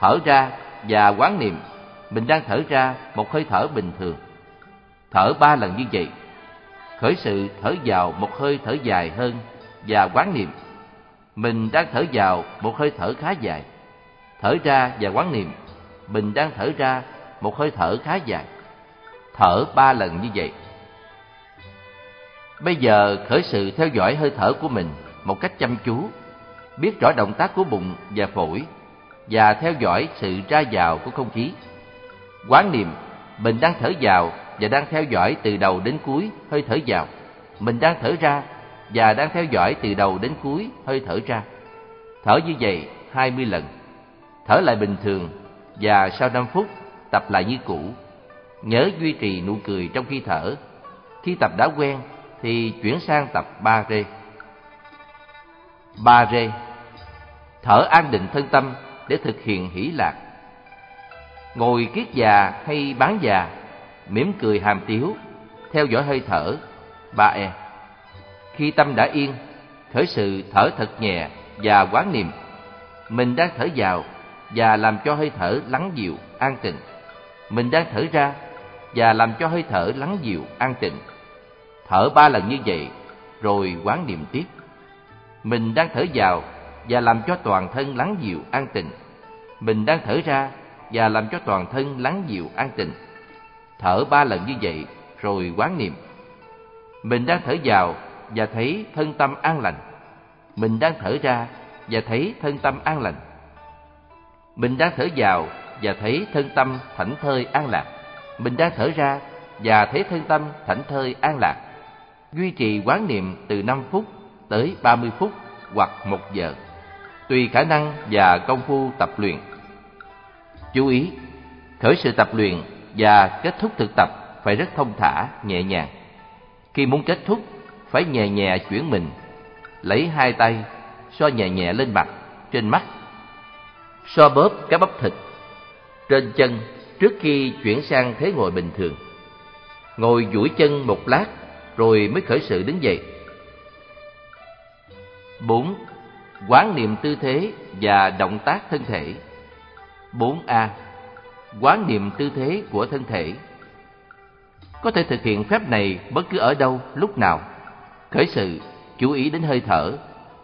thở ra và quán niệm mình đang thở ra một hơi thở bình thường. Thở ba lần như vậy, khởi sự thở vào một hơi thở dài hơn và quán niệm mình đang thở vào một hơi thở khá dài. Thở ra và quán niệm mình đang thở ra một hơi thở khá dài. Thở ba lần như vậy. Bây giờ khởi sự theo dõi hơi thở của mình một cách chăm chú, biết rõ động tác của bụng và phổi và theo dõi sự ra vào của không khí. Quán niệm, mình đang thở vào và đang theo dõi từ đầu đến cuối hơi thở vào. Mình đang thở ra và đang theo dõi từ đầu đến cuối hơi thở ra. Thở như vậy 20 lần. Thở lại bình thường và sau 5 phút tập lại như cũ. Nhớ duy trì nụ cười trong khi thở. Khi tập đã quen thì chuyển sang tập 3 rê. 3 rê Thở an định thân tâm để thực hiện hỷ lạc. Ngồi kiết già hay bán già, mỉm cười hàm tiếu, theo dõi hơi thở. ba e Khi tâm đã yên, khởi sự thở thật nhẹ và quán niệm. Mình đang thở vào và làm cho hơi thở lắng dịu, an tịnh. Mình đang thở ra và làm cho hơi thở lắng dịu, an tịnh. Thở ba lần như vậy, rồi quán niệm tiếp. Mình đang thở vào và làm cho toàn thân lắng dịu, an tịnh. Mình đang thở ra và làm cho toàn thân lắng dịu, an tịnh. Thở ba lần như vậy, rồi quán niệm. Mình đang thở vào và thấy thân tâm an lành. Mình đang thở ra và thấy thân tâm an lành. Mình đang thở vào và thấy thân tâm thảnh thơi an lạc. Mình đang thở ra và thấy thân tâm thảnh thơi an lạc. Duy trì quán niệm từ 5 phút tới 30 phút hoặc 1 giờ, tùy khả năng và công phu tập luyện. Chú ý, khởi sự tập luyện và kết thúc thực tập phải rất thông thả, nhẹ nhàng. Khi muốn kết thúc, phải nhẹ nhẹ chuyển mình, lấy hai tay so nhẹ nhẹ lên mặt, trên mắt, so bóp các bắp thịt trên chân trước khi chuyển sang thế ngồi bình thường. Ngồi duỗi chân một lát rồi mới khởi sự đứng dậy. 4. Quán niệm tư thế và động tác thân thể. 4A. Quán niệm tư thế của thân thể. Có thể thực hiện phép này bất cứ ở đâu, lúc nào. Khởi sự, chú ý đến hơi thở,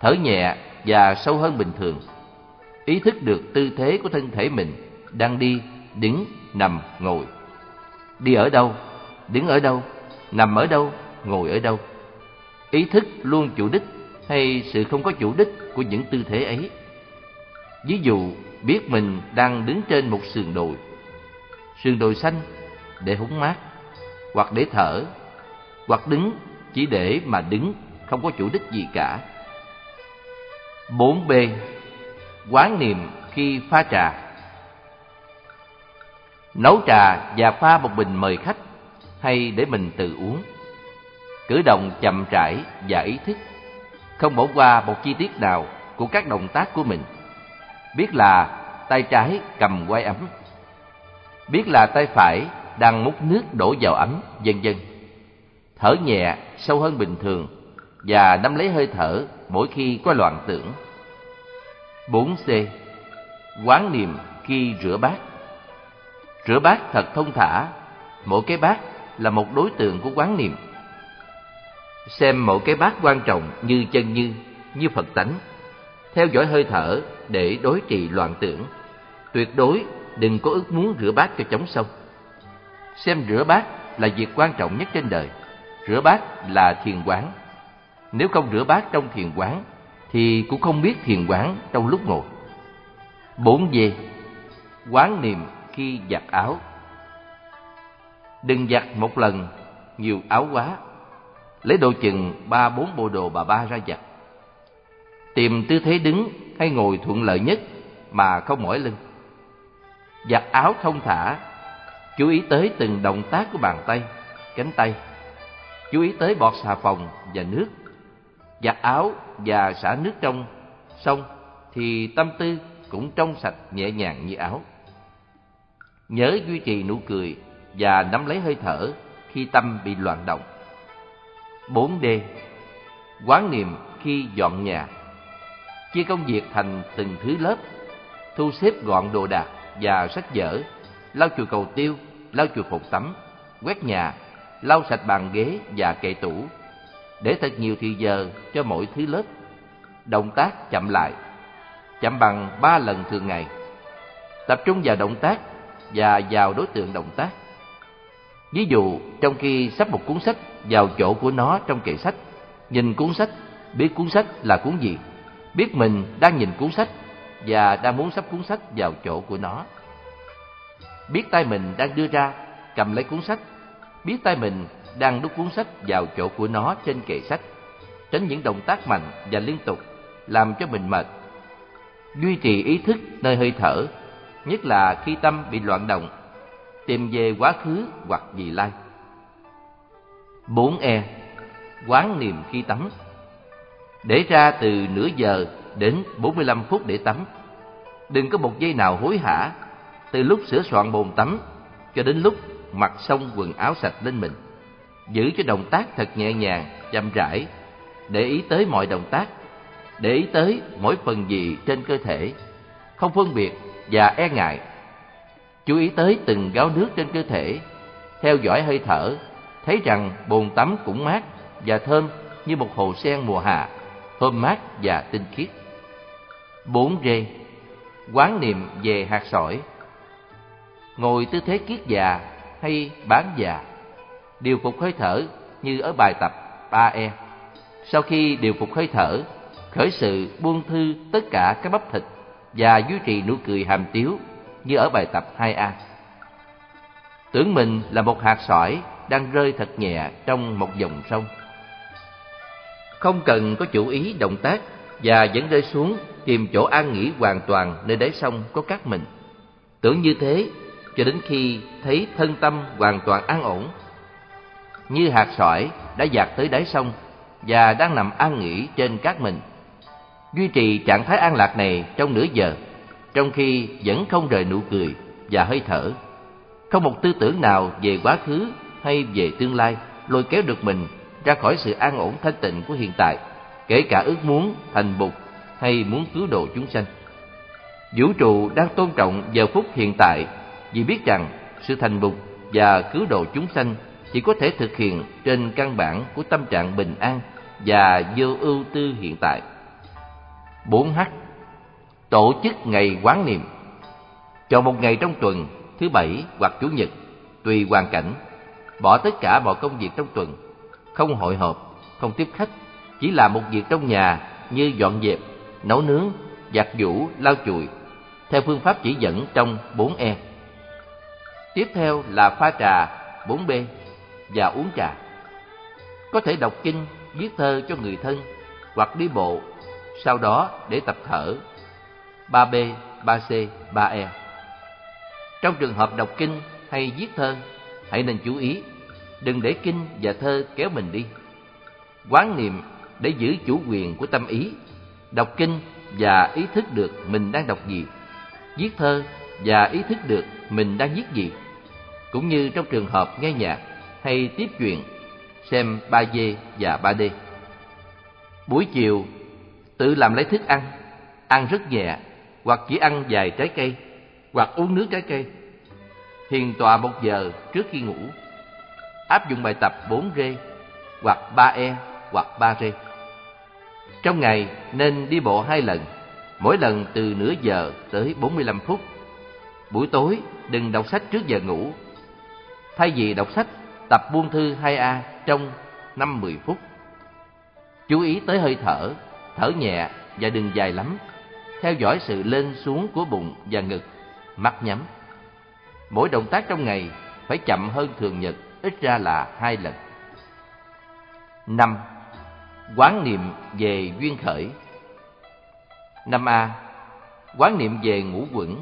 thở nhẹ và sâu hơn bình thường. Ý thức được tư thế của thân thể mình đang đi, đứng, nằm, ngồi. Đi ở đâu, đứng ở đâu, nằm ở đâu, ngồi ở đâu. Ý thức luôn chủ đích hay sự không có chủ đích của những tư thế ấy. Ví dụ, biết mình đang đứng trên một sườn đồi, sườn đồi xanh để húng mát, hoặc để thở, hoặc đứng chỉ để mà đứng, không có chủ đích gì cả. 4B. Quán niệm khi pha trà Nấu trà và pha một bình mời khách hay để mình tự uống. Cử động chậm rãi và ý thức, không bỏ qua một chi tiết nào của các động tác của mình. Biết là tay trái cầm quay ấm, biết là tay phải đang múc nước đổ vào ấm, vân vân. Thở nhẹ, sâu hơn bình thường và nắm lấy hơi thở mỗi khi có loạn tưởng. 4C. Quán niệm khi rửa bát Rửa bát thật thông thả, mỗi cái bát là một đối tượng của quán niệm. Xem mỗi cái bát quan trọng như chân như, như Phật tánh. Theo dõi hơi thở để đối trị loạn tưởng. Tuyệt đối đừng có ước muốn rửa bát cho chóng sông. Xem rửa bát là việc quan trọng nhất trên đời. Rửa bát là thiền quán. Nếu không rửa bát trong thiền quán, thì cũng không biết thiền quán trong lúc ngồi. Bốn về quán niệm khi giặt áo. Đừng giặt một lần nhiều áo quá. Lấy đồ chừng ba bốn bộ đồ bà ba ra giặt. Tìm tư thế đứng hay ngồi thuận lợi nhất mà không mỏi lưng. Giặt áo thông thả, chú ý tới từng động tác của bàn tay, cánh tay. Chú ý tới bọt xà phòng và nước. Giặt áo và xả nước trong xong thì tâm tư cũng trong sạch nhẹ nhàng như áo. Nhớ duy trì nụ cười và nắm lấy hơi thở khi tâm bị loạn động. 4D. Quán niệm khi dọn nhà. Chia công việc thành từng thứ lớp, thu xếp gọn đồ đạc và sách vở, lau chùi cầu tiêu, lau chùi phòng tắm, quét nhà, lau sạch bàn ghế và kệ tủ, để thật nhiều thì giờ cho mỗi thứ lớp. Động tác chậm lại, chậm bằng ba lần thường ngày. Tập trung vào động tác và vào đối tượng động tác. Ví dụ, trong khi sắp một cuốn sách vào chỗ của nó trong kệ sách, nhìn cuốn sách biết cuốn sách là cuốn gì, biết mình đang nhìn cuốn sách và đang muốn sắp cuốn sách vào chỗ của nó. Biết tay mình đang đưa ra, cầm lấy cuốn sách, biết tay mình đang đút cuốn sách vào chỗ của nó trên kệ sách, tránh những động tác mạnh và liên tục làm cho mình mệt. Duy trì ý thức nơi hơi thở, nhất là khi tâm bị loạn động, tìm về quá khứ hoặc vị lai. 4E. Quán niệm khi tắm để ra từ nửa giờ đến 45 phút để tắm. Đừng có một giây nào hối hả, từ lúc sửa soạn bồn tắm cho đến lúc mặc xong quần áo sạch lên mình. Giữ cho động tác thật nhẹ nhàng, chậm rãi, để ý tới mọi động tác, để ý tới mỗi phần gì trên cơ thể, không phân biệt và e ngại. Chú ý tới từng gáo nước trên cơ thể, theo dõi hơi thở, thấy rằng bồn tắm cũng mát và thơm như một hồ sen mùa hạ, hôm mát và tinh khiết. 4 rê Quán niệm về hạt sỏi. Ngồi tư thế kiết già hay bán già. Điều phục hơi thở như ở bài tập 3E Sau khi điều phục hơi thở, Khởi sự buông thư tất cả các bắp thịt Và duy trì nụ cười hàm tiếu như ở bài tập 2A Tưởng mình là một hạt sỏi đang rơi thật nhẹ trong một dòng sông. Không cần có chủ ý động tác và vẫn rơi xuống tìm chỗ an nghỉ hoàn toàn nơi đáy sông có cát mình. Tưởng như thế cho đến khi thấy thân tâm hoàn toàn an ổn. Như hạt sỏi đã dạt tới đáy sông và đang nằm an nghỉ trên cát mình. Duy trì trạng thái an lạc này trong nửa giờ, trong khi vẫn không rời nụ cười và hơi thở. Không một tư tưởng nào về quá khứ hay về tương lai lôi kéo được mình ra khỏi sự an ổn thanh tịnh của hiện tại, kể cả ước muốn thành bục hay muốn cứu độ chúng sanh. Vũ trụ đang tôn trọng giờ phút hiện tại vì biết rằng sự thành bục và cứu độ chúng sanh chỉ có thể thực hiện trên căn bản của tâm trạng bình an và vô ưu tư hiện tại. 4H Tổ chức ngày quán niệm Chọn một ngày trong tuần, thứ bảy hoặc chủ nhật, tùy hoàn cảnh. Bỏ tất cả mọi công việc trong tuần, không hội họp, không tiếp khách, chỉ làm một việc trong nhà như dọn dẹp, nấu nướng, giặt giũ, lau chùi, theo phương pháp chỉ dẫn trong 4E. Tiếp theo là pha trà 4B và uống trà. Có thể đọc kinh, viết thơ cho người thân hoặc đi bộ, sau đó để tập thở 3B, 3C, 3E. Trong trường hợp đọc kinh hay viết thơ, hãy nên chú ý, đừng để kinh và thơ kéo mình đi. Quán niệm để giữ chủ quyền của tâm ý đọc kinh và ý thức được mình đang đọc gì, viết thơ và ý thức được mình đang viết gì, cũng như trong trường hợp nghe nhạc hay tiếp chuyện, xem 3D và 3D. Buổi chiều, tự làm lấy thức ăn, ăn rất nhẹ, hoặc chỉ ăn vài trái cây, hoặc uống nước trái cây. Thiền tọa một giờ trước khi ngủ. Áp dụng bài tập 4G hoặc 3E, hoặc 3G. Trong ngày nên đi bộ hai lần, mỗi lần từ nửa giờ tới 45 phút. Buổi tối đừng đọc sách trước giờ ngủ. Thay vì đọc sách, tập buông thư 2A trong 5-10 phút. Chú ý tới hơi thở, thở nhẹ và đừng dài lắm. Theo dõi sự lên xuống của bụng và ngực, mắt nhắm. Mỗi động tác trong ngày phải chậm hơn thường nhật, ít ra là hai lần. Năm, quán niệm về duyên khởi. Năm A. Quán niệm về ngũ quẩn.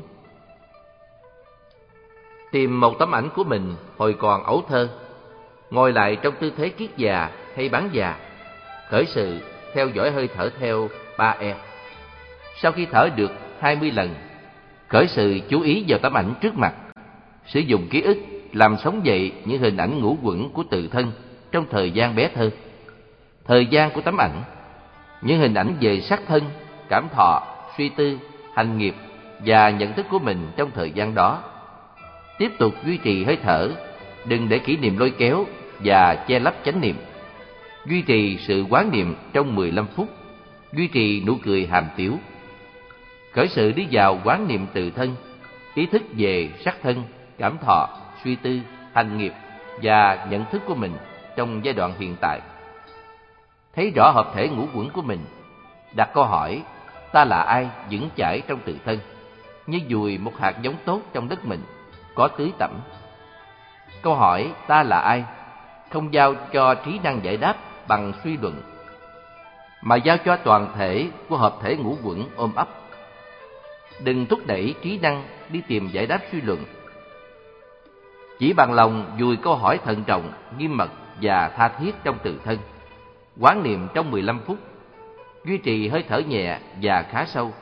Tìm một tấm ảnh của mình hồi còn ấu thơ, ngồi lại trong tư thế kiết già hay bán già, khởi sự theo dõi hơi thở theo ba e. Sau khi thở được hai mươi lần, khởi sự chú ý vào tấm ảnh trước mặt, sử dụng ký ức làm sống dậy những hình ảnh ngũ quẩn của tự thân trong thời gian bé thơ thời gian của tấm ảnh, những hình ảnh về sắc thân, cảm thọ, suy tư, hành nghiệp và nhận thức của mình trong thời gian đó. Tiếp tục duy trì hơi thở, đừng để kỷ niệm lôi kéo và che lấp chánh niệm. Duy trì sự quán niệm trong 15 phút, duy trì nụ cười hàm tiếu. Khởi sự đi vào quán niệm tự thân, ý thức về sắc thân, cảm thọ, suy tư, hành nghiệp và nhận thức của mình trong giai đoạn hiện tại. thấy rõ hợp thể ngũ quẩn của mình, đặt câu hỏi ta là ai vững chãi trong tự thân, như dùi một hạt giống tốt trong đất mình, có tưới tẩm. Câu hỏi ta là ai không giao cho trí năng giải đáp bằng suy luận, mà giao cho toàn thể của hợp thể ngũ quẩn ôm ấp. Đừng thúc đẩy trí năng đi tìm giải đáp suy luận. Chỉ bằng lòng dùi câu hỏi thận trọng, nghiêm mật và tha thiết trong tự thân. Quán niệm trong 15 phút, duy trì hơi thở nhẹ và khá sâu,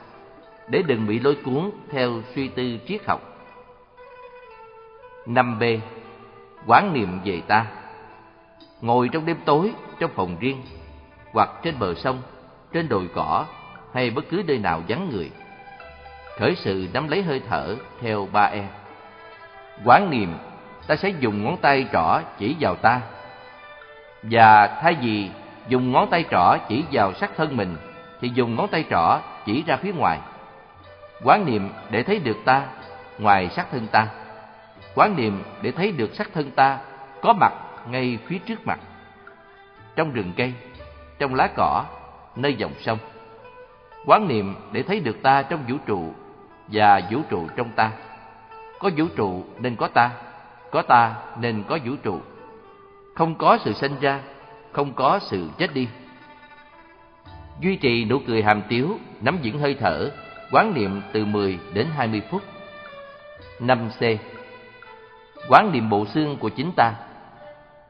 để đừng bị lôi cuốn theo suy tư triết học. 5B. Quán niệm về ta Ngồi trong đêm tối, trong phòng riêng, hoặc trên bờ sông, trên đồi cỏ, hay bất cứ nơi nào vắng người. Khởi sự nắm lấy hơi thở theo ba e. Quán niệm, ta sẽ dùng ngón tay trỏ chỉ vào ta. Và thay vì dùng ngón tay trỏ chỉ vào sắc thân mình, thì dùng ngón tay trỏ chỉ ra phía ngoài. Quán niệm để thấy được ta ngoài sắc thân ta. Quán niệm để thấy được sắc thân ta có mặt ngay phía trước mặt. Trong rừng cây, trong lá cỏ, nơi dòng sông. Quán niệm để thấy được ta trong vũ trụ và vũ trụ trong ta. Có vũ trụ nên có ta, có ta nên có vũ trụ. Không có sự sinh ra, không có sự chết đi. Duy trì nụ cười hàm tiếu, nắm vững hơi thở, quán niệm từ 10 đến 20 phút. 5C. Quán niệm bộ xương của chính ta.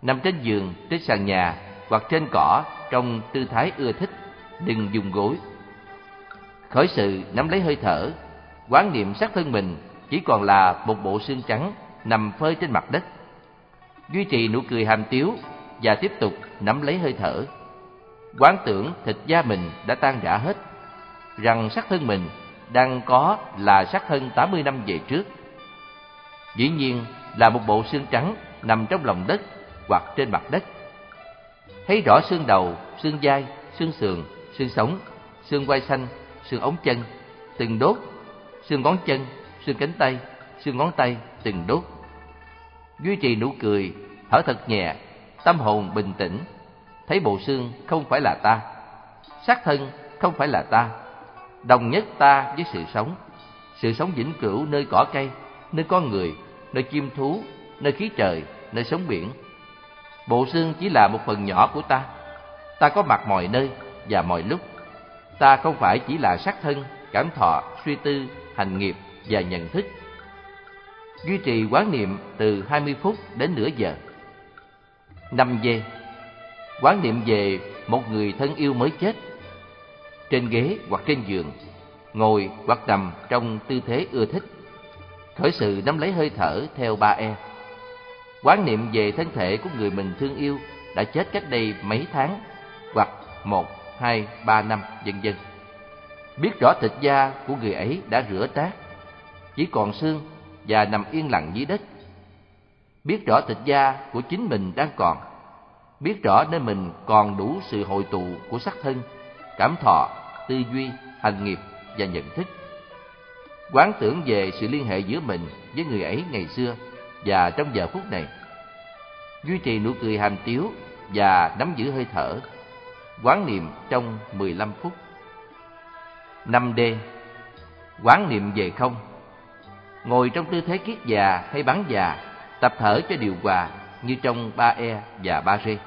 Nằm trên giường, trên sàn nhà hoặc trên cỏ trong tư thái ưa thích, đừng dùng gối. Khởi sự nắm lấy hơi thở, quán niệm sát thân mình chỉ còn là một bộ xương trắng nằm phơi trên mặt đất. Duy trì nụ cười hàm tiếu và tiếp tục nắm lấy hơi thở. Quán tưởng thịt da mình đã tan rã hết, rằng xác thân mình đang có là xác thân 80 năm về trước. Dĩ nhiên là một bộ xương trắng nằm trong lòng đất hoặc trên mặt đất. Thấy rõ xương đầu, xương vai, xương sườn, xương sống, xương quai xanh, xương ống chân, từng đốt, xương ngón chân, xương cánh tay, xương ngón tay, từng đốt. Duy trì nụ cười, thở thật nhẹ, tâm hồn bình tĩnh, thấy bộ xương không phải là ta, xác thân không phải là ta, đồng nhất ta với sự sống, sự sống vĩnh cửu nơi cỏ cây, nơi con người, nơi chim thú, nơi khí trời, nơi sống biển. Bộ xương chỉ là một phần nhỏ của ta, ta có mặt mọi nơi và mọi lúc. Ta không phải chỉ là xác thân, cảm thọ, suy tư, hành nghiệp và nhận thức. Duy trì quán niệm từ 20 phút đến nửa giờ. 5D. Quán niệm về một người thân yêu mới chết. Trên ghế hoặc trên giường, ngồi hoặc nằm trong tư thế ưa thích. Khởi sự nắm lấy hơi thở theo ba e. Quán niệm về thân thể của người mình thương yêu đã chết cách đây mấy tháng hoặc một, hai, ba năm, vân vân. Biết rõ thịt da của người ấy đã rửa trát, chỉ còn xương và nằm yên lặng dưới đất. Biết rõ thịt da của chính mình đang còn, biết rõ nơi mình còn đủ sự hội tụ của sắc thân, cảm thọ, tư duy, hành nghiệp và nhận thức. Quán tưởng về sự liên hệ giữa mình với người ấy ngày xưa và trong giờ phút này. Duy trì nụ cười hàm tiếu và nắm giữ hơi thở. Quán niệm trong 15 phút. 5D. Quán niệm về không. Ngồi trong tư thế kiết già hay bắn già, tập thở cho điều hòa như trong 3E và 3R.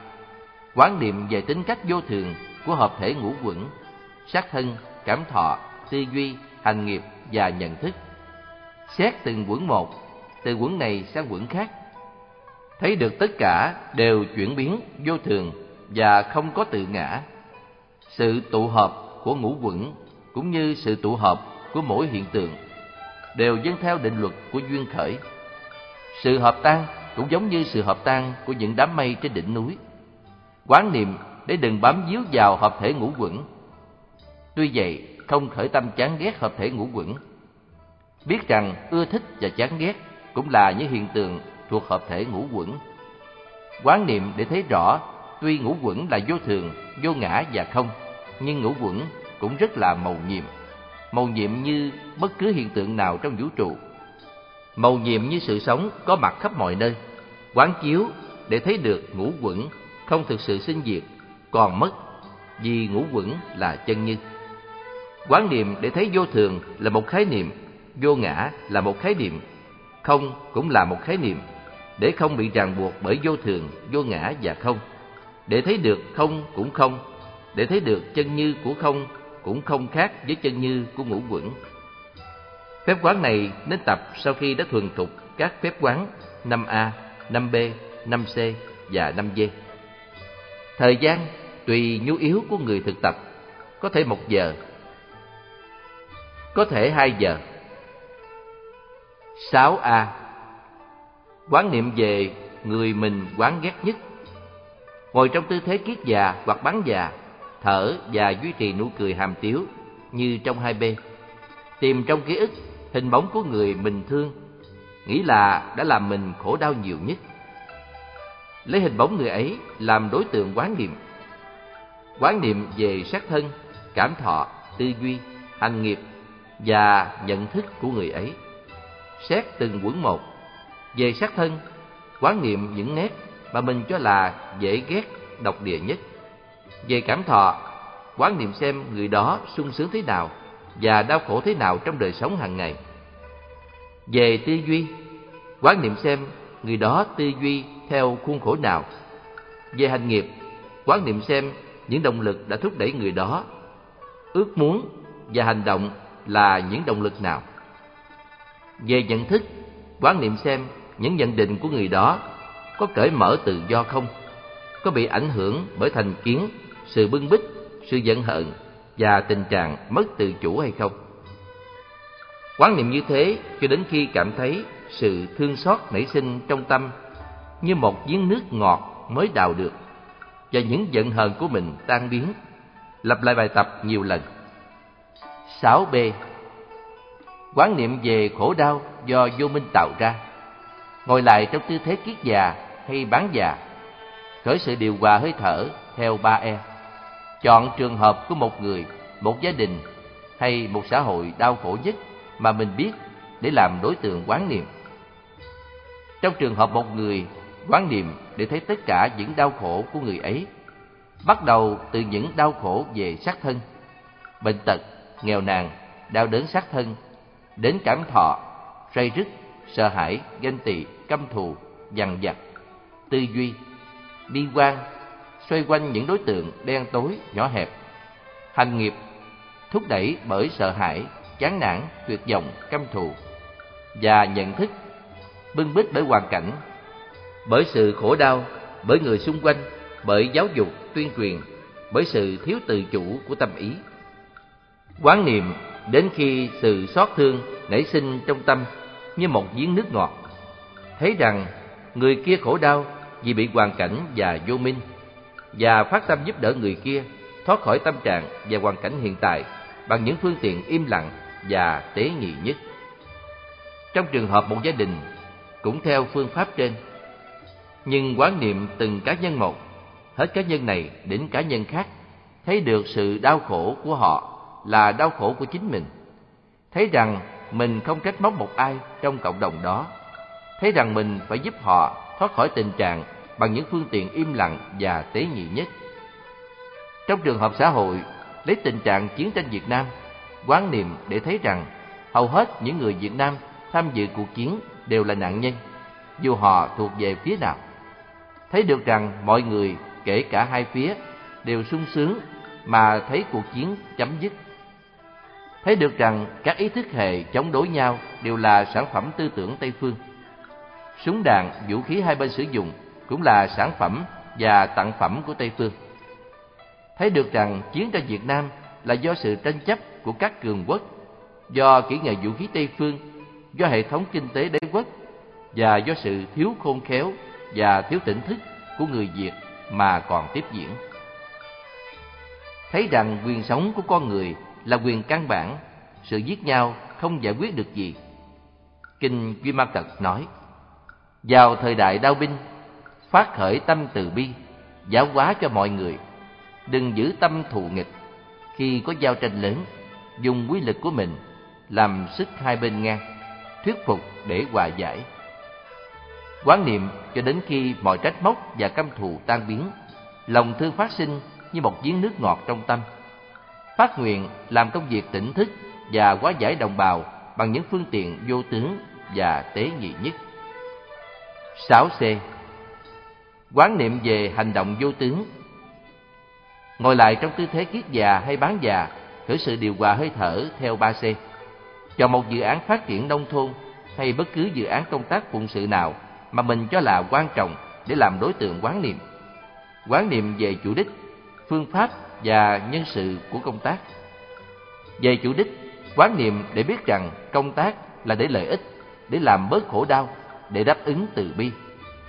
Quán niệm về tính cách vô thường của hợp thể ngũ quẩn, sát thân, cảm thọ, tư duy, hành nghiệp và nhận thức. Xét từng quẩn một, từ quẩn này sang quẩn khác. Thấy được tất cả đều chuyển biến vô thường và không có tự ngã. Sự tụ hợp của ngũ quẩn cũng như sự tụ hợp của mỗi hiện tượng đều dâng theo định luật của duyên khởi. Sự hợp tan cũng giống như sự hợp tan của những đám mây trên đỉnh núi. Quán niệm để đừng bám víu vào hợp thể ngũ quẩn. Tuy vậy, không khởi tâm chán ghét hợp thể ngũ quẩn. Biết rằng ưa thích và chán ghét cũng là những hiện tượng thuộc hợp thể ngũ quẩn. Quán niệm để thấy rõ, tuy ngũ quẩn là vô thường, vô ngã và không, nhưng ngũ quẩn cũng rất là màu nhiệm. Màu nhiệm như bất cứ hiện tượng nào trong vũ trụ. Màu nhiệm như sự sống có mặt khắp mọi nơi. Quán chiếu để thấy được ngũ quẩn không thực sự sinh diệt, còn mất vì ngũ quẩn là chân như. Quán niệm để thấy vô thường là một khái niệm, vô ngã là một khái niệm, không cũng là một khái niệm, để không bị ràng buộc bởi vô thường, vô ngã và không. Để thấy được không cũng không, để thấy được chân như của không cũng không khác với chân như của ngũ quẩn. Phép quán này nên tập sau khi đã thuần thục các phép quán 5A, 5B, 5C và 5D. Thời gian tùy nhu yếu của người thực tập, có thể một giờ, có thể hai giờ. 6A Quán niệm về người mình quán ghét nhất Ngồi trong tư thế kiết già hoặc bán già Thở và duy trì nụ cười hàm tiếu như trong hai b Tìm trong ký ức hình bóng của người mình thương Nghĩ là đã làm mình khổ đau nhiều nhất. Lấy hình bóng người ấy làm đối tượng quán niệm. Quán niệm về sát thân, cảm thọ, tư duy, hành nghiệp và nhận thức của người ấy. Xét từng quẩn một Về sát thân, quán niệm những nét mà mình cho là dễ ghét, độc địa nhất. Về cảm thọ, quán niệm xem người đó sung sướng thế nào và đau khổ thế nào trong đời sống hàng ngày. Về tư duy, quán niệm xem người đó tư duy theo khuôn khổ nào. Về hành nghiệp, quán niệm xem những động lực đã thúc đẩy người đó, ước muốn và hành động là những động lực nào. Về nhận thức, quán niệm xem những nhận định của người đó có cởi mở tự do không, có bị ảnh hưởng bởi thành kiến, sự bưng bít, sự giận hận và tình trạng mất tự chủ hay không. Quán niệm như thế cho đến khi cảm thấy sự thương xót nảy sinh trong tâm như một giếng nước ngọt mới đào được và những giận hờn của mình tan biến. Lặp lại bài tập nhiều lần. 6B Quán niệm về khổ đau do vô minh tạo ra. Ngồi lại trong tư thế kiết già hay bán già. Khởi sự điều hòa hơi thở theo 3E. Chọn trường hợp của một người, một gia đình hay một xã hội đau khổ nhất mà mình biết để làm đối tượng quán niệm. Trong trường hợp một người quán niệm để thấy tất cả những đau khổ của người ấy, bắt đầu từ những đau khổ về xác thân, bệnh tật, nghèo nàn, đau đớn xác thân, đến cảm thọ, say rứt, sợ hãi, ganh tị, căm thù, dằn vặt, tư duy, bi quan, xoay quanh những đối tượng đen tối, nhỏ hẹp, hành nghiệp, thúc đẩy bởi sợ hãi, chán nản, tuyệt vọng, căm thù, và nhận thức, bưng bít bởi hoàn cảnh, bởi sự khổ đau, bởi người xung quanh, bởi giáo dục, tuyên truyền, bởi sự thiếu tự chủ của tâm ý. Quán niệm đến khi sự xót thương nảy sinh trong tâm như một giếng nước ngọt, thấy rằng người kia khổ đau vì bị hoàn cảnh và vô minh, và phát tâm giúp đỡ người kia thoát khỏi tâm trạng và hoàn cảnh hiện tại bằng những phương tiện im lặng và tế nhị nhất. Trong trường hợp một gia đình, cũng theo phương pháp trên, nhưng quán niệm từng cá nhân một, hết cá nhân này đến cá nhân khác, thấy được sự đau khổ của họ là đau khổ của chính mình. Thấy rằng mình không trách móc một ai trong cộng đồng đó. Thấy rằng mình phải giúp họ thoát khỏi tình trạng bằng những phương tiện im lặng và tế nhị nhất. Trong trường hợp xã hội, lấy tình trạng chiến tranh Việt Nam, quán niệm để thấy rằng hầu hết những người Việt Nam tham dự cuộc chiến đều là nạn nhân, dù họ thuộc về phía nào. Thấy được rằng mọi người, kể cả hai phía, đều sung sướng mà thấy cuộc chiến chấm dứt. Thấy được rằng các ý thức hệ chống đối nhau đều là sản phẩm tư tưởng Tây Phương. Súng đạn, vũ khí hai bên sử dụng cũng là sản phẩm và tặng phẩm của Tây Phương. Thấy được rằng chiến tranh Việt Nam là do sự tranh chấp của các cường quốc, do kỹ nghệ vũ khí Tây Phương, do hệ thống kinh tế đế quốc và do sự thiếu khôn khéo và thiếu tỉnh thức của người Việt mà còn tiếp diễn. Thấy rằng quyền sống của con người là quyền căn bản, sự giết nhau không giải quyết được gì. Kinh Duy Ma Cật nói, vào thời đại đao binh, phát khởi tâm từ bi, giáo hóa cho mọi người, đừng giữ tâm thù nghịch. Khi có giao tranh lớn, dùng quy lực của mình làm sức hai bên ngang, thuyết phục để hòa giải. Quán niệm cho đến khi mọi trách móc và căm thù tan biến, lòng thương phát sinh như một giếng nước ngọt trong tâm. Phát nguyện làm công việc tỉnh thức và hóa giải đồng bào bằng những phương tiện vô tướng và tế nhị nhất. 6C Quán niệm về hành động vô tướng Ngồi lại trong tư thế kiết già hay bán già, thử sự điều hòa hơi thở theo 3C. Chọn một dự án phát triển nông thôn hay bất cứ dự án công tác phụng sự nào mà mình cho là quan trọng để làm đối tượng quán niệm. Quán niệm về chủ đích, phương pháp và nhân sự của công tác. Về chủ đích, quán niệm để biết rằng công tác là để lợi ích, để làm bớt khổ đau, để đáp ứng từ bi,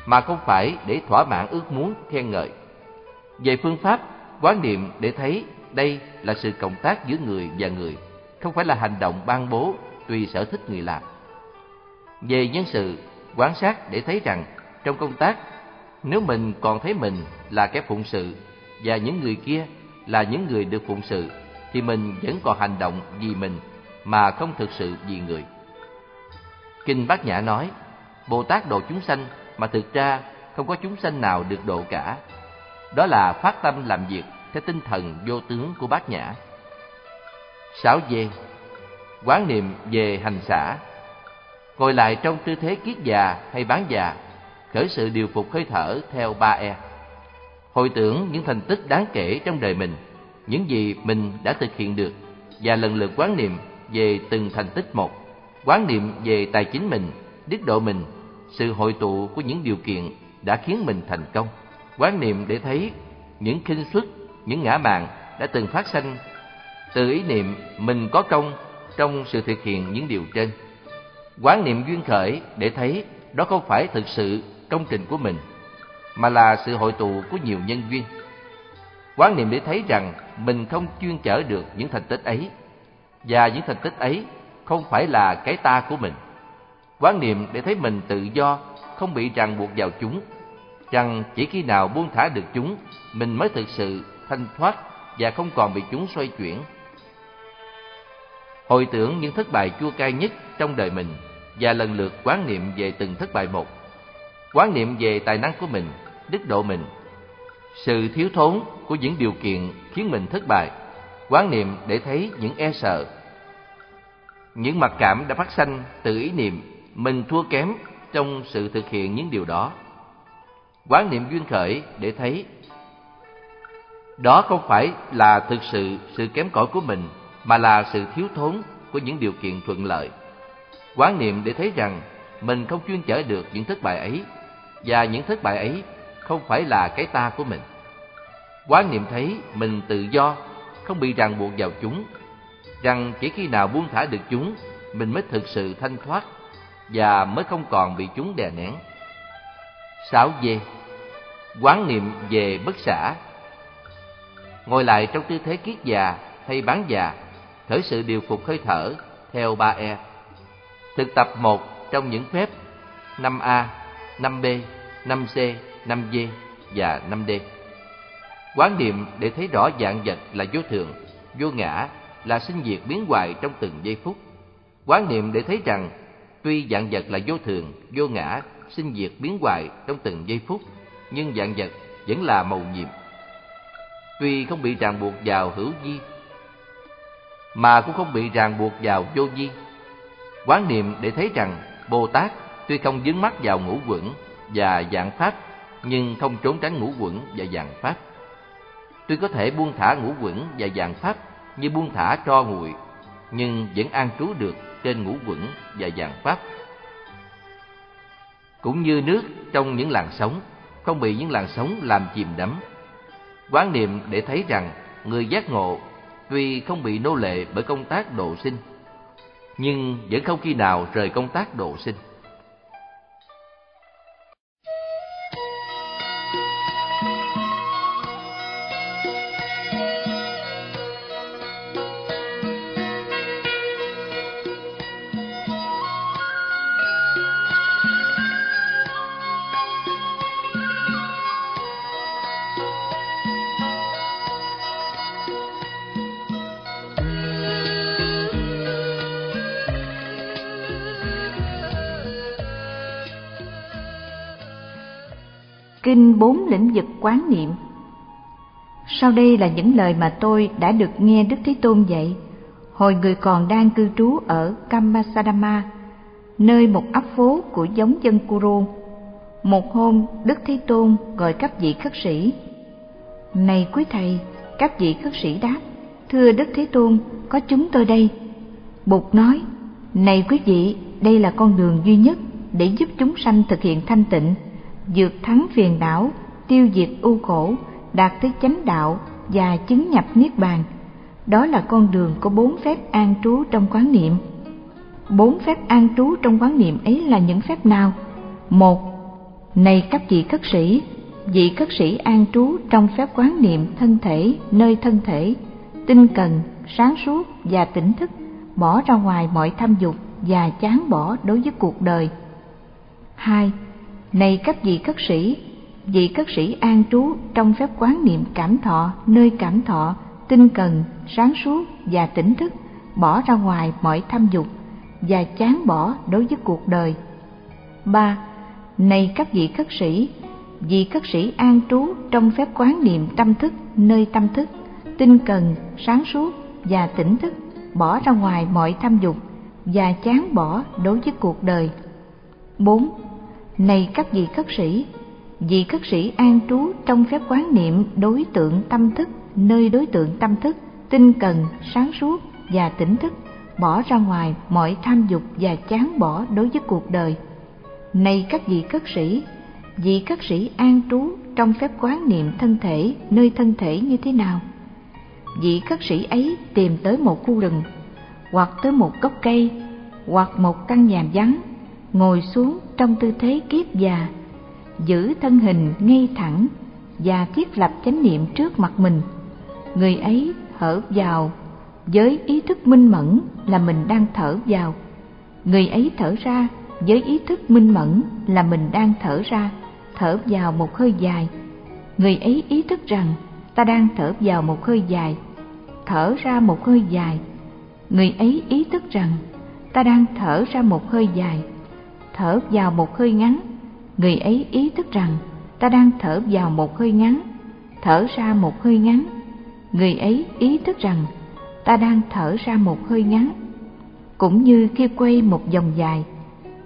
mà không phải để thỏa mãn ước muốn khen ngợi. Về phương pháp, quán niệm để thấy đây là sự cộng tác giữa người và người, không phải là hành động ban bố tùy sở thích người làm. Về nhân sự, quan sát để thấy rằng trong công tác, nếu mình còn thấy mình là kẻ phụng sự và những người kia là những người được phụng sự, thì mình vẫn còn hành động vì mình mà không thực sự vì người. Kinh Bát Nhã nói, Bồ Tát độ chúng sanh mà thực ra không có chúng sanh nào được độ cả. Đó là phát tâm làm việc theo tinh thần vô tướng của Bát Nhã. Sáu D. Quán niệm về hành xả Ngồi lại trong tư thế kiết già hay bán già, khởi sự điều phục hơi thở theo ba e. Hồi tưởng những thành tích đáng kể trong đời mình, những gì mình đã thực hiện được và lần lượt quán niệm về từng thành tích một, quán niệm về tài chính mình, đức độ mình, sự hội tụ của những điều kiện đã khiến mình thành công, quán niệm để thấy những khinh suất, những ngã mạn đã từng phát sanh từ ý niệm mình có công trong sự thực hiện những điều trên. Quán niệm duyên khởi để thấy đó không phải thực sự công trình của mình, mà là sự hội tụ của nhiều nhân duyên. Quán niệm để thấy rằng mình không chuyên chở được những thành tích ấy, và những thành tích ấy không phải là cái ta của mình. Quán niệm để thấy mình tự do, không bị ràng buộc vào chúng, rằng chỉ khi nào buông thả được chúng, mình mới thực sự thanh thoát và không còn bị chúng xoay chuyển. Hồi tưởng những thất bại chua cay nhất trong đời mình và lần lượt quán niệm về từng thất bại một. Quán niệm về tài năng của mình, đức độ mình, sự thiếu thốn của những điều kiện khiến mình thất bại. Quán niệm để thấy những e sợ, những mặc cảm đã phát sanh từ ý niệm mình thua kém trong sự thực hiện những điều đó. Quán niệm duyên khởi để thấy đó không phải là thực sự sự kém cỏi của mình mà là sự thiếu thốn của những điều kiện thuận lợi. Quán niệm để thấy rằng mình không chuyên chở được những thất bại ấy và những thất bại ấy không phải là cái ta của mình. Quán niệm thấy mình tự do, không bị ràng buộc vào chúng, rằng chỉ khi nào buông thả được chúng, mình mới thực sự thanh thoát và mới không còn bị chúng đè nén. 6 D. Quán niệm về bất xả Ngồi lại trong tư thế kiết già hay bán già, khởi sự điều phục hơi thở theo 3 E. Thực tập một trong những phép 5A, 5B, 5C, 5D và 5D. Quán niệm để thấy rõ dạng vật là vô thường, vô ngã, là sinh diệt biến hoại trong từng giây phút. Quán niệm để thấy rằng tuy dạng vật là vô thường, vô ngã, sinh diệt biến hoại trong từng giây phút, nhưng dạng vật vẫn là màu nhiệm. Tuy không bị ràng buộc vào hữu di, mà cũng không bị ràng buộc vào vô di. Quán niệm để thấy rằng Bồ Tát tuy không dướng mắt vào ngũ quẩn và dạng pháp, nhưng không trốn tránh ngũ quẩn và dạng pháp. Tuy có thể buông thả ngũ quẩn và dạng pháp như buông thả tro nguội, nhưng vẫn an trú được trên ngũ quẩn và vàng pháp. Cũng như nước trong những làn sóng, không bị những làn sóng làm chìm đắm. Quán niệm để thấy rằng người giác ngộ tuy không bị nô lệ bởi công tác độ sinh, nhưng vẫn không khi nào rời công tác độ sinh. Kinh bốn lĩnh vực quán niệm Sau đây là những lời mà tôi đã được nghe Đức Thế Tôn dạy hồi người còn đang cư trú ở Kamasadama, nơi một ấp phố của giống dân Kuru. Một hôm, Đức Thế Tôn gọi các vị khất sĩ. Này quý thầy, các vị khất sĩ đáp, thưa Đức Thế Tôn, có chúng tôi đây. Bụt nói, này quý vị, đây là con đường duy nhất để giúp chúng sanh thực hiện thanh tịnh, vượt thắng phiền não, tiêu diệt ưu khổ, đạt tới chánh đạo và chứng nhập niết bàn. Đó là con đường có bốn phép an trú trong quán niệm. Bốn phép an trú trong quán niệm ấy là những phép nào? Một, này các vị khất sĩ, vị khất sĩ an trú trong phép quán niệm thân thể nơi thân thể, tinh cần, sáng suốt và tỉnh thức, bỏ ra ngoài mọi tham dục và chán bỏ đối với cuộc đời. Hai, này các vị cất sĩ, vị cất sĩ an trú trong phép quán niệm cảm thọ nơi cảm thọ, tinh cần, sáng suốt và tỉnh thức, bỏ ra ngoài mọi tham dục và chán bỏ đối với cuộc đời. Ba, này các vị cất sĩ, vị cất sĩ an trú trong phép quán niệm tâm thức nơi tâm thức, tinh cần, sáng suốt và tỉnh thức, bỏ ra ngoài mọi tham dục và chán bỏ đối với cuộc đời. 4. Này các vị khất sĩ, vị khất sĩ an trú trong phép quán niệm đối tượng tâm thức nơi đối tượng tâm thức, tinh cần, sáng suốt và tỉnh thức, bỏ ra ngoài mọi tham dục và chán bỏ đối với cuộc đời. Này các vị khất sĩ, vị khất sĩ an trú trong phép quán niệm thân thể nơi thân thể như thế nào? Vị khất sĩ ấy tìm tới một khu rừng, hoặc tới một gốc cây, hoặc một căn nhà vắng, ngồi xuống trong tư thế kiết già, giữ thân hình ngay thẳng và thiết lập chánh niệm trước mặt mình. Người ấy thở vào với ý thức minh mẫn là mình đang thở vào. Người ấy thở ra với ý thức minh mẫn là mình đang thở ra, thở vào một hơi dài. Người ấy ý thức rằng ta đang thở vào một hơi dài, thở ra một hơi dài. Người ấy ý thức rằng ta đang thở ra một hơi dài, thở vào một hơi ngắn. Người ấy ý thức rằng ta đang thở vào một hơi ngắn, thở ra một hơi ngắn. Người ấy ý thức rằng ta đang thở ra một hơi ngắn. Cũng như khi quay một vòng dài,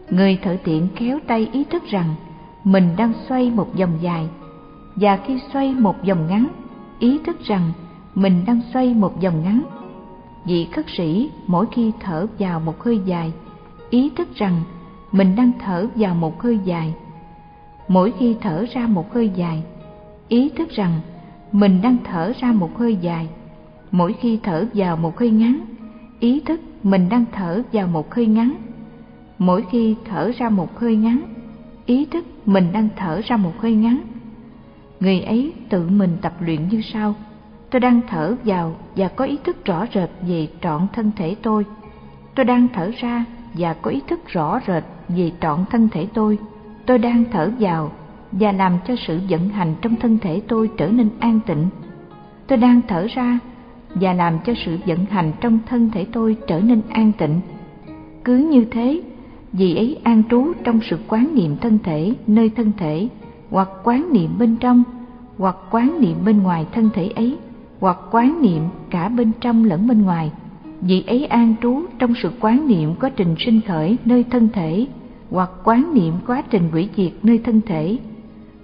người thợ tiện kéo tay ý thức rằng mình đang xoay một vòng dài và khi xoay một vòng ngắn ý thức rằng mình đang xoay một vòng ngắn vị khất sĩ mỗi khi thở vào một hơi dài ý thức rằng mình đang thở vào một hơi dài. Mỗi khi thở ra một hơi dài, ý thức rằng mình đang thở ra một hơi dài. Mỗi khi thở vào một hơi ngắn, ý thức mình đang thở vào một hơi ngắn. Mỗi khi thở ra một hơi ngắn, ý thức mình đang thở ra một hơi ngắn. Người ấy tự mình tập luyện như sau. Tôi đang thở vào và có ý thức rõ rệt về trọn thân thể tôi. Tôi đang thở ra và có ý thức rõ rệt về trọn thân thể tôi tôi đang thở vào và làm cho sự vận hành trong thân thể tôi trở nên an tịnh. Tôi đang thở ra và làm cho sự vận hành trong thân thể tôi trở nên an tịnh. Cứ như thế, vì ấy an trú trong sự quán niệm thân thể nơi thân thể, hoặc quán niệm bên trong, hoặc quán niệm bên ngoài thân thể ấy, hoặc quán niệm cả bên trong lẫn bên ngoài. Vị ấy an trú trong sự quán niệm quá trình sinh khởi nơi thân thể hoặc quán niệm quá trình hủy diệt nơi thân thể,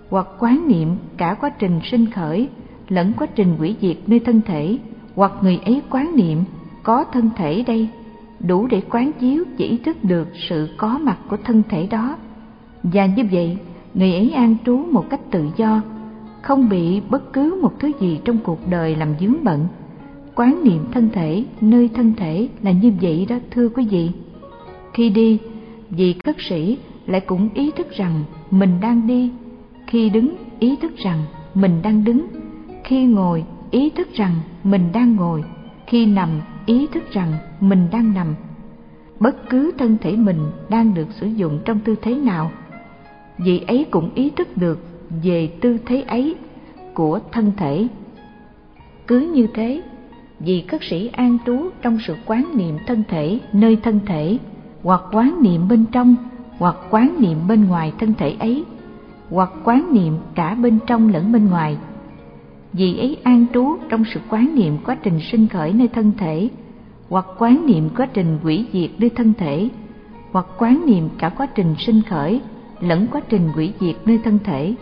hoặc quán niệm cả quá trình sinh khởi lẫn quá trình hủy diệt nơi thân thể, hoặc người ấy quán niệm có thân thể đây, đủ để quán chiếu chỉ ý thức được sự có mặt của thân thể đó. Và như vậy, người ấy an trú một cách tự do, không bị bất cứ một thứ gì trong cuộc đời làm dướng bận. Quán niệm thân thể, nơi thân thể là như vậy đó, thưa quý vị. Khi đi vị cất sĩ lại cũng ý thức rằng mình đang đi. Khi đứng, ý thức rằng mình đang đứng. Khi ngồi, ý thức rằng mình đang ngồi. Khi nằm, ý thức rằng mình đang nằm. Bất cứ thân thể mình đang được sử dụng trong tư thế nào, vị ấy cũng ý thức được về tư thế ấy của thân thể. Cứ như thế vì cất sĩ an trú trong sự quán niệm thân thể nơi thân thể hoặc quán niệm bên trong, hoặc quán niệm bên ngoài thân thể ấy, hoặc quán niệm cả bên trong lẫn bên ngoài. Vì ấy an trú trong sự quán niệm quá trình sinh khởi nơi thân thể, hoặc quán niệm quá trình hủy diệt nơi thân thể, hoặc quán niệm cả quá trình sinh khởi lẫn quá trình hủy diệt nơi thân thể.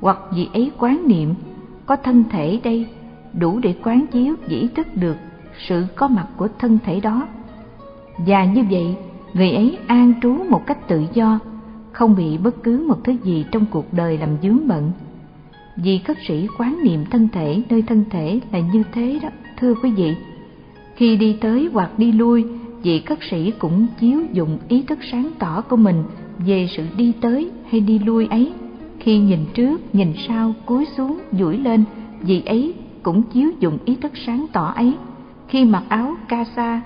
Hoặc vì ấy quán niệm, có thân thể đây, đủ để quán chiếu, dĩ thức được sự có mặt của thân thể đó. Và như vậy người ấy an trú một cách tự do, không bị bất cứ một thứ gì trong cuộc đời làm dướng bận. Vì khất sĩ quán niệm thân thể, nơi thân thể là như thế đó, thưa quý vị. Khi đi tới hoặc đi lui, vị khất sĩ cũng chiếu dụng ý thức sáng tỏ của mình về sự đi tới hay đi lui ấy. Khi nhìn trước, nhìn sau, cúi xuống, duỗi lên, vị ấy cũng chiếu dụng ý thức sáng tỏ ấy. Khi mặc áo ca sa,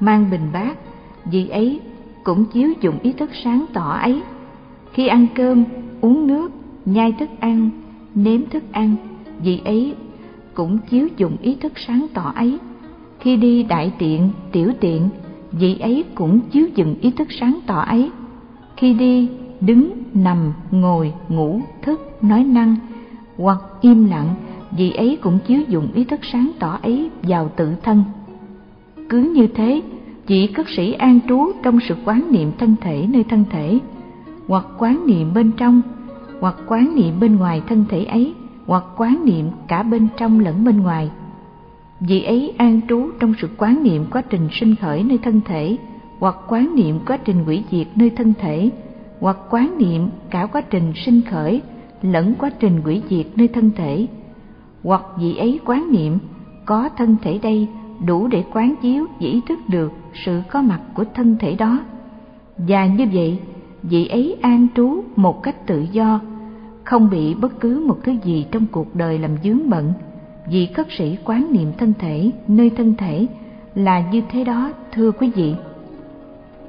mang bình bát, vị ấy cũng chiếu dụng ý thức sáng tỏ ấy. Khi ăn cơm, uống nước, nhai thức ăn, nếm thức ăn vị ấy cũng chiếu dụng ý thức sáng tỏ ấy. Khi đi đại tiện, tiểu tiện vị ấy cũng chiếu dụng ý thức sáng tỏ ấy. Khi đi, đứng, nằm, ngồi, ngủ, thức, nói năng, hoặc im lặng vị ấy cũng chiếu dụng ý thức sáng tỏ ấy vào tự thân. Cứ như thế chỉ cất sĩ an trú trong sự quán niệm thân thể nơi thân thể, hoặc quán niệm bên trong, hoặc quán niệm bên ngoài thân thể ấy, hoặc quán niệm cả bên trong lẫn bên ngoài. Vị ấy an trú trong sự quán niệm quá trình sinh khởi nơi thân thể, hoặc quán niệm quá trình hủy diệt nơi thân thể, hoặc quán niệm cả quá trình sinh khởi lẫn quá trình hủy diệt nơi thân thể, hoặc vị ấy quán niệm, có thân thể đây đủ để quán chiếu dĩ thức được sự có mặt của thân thể đó. Và như vậy, vị ấy an trú một cách tự do, không bị bất cứ một thứ gì trong cuộc đời làm dướng bận. Vì cất sĩ quán niệm thân thể nơi thân thể là như thế đó, thưa quý vị.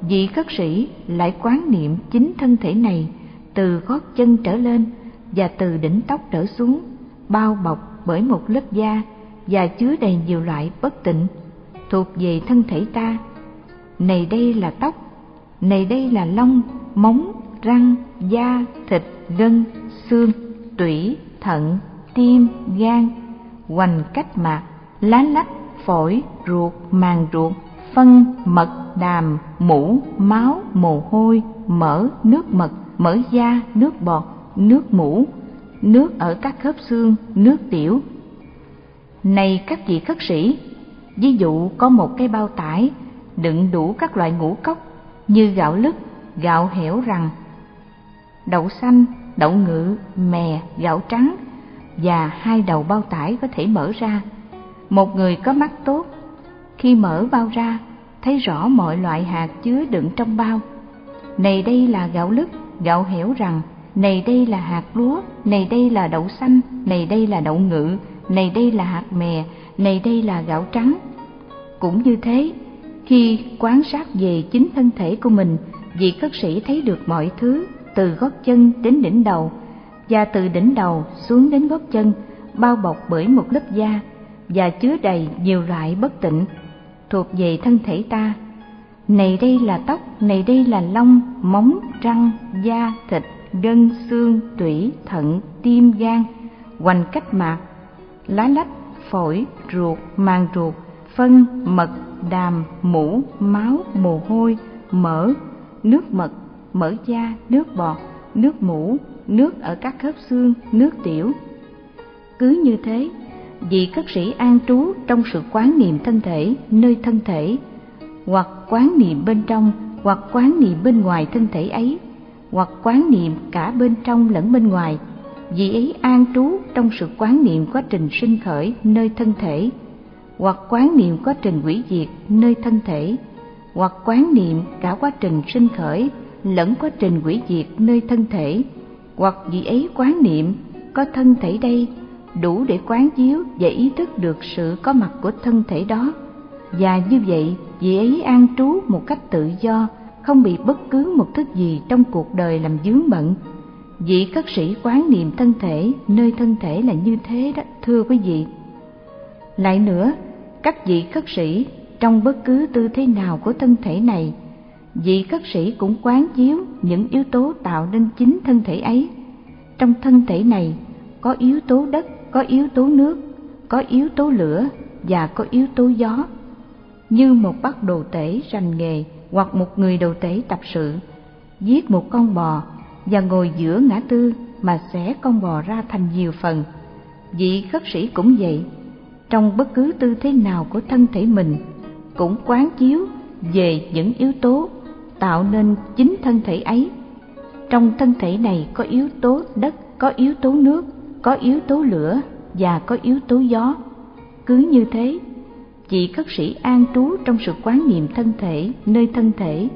Vị cất sĩ lại quán niệm chính thân thể này từ gót chân trở lên và từ đỉnh tóc trở xuống, bao bọc bởi một lớp da và chứa đầy nhiều loại bất tịnh, thuộc về thân thể ta. Này đây là tóc, này đây là lông, móng, răng, da, thịt, gân, xương, tủy, thận, tim, gan, hoành cách mạc, lá lách, phổi, ruột, màng ruột, phân, mật, đàm, mũ, máu, mồ hôi, mỡ, nước mật, mỡ da, nước bọt, nước mũ, nước ở các khớp xương, nước tiểu này các vị khất sĩ, ví dụ có một cái bao tải, đựng đủ các loại ngũ cốc như gạo lứt, gạo hẻo rằng đậu xanh, đậu ngự, mè, gạo trắng và hai đầu bao tải có thể mở ra. Một người có mắt tốt, khi mở bao ra, thấy rõ mọi loại hạt chứa đựng trong bao. Này đây là gạo lứt, gạo hẻo rằng này đây là hạt lúa, này đây là đậu xanh, này đây là đậu ngự này đây là hạt mè, này đây là gạo trắng. Cũng như thế, khi quan sát về chính thân thể của mình, vị cất sĩ thấy được mọi thứ từ gót chân đến đỉnh đầu, và từ đỉnh đầu xuống đến gót chân, bao bọc bởi một lớp da, và chứa đầy nhiều loại bất tịnh thuộc về thân thể ta. Này đây là tóc, này đây là lông, móng, răng, da, thịt, gân, xương, tủy, thận, tim, gan. Hoành cách mạc lá lách, phổi, ruột, màng ruột, phân, mật, đàm, mũ, máu, mồ hôi, mỡ, nước mật, mỡ da, nước bọt, nước mũ, nước ở các khớp xương, nước tiểu. Cứ như thế, vị cất sĩ an trú trong sự quán niệm thân thể nơi thân thể, hoặc quán niệm bên trong, hoặc quán niệm bên ngoài thân thể ấy, hoặc quán niệm cả bên trong lẫn bên ngoài vì ấy an trú trong sự quán niệm quá trình sinh khởi nơi thân thể, hoặc quán niệm quá trình hủy diệt nơi thân thể, hoặc quán niệm cả quá trình sinh khởi lẫn quá trình hủy diệt nơi thân thể, hoặc vì ấy quán niệm có thân thể đây đủ để quán chiếu và ý thức được sự có mặt của thân thể đó. Và như vậy vị ấy an trú một cách tự do, không bị bất cứ một thứ gì trong cuộc đời làm dướng bận vị cất sĩ quán niệm thân thể nơi thân thể là như thế đó thưa quý vị lại nữa các vị cất sĩ trong bất cứ tư thế nào của thân thể này vị cất sĩ cũng quán chiếu những yếu tố tạo nên chính thân thể ấy trong thân thể này có yếu tố đất có yếu tố nước, có yếu tố lửa và có yếu tố gió. Như một bác đồ tể rành nghề hoặc một người đồ tể tập sự, giết một con bò và ngồi giữa ngã tư mà xẻ con bò ra thành nhiều phần. Vị khất sĩ cũng vậy, trong bất cứ tư thế nào của thân thể mình cũng quán chiếu về những yếu tố tạo nên chính thân thể ấy. Trong thân thể này có yếu tố đất, có yếu tố nước, có yếu tố lửa và có yếu tố gió. Cứ như thế, chị khất sĩ an trú trong sự quán niệm thân thể nơi thân thể,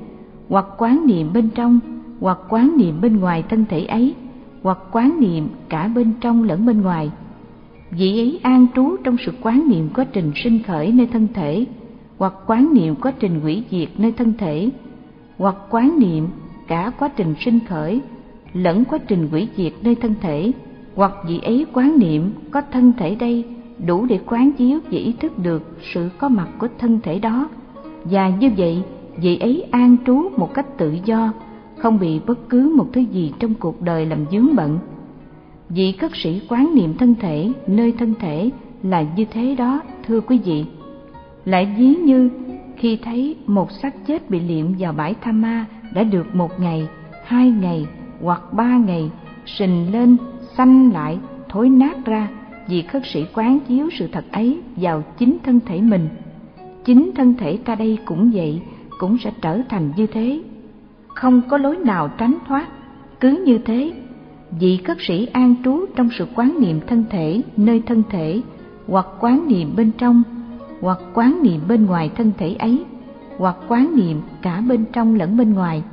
hoặc quán niệm bên trong, hoặc quán niệm bên ngoài thân thể ấy, hoặc quán niệm cả bên trong lẫn bên ngoài. Vị ấy an trú trong sự quán niệm quá trình sinh khởi nơi thân thể, hoặc quán niệm quá trình hủy diệt nơi thân thể, hoặc quán niệm cả quá trình sinh khởi lẫn quá trình hủy diệt nơi thân thể, hoặc vị ấy quán niệm có thân thể đây đủ để quán chiếu và ý thức được sự có mặt của thân thể đó, và như vậy vị ấy an trú một cách tự do, không bị bất cứ một thứ gì trong cuộc đời làm dướng bận. Vị cất sĩ quán niệm thân thể nơi thân thể là như thế đó, thưa quý vị. Lại ví như khi thấy một xác chết bị liệm vào bãi tha ma đã được một ngày, hai ngày hoặc ba ngày, sình lên, xanh lại, thối nát ra, vì khất sĩ quán chiếu sự thật ấy vào chính thân thể mình. Chính thân thể ta đây cũng vậy, cũng sẽ trở thành như thế. Không có lối nào tránh thoát, cứ như thế. Vị cất sĩ an trú trong sự quán niệm thân thể nơi thân thể, hoặc quán niệm bên trong hoặc quán niệm bên ngoài thân thể ấy hoặc quán niệm cả bên trong lẫn bên ngoài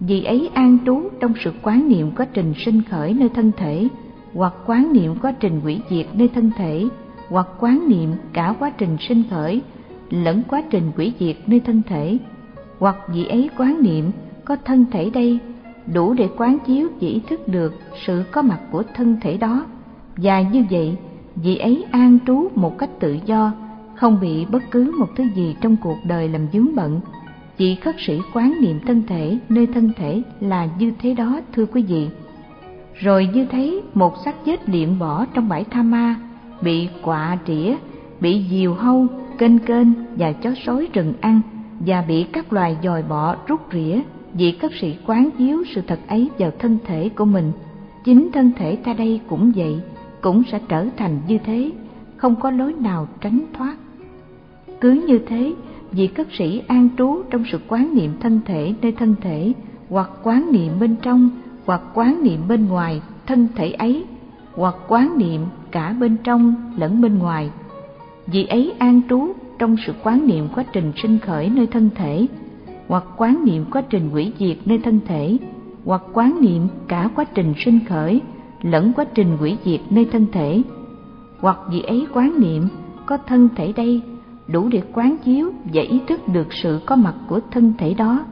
vì ấy an trú trong sự quán niệm quá trình sinh khởi nơi thân thể hoặc quán niệm quá trình hủy diệt nơi thân thể hoặc quán niệm cả quá trình sinh khởi lẫn quá trình hủy diệt nơi thân thể hoặc vị ấy quán niệm có thân thể đây đủ để quán chiếu chỉ ý thức được sự có mặt của thân thể đó và như vậy vị ấy an trú một cách tự do không bị bất cứ một thứ gì trong cuộc đời làm dướng bận. Chỉ khất sĩ quán niệm thân thể nơi thân thể là như thế đó thưa quý vị. Rồi như thấy một xác chết liệm bỏ trong bãi tha ma, bị quạ trĩa, bị diều hâu, kênh kênh và chó sói rừng ăn và bị các loài dòi bọ rút rỉa vì các sĩ quán chiếu sự thật ấy vào thân thể của mình chính thân thể ta đây cũng vậy cũng sẽ trở thành như thế không có lối nào tránh thoát cứ như thế, vị các sĩ an trú trong sự quán niệm thân thể nơi thân thể, hoặc quán niệm bên trong, hoặc quán niệm bên ngoài thân thể ấy, hoặc quán niệm cả bên trong lẫn bên ngoài. Vị ấy an trú trong sự quán niệm quá trình sinh khởi nơi thân thể, hoặc quán niệm quá trình hủy diệt nơi thân thể, hoặc quán niệm cả quá trình sinh khởi lẫn quá trình hủy diệt nơi thân thể, hoặc vị ấy quán niệm có thân thể đây đủ để quán chiếu và ý thức được sự có mặt của thân thể đó.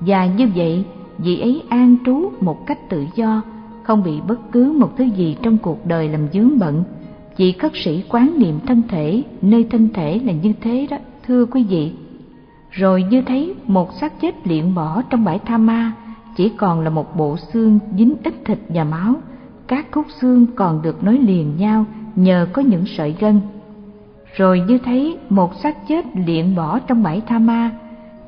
Và như vậy, vị ấy an trú một cách tự do, không bị bất cứ một thứ gì trong cuộc đời làm dướng bận. Vị khất sĩ quán niệm thân thể, nơi thân thể là như thế đó, thưa quý vị. Rồi như thấy một xác chết liện bỏ trong bãi tha ma, chỉ còn là một bộ xương dính ít thịt và máu, các khúc xương còn được nối liền nhau nhờ có những sợi gân. Rồi như thấy một xác chết liện bỏ trong bãi tha ma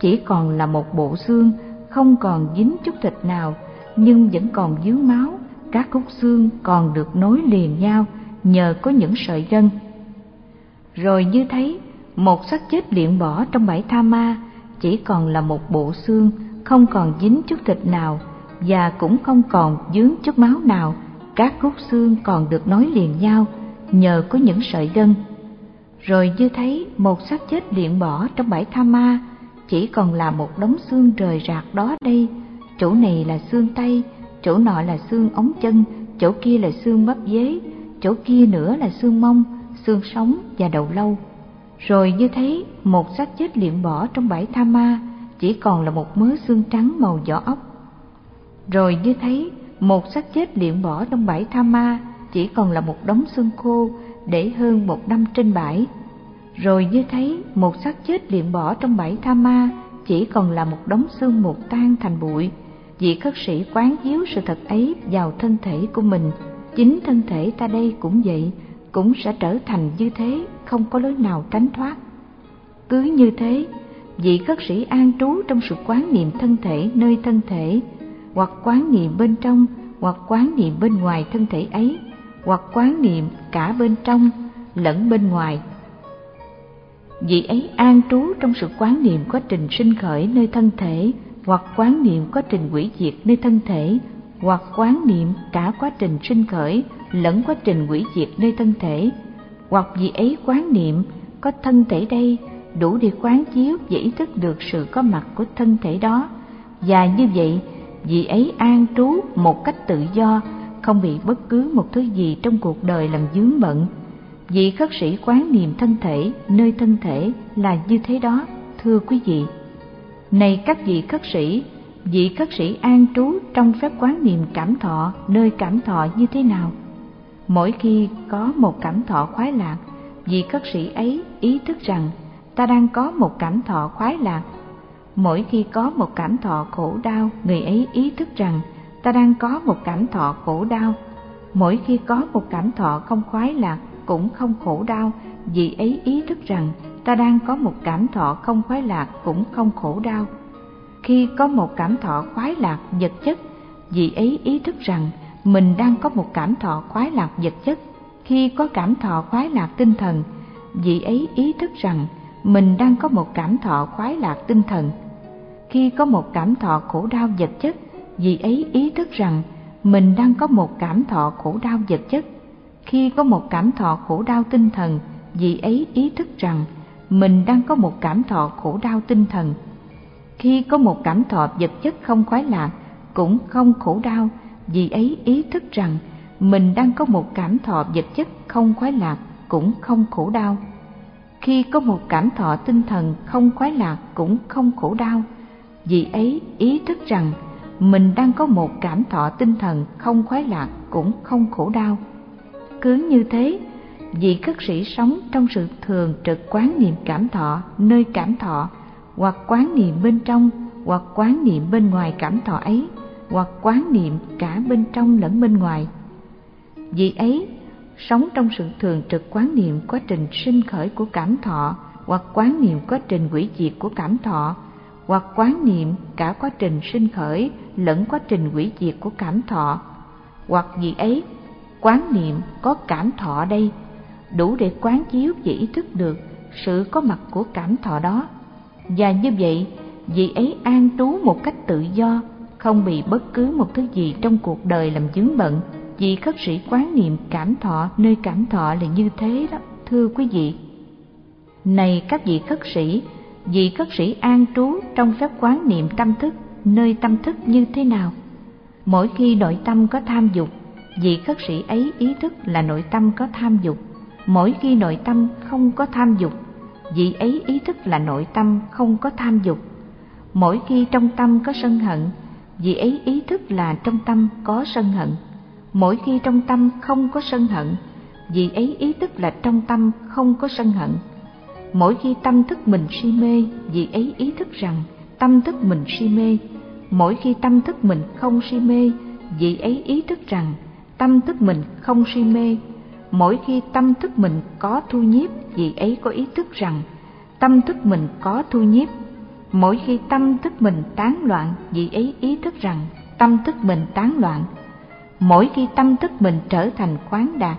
chỉ còn là một bộ xương không còn dính chút thịt nào nhưng vẫn còn dướng máu. Các khúc xương còn được nối liền nhau nhờ có những sợi gân rồi như thấy, một xác chết liệm bỏ trong bãi tha ma, chỉ còn là một bộ xương, không còn dính chút thịt nào, và cũng không còn dướng chút máu nào. Các khúc xương còn được nối liền nhau, nhờ có những sợi gân rồi như thấy, một xác chết liệm bỏ trong bãi tha ma, chỉ còn là một đống xương rời rạc đó đây. Chỗ này là xương tay, chỗ nọ là xương ống chân, chỗ kia là xương bắp dế chỗ kia nữa là xương mông, xương sống và đầu lâu. Rồi như thấy, một xác chết liệm bỏ trong bãi tha ma, chỉ còn là một mớ xương trắng màu vỏ ốc. Rồi như thấy, một xác chết liệm bỏ trong bãi tha ma, chỉ còn là một đống xương khô, để hơn một năm trên bãi. Rồi như thấy, một xác chết liệm bỏ trong bãi tha ma, chỉ còn là một đống xương một tan thành bụi. Vị khất sĩ quán chiếu sự thật ấy vào thân thể của mình chính thân thể ta đây cũng vậy, cũng sẽ trở thành như thế, không có lối nào tránh thoát. Cứ như thế, vị khất sĩ an trú trong sự quán niệm thân thể nơi thân thể, hoặc quán niệm bên trong, hoặc quán niệm bên ngoài thân thể ấy, hoặc quán niệm cả bên trong lẫn bên ngoài. Vị ấy an trú trong sự quán niệm quá trình sinh khởi nơi thân thể, hoặc quán niệm quá trình hủy diệt nơi thân thể hoặc quán niệm cả quá trình sinh khởi lẫn quá trình hủy diệt nơi thân thể, hoặc vì ấy quán niệm, có thân thể đây, đủ để quán chiếu và ý thức được sự có mặt của thân thể đó. Và như vậy vị ấy an trú một cách tự do, không bị bất cứ một thứ gì trong cuộc đời làm dướng bận. Vị khất sĩ quán niệm thân thể, nơi thân thể là như thế đó, thưa quý vị. Này các vị khất sĩ vị khất sĩ an trú trong phép quán niệm cảm thọ nơi cảm thọ như thế nào? Mỗi khi có một cảm thọ khoái lạc, vị khất sĩ ấy ý thức rằng ta đang có một cảm thọ khoái lạc. Mỗi khi có một cảm thọ khổ đau, người ấy ý thức rằng ta đang có một cảm thọ khổ đau. Mỗi khi có một cảm thọ không khoái lạc, cũng không khổ đau, vị ấy ý thức rằng ta đang có một cảm thọ không khoái lạc, cũng không khổ đau khi có một cảm thọ khoái lạc vật chất, vị ấy ý thức rằng mình đang có một cảm thọ khoái lạc vật chất. Khi có cảm thọ khoái lạc tinh thần, vị ấy ý thức rằng mình đang có một cảm thọ khoái lạc tinh thần. Khi có một cảm thọ khổ đau vật chất, vị ấy ý thức rằng mình đang có một cảm thọ khổ đau vật chất. Khi có một cảm thọ khổ đau tinh thần, vị ấy ý thức rằng mình đang có một cảm thọ khổ đau tinh thần khi có một cảm thọ vật chất không khoái lạc, cũng không khổ đau, vì ấy ý thức rằng mình đang có một cảm thọ vật chất không khoái lạc cũng không khổ đau. Khi có một cảm thọ tinh thần không khoái lạc cũng không khổ đau, vì ấy ý thức rằng mình đang có một cảm thọ tinh thần không khoái lạc cũng không khổ đau. Cứ như thế, vị khất sĩ sống trong sự thường trực quán niệm cảm thọ nơi cảm thọ hoặc quán niệm bên trong, hoặc quán niệm bên ngoài cảm thọ ấy, hoặc quán niệm cả bên trong lẫn bên ngoài. Vì ấy, sống trong sự thường trực quán niệm quá trình sinh khởi của cảm thọ, hoặc quán niệm quá trình hủy diệt của cảm thọ, hoặc quán niệm cả quá trình sinh khởi lẫn quá trình hủy diệt của cảm thọ. Hoặc gì ấy, quán niệm có cảm thọ đây, đủ để quán chiếu và ý thức được sự có mặt của cảm thọ đó và như vậy, vị ấy an trú một cách tự do, không bị bất cứ một thứ gì trong cuộc đời làm dướng bận. Vì khất sĩ quán niệm cảm thọ, nơi cảm thọ là như thế đó, thưa quý vị. Này các vị khất sĩ, vị khất sĩ an trú trong phép quán niệm tâm thức, nơi tâm thức như thế nào? Mỗi khi nội tâm có tham dục, vị khất sĩ ấy ý thức là nội tâm có tham dục. Mỗi khi nội tâm không có tham dục vị ấy ý thức là nội tâm không có tham dục. Mỗi khi trong tâm có sân hận vị ấy ý thức là trong tâm có sân hận. Mỗi khi trong tâm không có sân hận vị ấy ý thức là trong tâm không có sân hận. Mỗi khi tâm thức mình si mê vị ấy ý thức rằng tâm thức mình si mê. Mỗi khi tâm thức mình không si mê vị ấy ý thức rằng tâm thức mình không si mê mỗi khi tâm thức mình có thu nhiếp vị ấy có ý thức rằng tâm thức mình có thu nhiếp. Mỗi khi tâm thức mình tán loạn vị ấy ý thức rằng tâm thức mình tán loạn. Mỗi khi tâm thức mình trở thành khoáng đạt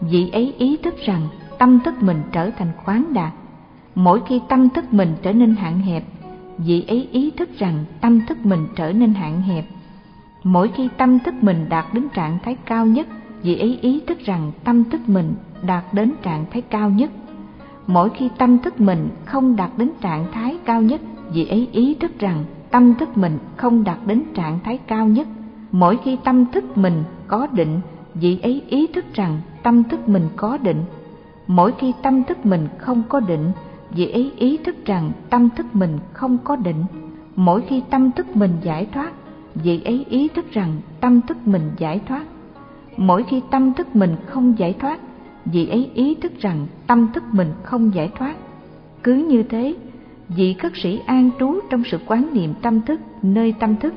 vị ấy ý thức rằng tâm thức mình trở thành khoáng đạt. Mỗi khi tâm thức mình trở nên hạn hẹp vị ấy ý thức rằng tâm thức mình trở nên hạn hẹp. Mỗi khi tâm thức mình đạt đến trạng thái cao nhất vì ấy ý thức rằng tâm thức mình đạt đến trạng thái cao nhất. Mỗi khi tâm thức mình không đạt đến trạng thái cao nhất vị ấy ý thức rằng tâm thức mình không đạt đến trạng thái cao nhất. Mỗi khi tâm thức mình có định vị ấy ý thức rằng tâm thức mình có định. Mỗi khi tâm thức mình không có định vị ấy ý thức rằng tâm thức mình không có định. Mỗi khi tâm thức mình giải thoát vị ấy ý thức rằng tâm thức mình giải thoát mỗi khi tâm thức mình không giải thoát, vị ấy ý thức rằng tâm thức mình không giải thoát. Cứ như thế, vị khất sĩ an trú trong sự quán niệm tâm thức nơi tâm thức,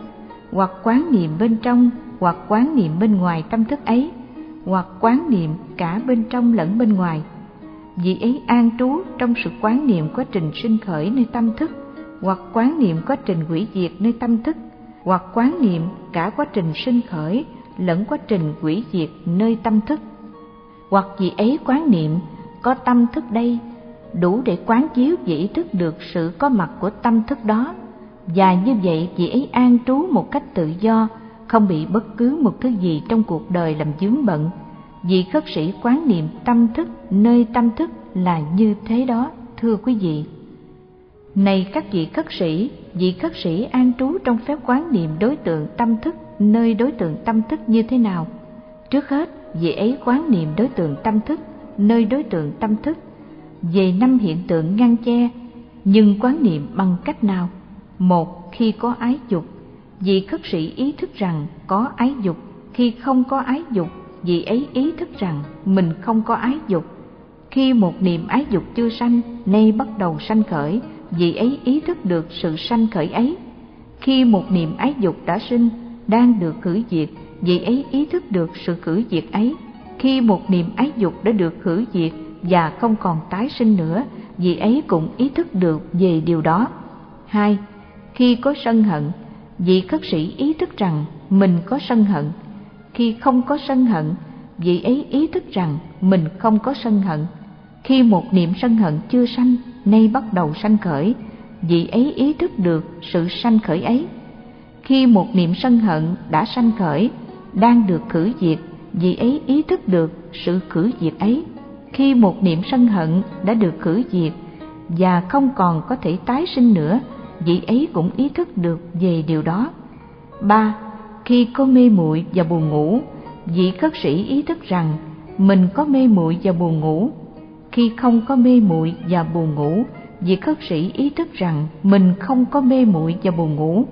hoặc quán niệm bên trong, hoặc quán niệm bên ngoài tâm thức ấy, hoặc quán niệm cả bên trong lẫn bên ngoài. Vị ấy an trú trong sự quán niệm quá trình sinh khởi nơi tâm thức, hoặc quán niệm quá trình hủy diệt nơi tâm thức, hoặc quán niệm cả quá trình sinh khởi lẫn quá trình hủy diệt nơi tâm thức. Hoặc vì ấy quán niệm, có tâm thức đây, đủ để quán chiếu và ý thức được sự có mặt của tâm thức đó. Và như vậy vị ấy an trú một cách tự do, không bị bất cứ một thứ gì trong cuộc đời làm dướng bận. Vị khất sĩ quán niệm tâm thức, nơi tâm thức là như thế đó, thưa quý vị. Này các vị khất sĩ, vị khất sĩ an trú trong phép quán niệm đối tượng tâm thức nơi đối tượng tâm thức như thế nào. Trước hết, vị ấy quán niệm đối tượng tâm thức, nơi đối tượng tâm thức. Về năm hiện tượng ngăn che, nhưng quán niệm bằng cách nào? Một, khi có ái dục. Vị khất sĩ ý thức rằng có ái dục, khi không có ái dục, vị ấy ý thức rằng mình không có ái dục. Khi một niệm ái dục chưa sanh, nay bắt đầu sanh khởi, vị ấy ý thức được sự sanh khởi ấy. Khi một niệm ái dục đã sinh đang được khử diệt vị ấy ý thức được sự khử diệt ấy. Khi một niềm ái dục đã được khử diệt và không còn tái sinh nữa vị ấy cũng ý thức được về điều đó. Hai, khi có sân hận, vị khất sĩ ý thức rằng mình có sân hận. Khi không có sân hận, vị ấy ý thức rằng mình không có sân hận. Khi một niệm sân hận chưa sanh, nay bắt đầu sanh khởi, vị ấy ý thức được sự sanh khởi ấy khi một niệm sân hận đã sanh khởi, đang được khử diệt vị ấy ý thức được sự khử diệt ấy. Khi một niệm sân hận đã được khử diệt và không còn có thể tái sinh nữa, vị ấy cũng ý thức được về điều đó. Ba, khi có mê muội và buồn ngủ, vị khất sĩ ý thức rằng mình có mê muội và buồn ngủ. Khi không có mê muội và buồn ngủ, vị khất sĩ ý thức rằng mình không có mê muội và buồn ngủ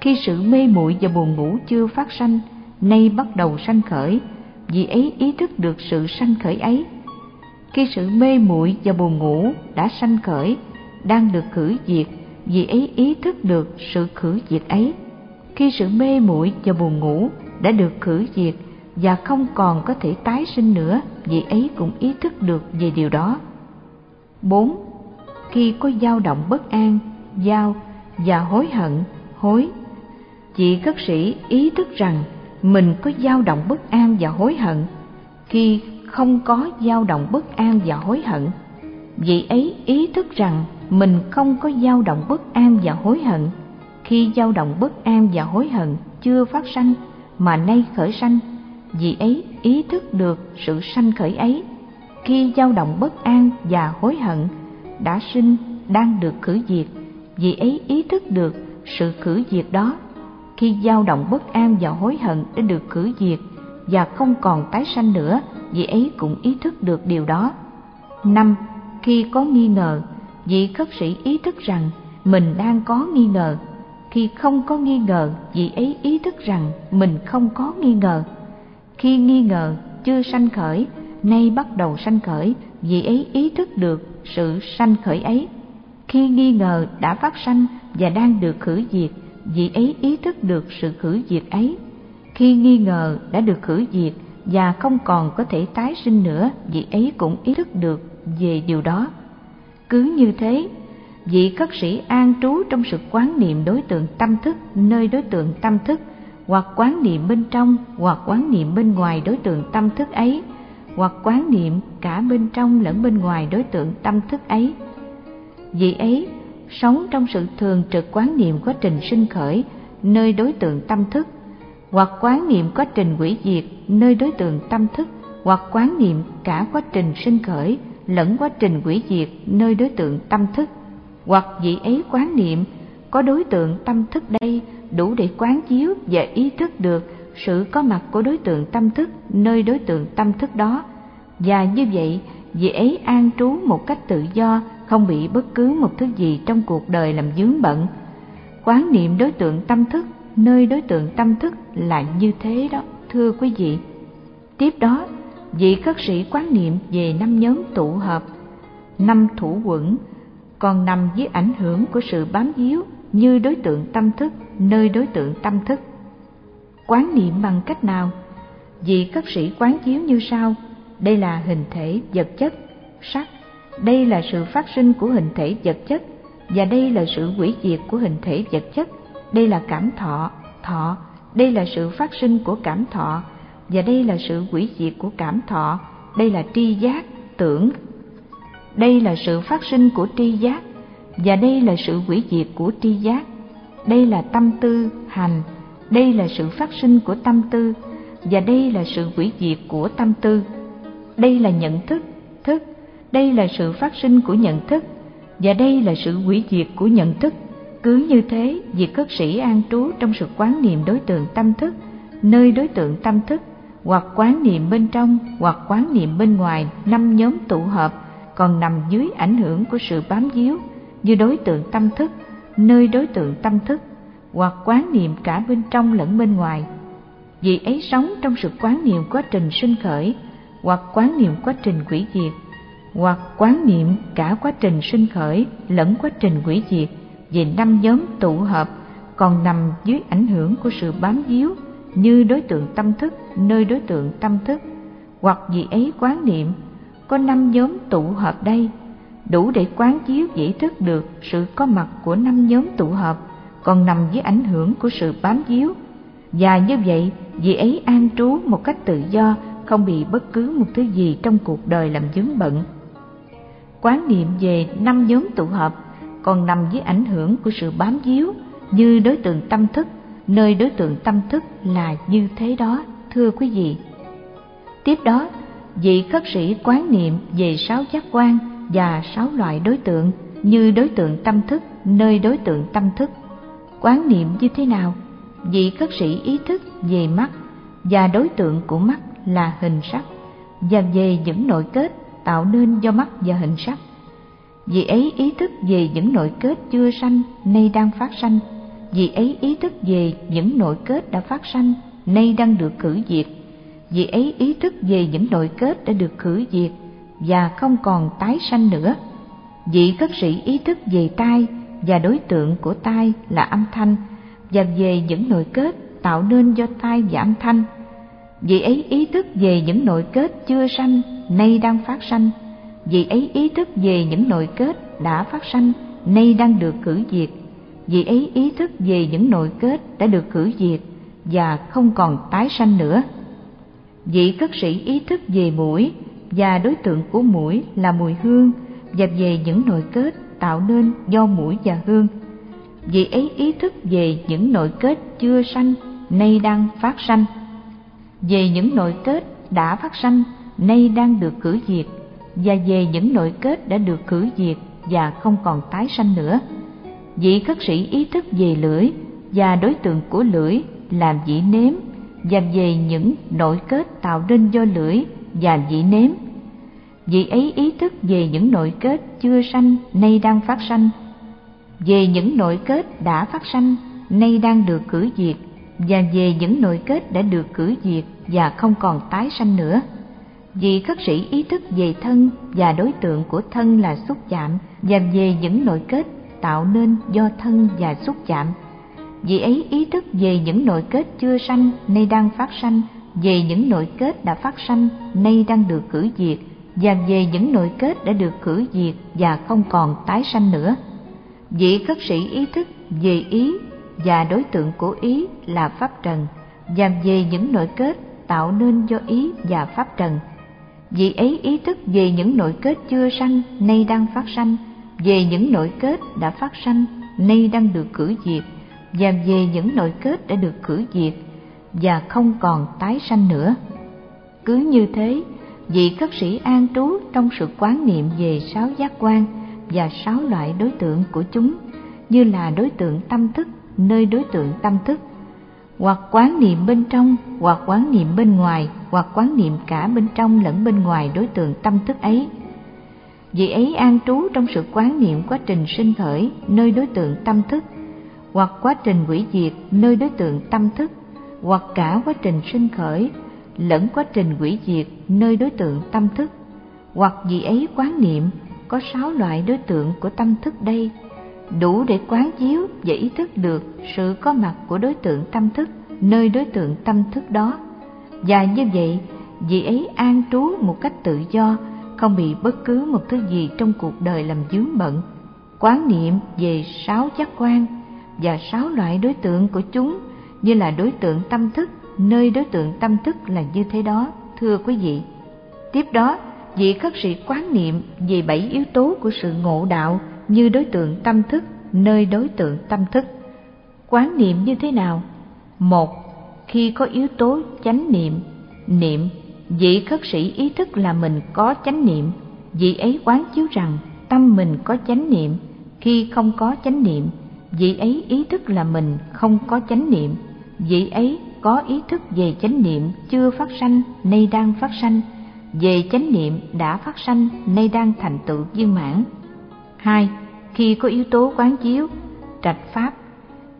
khi sự mê muội và buồn ngủ chưa phát sanh nay bắt đầu sanh khởi vì ấy ý thức được sự sanh khởi ấy khi sự mê muội và buồn ngủ đã sanh khởi đang được khử diệt vì ấy ý thức được sự khử diệt ấy khi sự mê muội và buồn ngủ đã được khử diệt và không còn có thể tái sinh nữa vì ấy cũng ý thức được về điều đó 4. Khi có dao động bất an, dao và hối hận, hối Chị cất sĩ ý thức rằng mình có dao động bất an và hối hận. Khi không có dao động bất an và hối hận, vị ấy ý thức rằng mình không có dao động bất an và hối hận. Khi dao động bất an và hối hận chưa phát sanh mà nay khởi sanh, vị ấy ý thức được sự sanh khởi ấy. Khi dao động bất an và hối hận đã sinh, đang được khử diệt, vị ấy ý thức được sự khử diệt đó khi dao động bất an và hối hận đã được khử diệt và không còn tái sanh nữa, vị ấy cũng ý thức được điều đó. Năm, khi có nghi ngờ, vị khất sĩ ý thức rằng mình đang có nghi ngờ. Khi không có nghi ngờ, vị ấy ý thức rằng mình không có nghi ngờ. Khi nghi ngờ chưa sanh khởi, nay bắt đầu sanh khởi, vị ấy ý thức được sự sanh khởi ấy. Khi nghi ngờ đã phát sanh và đang được khử diệt vị ấy ý thức được sự khử diệt ấy. Khi nghi ngờ đã được khử diệt và không còn có thể tái sinh nữa, vị ấy cũng ý thức được về điều đó. Cứ như thế, vị khất sĩ an trú trong sự quán niệm đối tượng tâm thức nơi đối tượng tâm thức, hoặc quán niệm bên trong, hoặc quán niệm bên ngoài đối tượng tâm thức ấy, hoặc quán niệm cả bên trong lẫn bên ngoài đối tượng tâm thức ấy. Vị ấy sống trong sự thường trực quán niệm quá trình sinh khởi, nơi đối tượng tâm thức, hoặc quán niệm quá trình hủy diệt, nơi đối tượng tâm thức, hoặc quán niệm cả quá trình sinh khởi lẫn quá trình hủy diệt, nơi đối tượng tâm thức, hoặc vị ấy quán niệm, có đối tượng tâm thức đây đủ để quán chiếu và ý thức được sự có mặt của đối tượng tâm thức, nơi đối tượng tâm thức đó. Và như vậy, vị ấy an trú một cách tự do không bị bất cứ một thứ gì trong cuộc đời làm dướng bận. Quán niệm đối tượng tâm thức, nơi đối tượng tâm thức là như thế đó, thưa quý vị. Tiếp đó, vị khất sĩ quán niệm về năm nhóm tụ hợp. Năm thủ quẩn còn nằm dưới ảnh hưởng của sự bám víu như đối tượng tâm thức, nơi đối tượng tâm thức. Quán niệm bằng cách nào? Vị khất sĩ quán chiếu như sau. Đây là hình thể, vật chất, sắc đây là sự phát sinh của hình thể vật chất, và đây là sự hủy diệt của hình thể vật chất. Đây là cảm thọ thọ. Đây là sự phát sinh của cảm thọ, và đây là sự hủy diệt của cảm thọ. Đây là tri giác, tưởng. Đây là sự phát sinh của tri giác, và đây là sự hủy diệt của tri giác. Đây là tâm tư, hành. Đây là sự phát sinh của tâm tư, và đây là sự hủy diệt của tâm tư. Đây là nhận thức thức đây là sự phát sinh của nhận thức, và đây là sự hủy diệt của nhận thức. Cứ như thế việc cất sĩ an trú trong sự quán niệm đối tượng tâm thức, nơi đối tượng tâm thức, hoặc quán niệm bên trong, hoặc quán niệm bên ngoài, năm nhóm tụ hợp, còn nằm dưới ảnh hưởng của sự bám víu như đối tượng tâm thức, nơi đối tượng tâm thức, hoặc quán niệm cả bên trong lẫn bên ngoài. Vì ấy sống trong sự quán niệm quá trình sinh khởi, hoặc quán niệm quá trình hủy diệt hoặc quán niệm cả quá trình sinh khởi lẫn quá trình hủy diệt về năm nhóm tụ hợp còn nằm dưới ảnh hưởng của sự bám víu như đối tượng tâm thức, nơi đối tượng tâm thức. Hoặc vì ấy quán niệm, có năm nhóm tụ hợp đây, đủ để quán chiếu dễ thức được sự có mặt của năm nhóm tụ hợp còn nằm dưới ảnh hưởng của sự bám víu và như vậy, vì ấy an trú một cách tự do, không bị bất cứ một thứ gì trong cuộc đời làm vướng bận quán niệm về năm nhóm tụ hợp, còn nằm dưới ảnh hưởng của sự bám víu như đối tượng tâm thức, nơi đối tượng tâm thức là như thế đó, thưa quý vị. Tiếp đó, vị khất sĩ quán niệm về sáu giác quan và sáu loại đối tượng như đối tượng tâm thức, nơi đối tượng tâm thức. Quán niệm như thế nào? Vị khất sĩ ý thức về mắt và đối tượng của mắt là hình sắc và về những nội kết tạo nên do mắt và hình sắc. Vì ấy ý thức về những nội kết chưa sanh, nay đang phát sanh. Vì ấy ý thức về những nội kết đã phát sanh, nay đang được khử diệt. Vì ấy ý thức về những nội kết đã được khử diệt và không còn tái sanh nữa. Vị khất sĩ ý thức về tai và đối tượng của tai là âm thanh và về những nội kết tạo nên do tai và âm thanh vị ấy ý thức về những nội kết chưa sanh, nay đang phát sanh. Vị ấy ý thức về những nội kết đã phát sanh, nay đang được cử diệt vị ấy ý thức về những nội kết đã được cử diệt và không còn tái sanh nữa. Vị cất sĩ ý thức về mũi và đối tượng của mũi là mùi hương và về những nội kết tạo nên do mũi và hương. Vị ấy ý thức về những nội kết chưa sanh, nay đang phát sanh về những nội kết đã phát sanh, nay đang được cử diệt và về những nội kết đã được cử diệt và không còn tái sanh nữa. Vị khất sĩ ý thức về lưỡi và đối tượng của lưỡi làm vị nếm, và về những nội kết tạo nên do lưỡi và vị nếm. Vị ấy ý thức về những nội kết chưa sanh, nay đang phát sanh. Về những nội kết đã phát sanh, nay đang được cử diệt và về những nội kết đã được cử diệt và không còn tái sanh nữa. Vì khất sĩ ý thức về thân và đối tượng của thân là xúc chạm và về những nội kết tạo nên do thân và xúc chạm. Vì ấy ý thức về những nội kết chưa sanh nay đang phát sanh, về những nội kết đã phát sanh nay đang được cử diệt và về những nội kết đã được cử diệt và không còn tái sanh nữa. Vị khất sĩ ý thức về ý và đối tượng của ý là pháp trần và về những nội kết tạo nên do ý và pháp trần. Vì ấy ý thức về những nội kết chưa sanh, nay đang phát sanh. Về những nội kết đã phát sanh, nay đang được cử diệt. Và về những nội kết đã được cử diệt và không còn tái sanh nữa. Cứ như thế, vị khất sĩ an trú trong sự quán niệm về sáu giác quan và sáu loại đối tượng của chúng, như là đối tượng tâm thức nơi đối tượng tâm thức, hoặc quán niệm bên trong, hoặc quán niệm bên ngoài, hoặc quán niệm cả bên trong lẫn bên ngoài đối tượng tâm thức ấy. Vị ấy an trú trong sự quán niệm quá trình sinh khởi nơi đối tượng tâm thức, hoặc quá trình hủy diệt nơi đối tượng tâm thức, hoặc cả quá trình sinh khởi lẫn quá trình hủy diệt nơi đối tượng tâm thức. Hoặc vị ấy quán niệm, có sáu loại đối tượng của tâm thức đây đủ để quán chiếu và ý thức được sự có mặt của đối tượng tâm thức, nơi đối tượng tâm thức đó. Và như vậy, vị ấy an trú một cách tự do, không bị bất cứ một thứ gì trong cuộc đời làm dướng bận. Quán niệm về sáu giác quan và sáu loại đối tượng của chúng, như là đối tượng tâm thức, nơi đối tượng tâm thức là như thế đó, thưa quý vị. Tiếp đó, vị khất sĩ quán niệm về bảy yếu tố của sự ngộ đạo như đối tượng tâm thức, nơi đối tượng tâm thức. Quán niệm như thế nào? Một, khi có yếu tố chánh niệm niệm, vị khất sĩ ý thức là mình có chánh niệm. Vị ấy quán chiếu rằng tâm mình có chánh niệm. Khi không có chánh niệm, vị ấy ý thức là mình không có chánh niệm. Vị ấy có ý thức về chánh niệm chưa phát sanh, nay đang phát sanh. Về chánh niệm đã phát sanh, nay đang thành tựu viên mãn hai, khi có yếu tố quán chiếu, trạch pháp.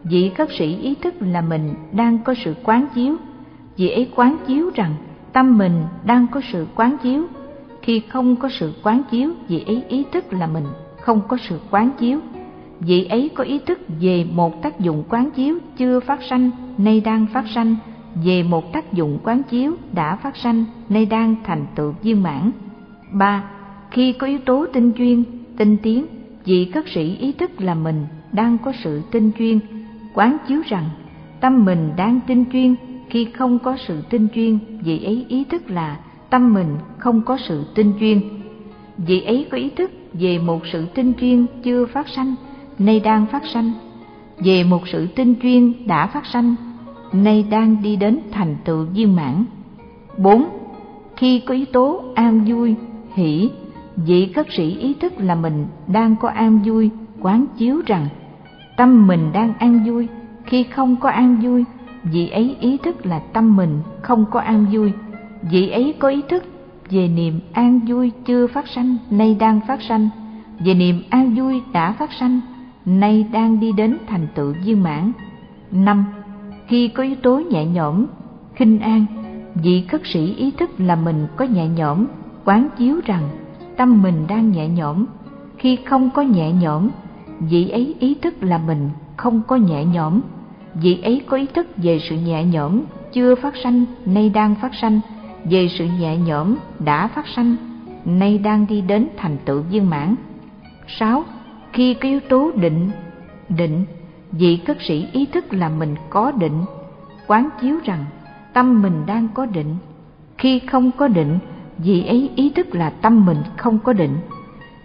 Vị khất sĩ ý thức là mình đang có sự quán chiếu. Vị ấy quán chiếu rằng tâm mình đang có sự quán chiếu. Khi không có sự quán chiếu, vị ấy ý thức là mình không có sự quán chiếu. Vị ấy có ý thức về một tác dụng quán chiếu chưa phát sanh, nay đang phát sanh. Về một tác dụng quán chiếu đã phát sanh, nay đang thành tựu viên mãn. Ba, khi có yếu tố tinh chuyên tinh tiến vị cất sĩ ý thức là mình đang có sự tinh chuyên, quán chiếu rằng tâm mình đang tinh chuyên, khi không có sự tinh chuyên, vị ấy ý thức là tâm mình không có sự tinh chuyên. Vị ấy có ý thức về một sự tinh chuyên chưa phát sanh, nay đang phát sanh. Về một sự tinh chuyên đã phát sanh, nay đang đi đến thành tựu viên mãn. Bốn, khi có yếu tố an vui, hỷ vị khất sĩ ý thức là mình đang có an vui, quán chiếu rằng tâm mình đang an vui. Khi không có an vui, vị ấy ý thức là tâm mình không có an vui. Vị ấy có ý thức, về niềm an vui chưa phát sanh, nay đang phát sanh. Về niềm an vui đã phát sanh, nay đang đi đến thành tựu viên mãn. Năm, khi có yếu tố nhẹ nhõm, khinh an, vị khất sĩ ý thức là mình có nhẹ nhõm, quán chiếu rằng tâm mình đang nhẹ nhõm. Khi không có nhẹ nhõm, vị ấy ý thức là mình không có nhẹ nhõm. Vị ấy có ý thức về sự nhẹ nhõm chưa phát sanh, nay đang phát sanh. Về sự nhẹ nhõm đã phát sanh, nay đang đi đến thành tựu viên mãn. Sáu, khi có yếu tố định định, vị cất sĩ ý thức là mình có định, quán chiếu rằng tâm mình đang có định. Khi không có định vị ấy ý thức là tâm mình không có định.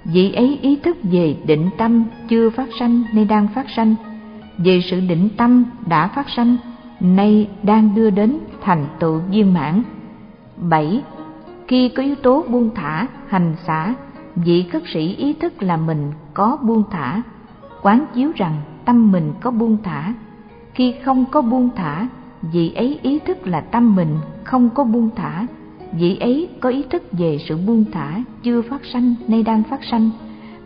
Vị ấy ý thức về định tâm chưa phát sanh nay đang phát sanh. Về sự định tâm đã phát sanh, nay đang đưa đến thành tựu viên mãn. Bảy, khi có yếu tố buông thả, hành xả, vị khất sĩ ý thức là mình có buông thả. Quán chiếu rằng tâm mình có buông thả. Khi không có buông thả, vị ấy ý thức là tâm mình không có buông thả vị ấy có ý thức về sự buông thả chưa phát sanh, nay đang phát sanh.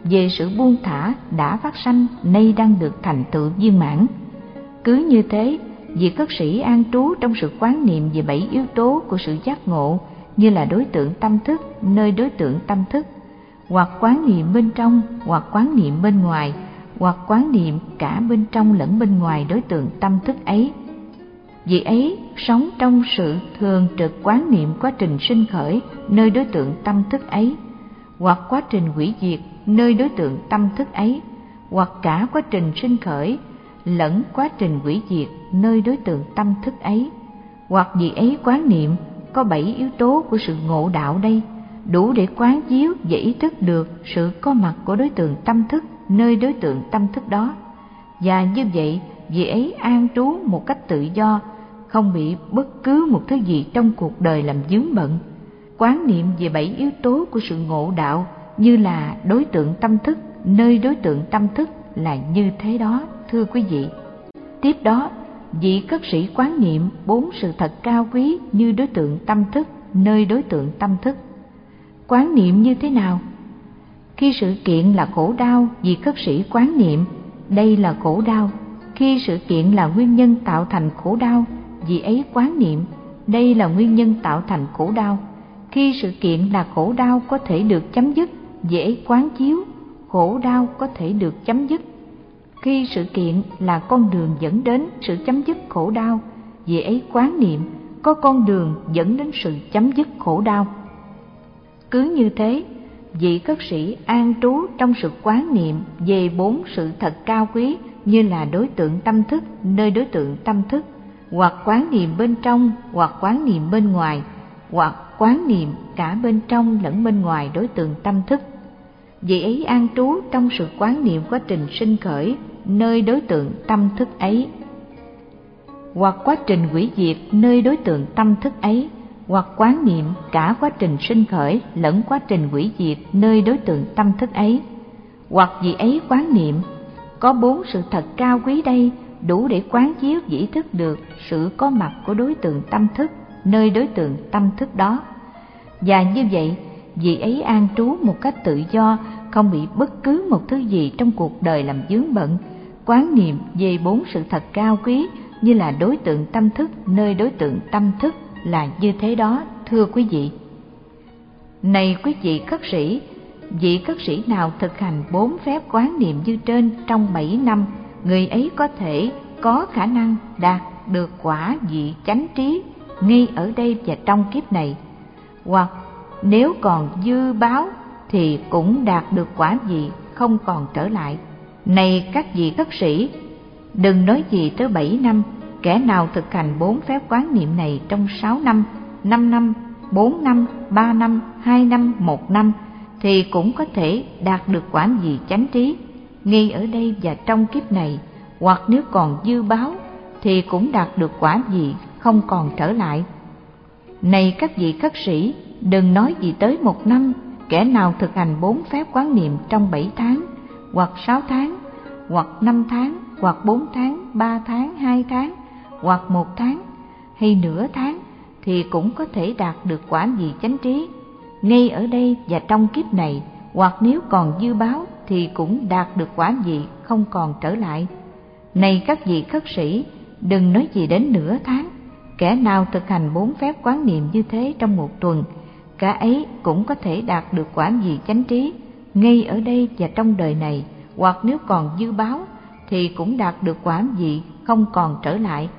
Về sự buông thả đã phát sanh, nay đang được thành tựu viên mãn. Cứ như thế, vị cất sĩ an trú trong sự quán niệm về bảy yếu tố của sự giác ngộ, như là đối tượng tâm thức, nơi đối tượng tâm thức, hoặc quán niệm bên trong, hoặc quán niệm bên ngoài, hoặc quán niệm cả bên trong lẫn bên ngoài đối tượng tâm thức ấy vì ấy, sống trong sự thường trực quán niệm quá trình sinh khởi nơi đối tượng tâm thức ấy, hoặc quá trình hủy diệt nơi đối tượng tâm thức ấy, hoặc cả quá trình sinh khởi lẫn quá trình hủy diệt nơi đối tượng tâm thức ấy. Hoặc vì ấy quán niệm, có bảy yếu tố của sự ngộ đạo đây, đủ để quán chiếu và ý thức được sự có mặt của đối tượng tâm thức nơi đối tượng tâm thức đó. Và như vậy vị ấy an trú một cách tự do không bị bất cứ một thứ gì trong cuộc đời làm dướng bận. Quán niệm về bảy yếu tố của sự ngộ đạo như là đối tượng tâm thức, nơi đối tượng tâm thức là như thế đó, thưa quý vị. Tiếp đó, vị cất sĩ quán niệm bốn sự thật cao quý như đối tượng tâm thức, nơi đối tượng tâm thức. Quán niệm như thế nào? Khi sự kiện là khổ đau, vị cất sĩ quán niệm, đây là khổ đau. Khi sự kiện là nguyên nhân tạo thành khổ đau vì ấy quán niệm đây là nguyên nhân tạo thành khổ đau khi sự kiện là khổ đau có thể được chấm dứt dễ quán chiếu khổ đau có thể được chấm dứt khi sự kiện là con đường dẫn đến sự chấm dứt khổ đau vì ấy quán niệm có con đường dẫn đến sự chấm dứt khổ đau. Cứ như thế, vị cất sĩ an trú trong sự quán niệm về bốn sự thật cao quý như là đối tượng tâm thức nơi đối tượng tâm thức, hoặc quán niệm bên trong hoặc quán niệm bên ngoài, hoặc quán niệm cả bên trong lẫn bên ngoài đối tượng tâm thức. Vị ấy an trú trong sự quán niệm quá trình sinh khởi nơi đối tượng tâm thức ấy. Hoặc quá trình hủy diệt nơi đối tượng tâm thức ấy. Hoặc quán niệm cả quá trình sinh khởi lẫn quá trình hủy diệt nơi đối tượng tâm thức ấy. Hoặc vì ấy quán niệm có bốn sự thật cao quý đây đủ để quán chiếu, dĩ thức được sự có mặt của đối tượng tâm thức, nơi đối tượng tâm thức đó. Và như vậy vì ấy an trú một cách tự do, không bị bất cứ một thứ gì trong cuộc đời làm dướng bận, quán niệm về bốn sự thật cao quý như là đối tượng tâm thức, nơi đối tượng tâm thức là như thế đó, thưa quý vị. Này quý vị khất sĩ, vị khất sĩ nào thực hành bốn phép quán niệm như trên trong bảy năm người ấy có thể, có khả năng đạt được quả vị chánh trí ngay ở đây và trong kiếp này. Hoặc nếu còn dư báo thì cũng đạt được quả vị không còn trở lại. Này các vị khất sĩ, đừng nói gì tới bảy năm, kẻ nào thực hành bốn phép quán niệm này trong sáu năm năm năm, bốn năm, ba năm, hai năm, một năm thì cũng có thể đạt được quả gì chánh trí ngay ở đây và trong kiếp này, hoặc nếu còn dư báo, thì cũng đạt được quả gì không còn trở lại. Này các vị khất sĩ, đừng nói gì tới một năm, kẻ nào thực hành bốn phép quán niệm trong bảy tháng, hoặc sáu tháng, hoặc năm tháng, hoặc bốn tháng, ba tháng, hai tháng, hoặc một tháng, hay nửa tháng, thì cũng có thể đạt được quả vị chánh trí. Ngay ở đây và trong kiếp này, hoặc nếu còn dư báo thì cũng đạt được quả vị không còn trở lại. Này các vị khất sĩ, đừng nói gì đến nửa tháng, kẻ nào thực hành bốn phép quán niệm như thế trong một tuần cả ấy cũng có thể đạt được quả vị chánh trí ngay ở đây và trong đời này, hoặc nếu còn dư báo thì cũng đạt được quả vị không còn trở lại.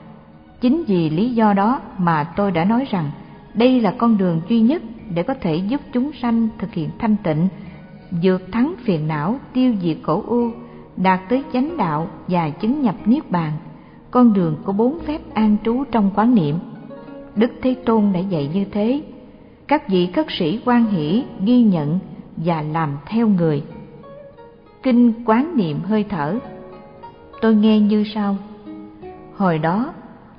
Chính vì lý do đó mà tôi đã nói rằng đây là con đường duy nhất để có thể giúp chúng sanh thực hiện thanh tịnh vượt thắng phiền não tiêu diệt khổ u, đạt tới chánh đạo và chứng nhập niết bàn. Con đường có bốn phép an trú trong quán niệm. Đức thế tôn đã dạy như thế. Các vị khất sĩ quan hỷ, ghi nhận và làm theo người. Kinh quán niệm hơi thở. Tôi nghe như sau. Hồi đó,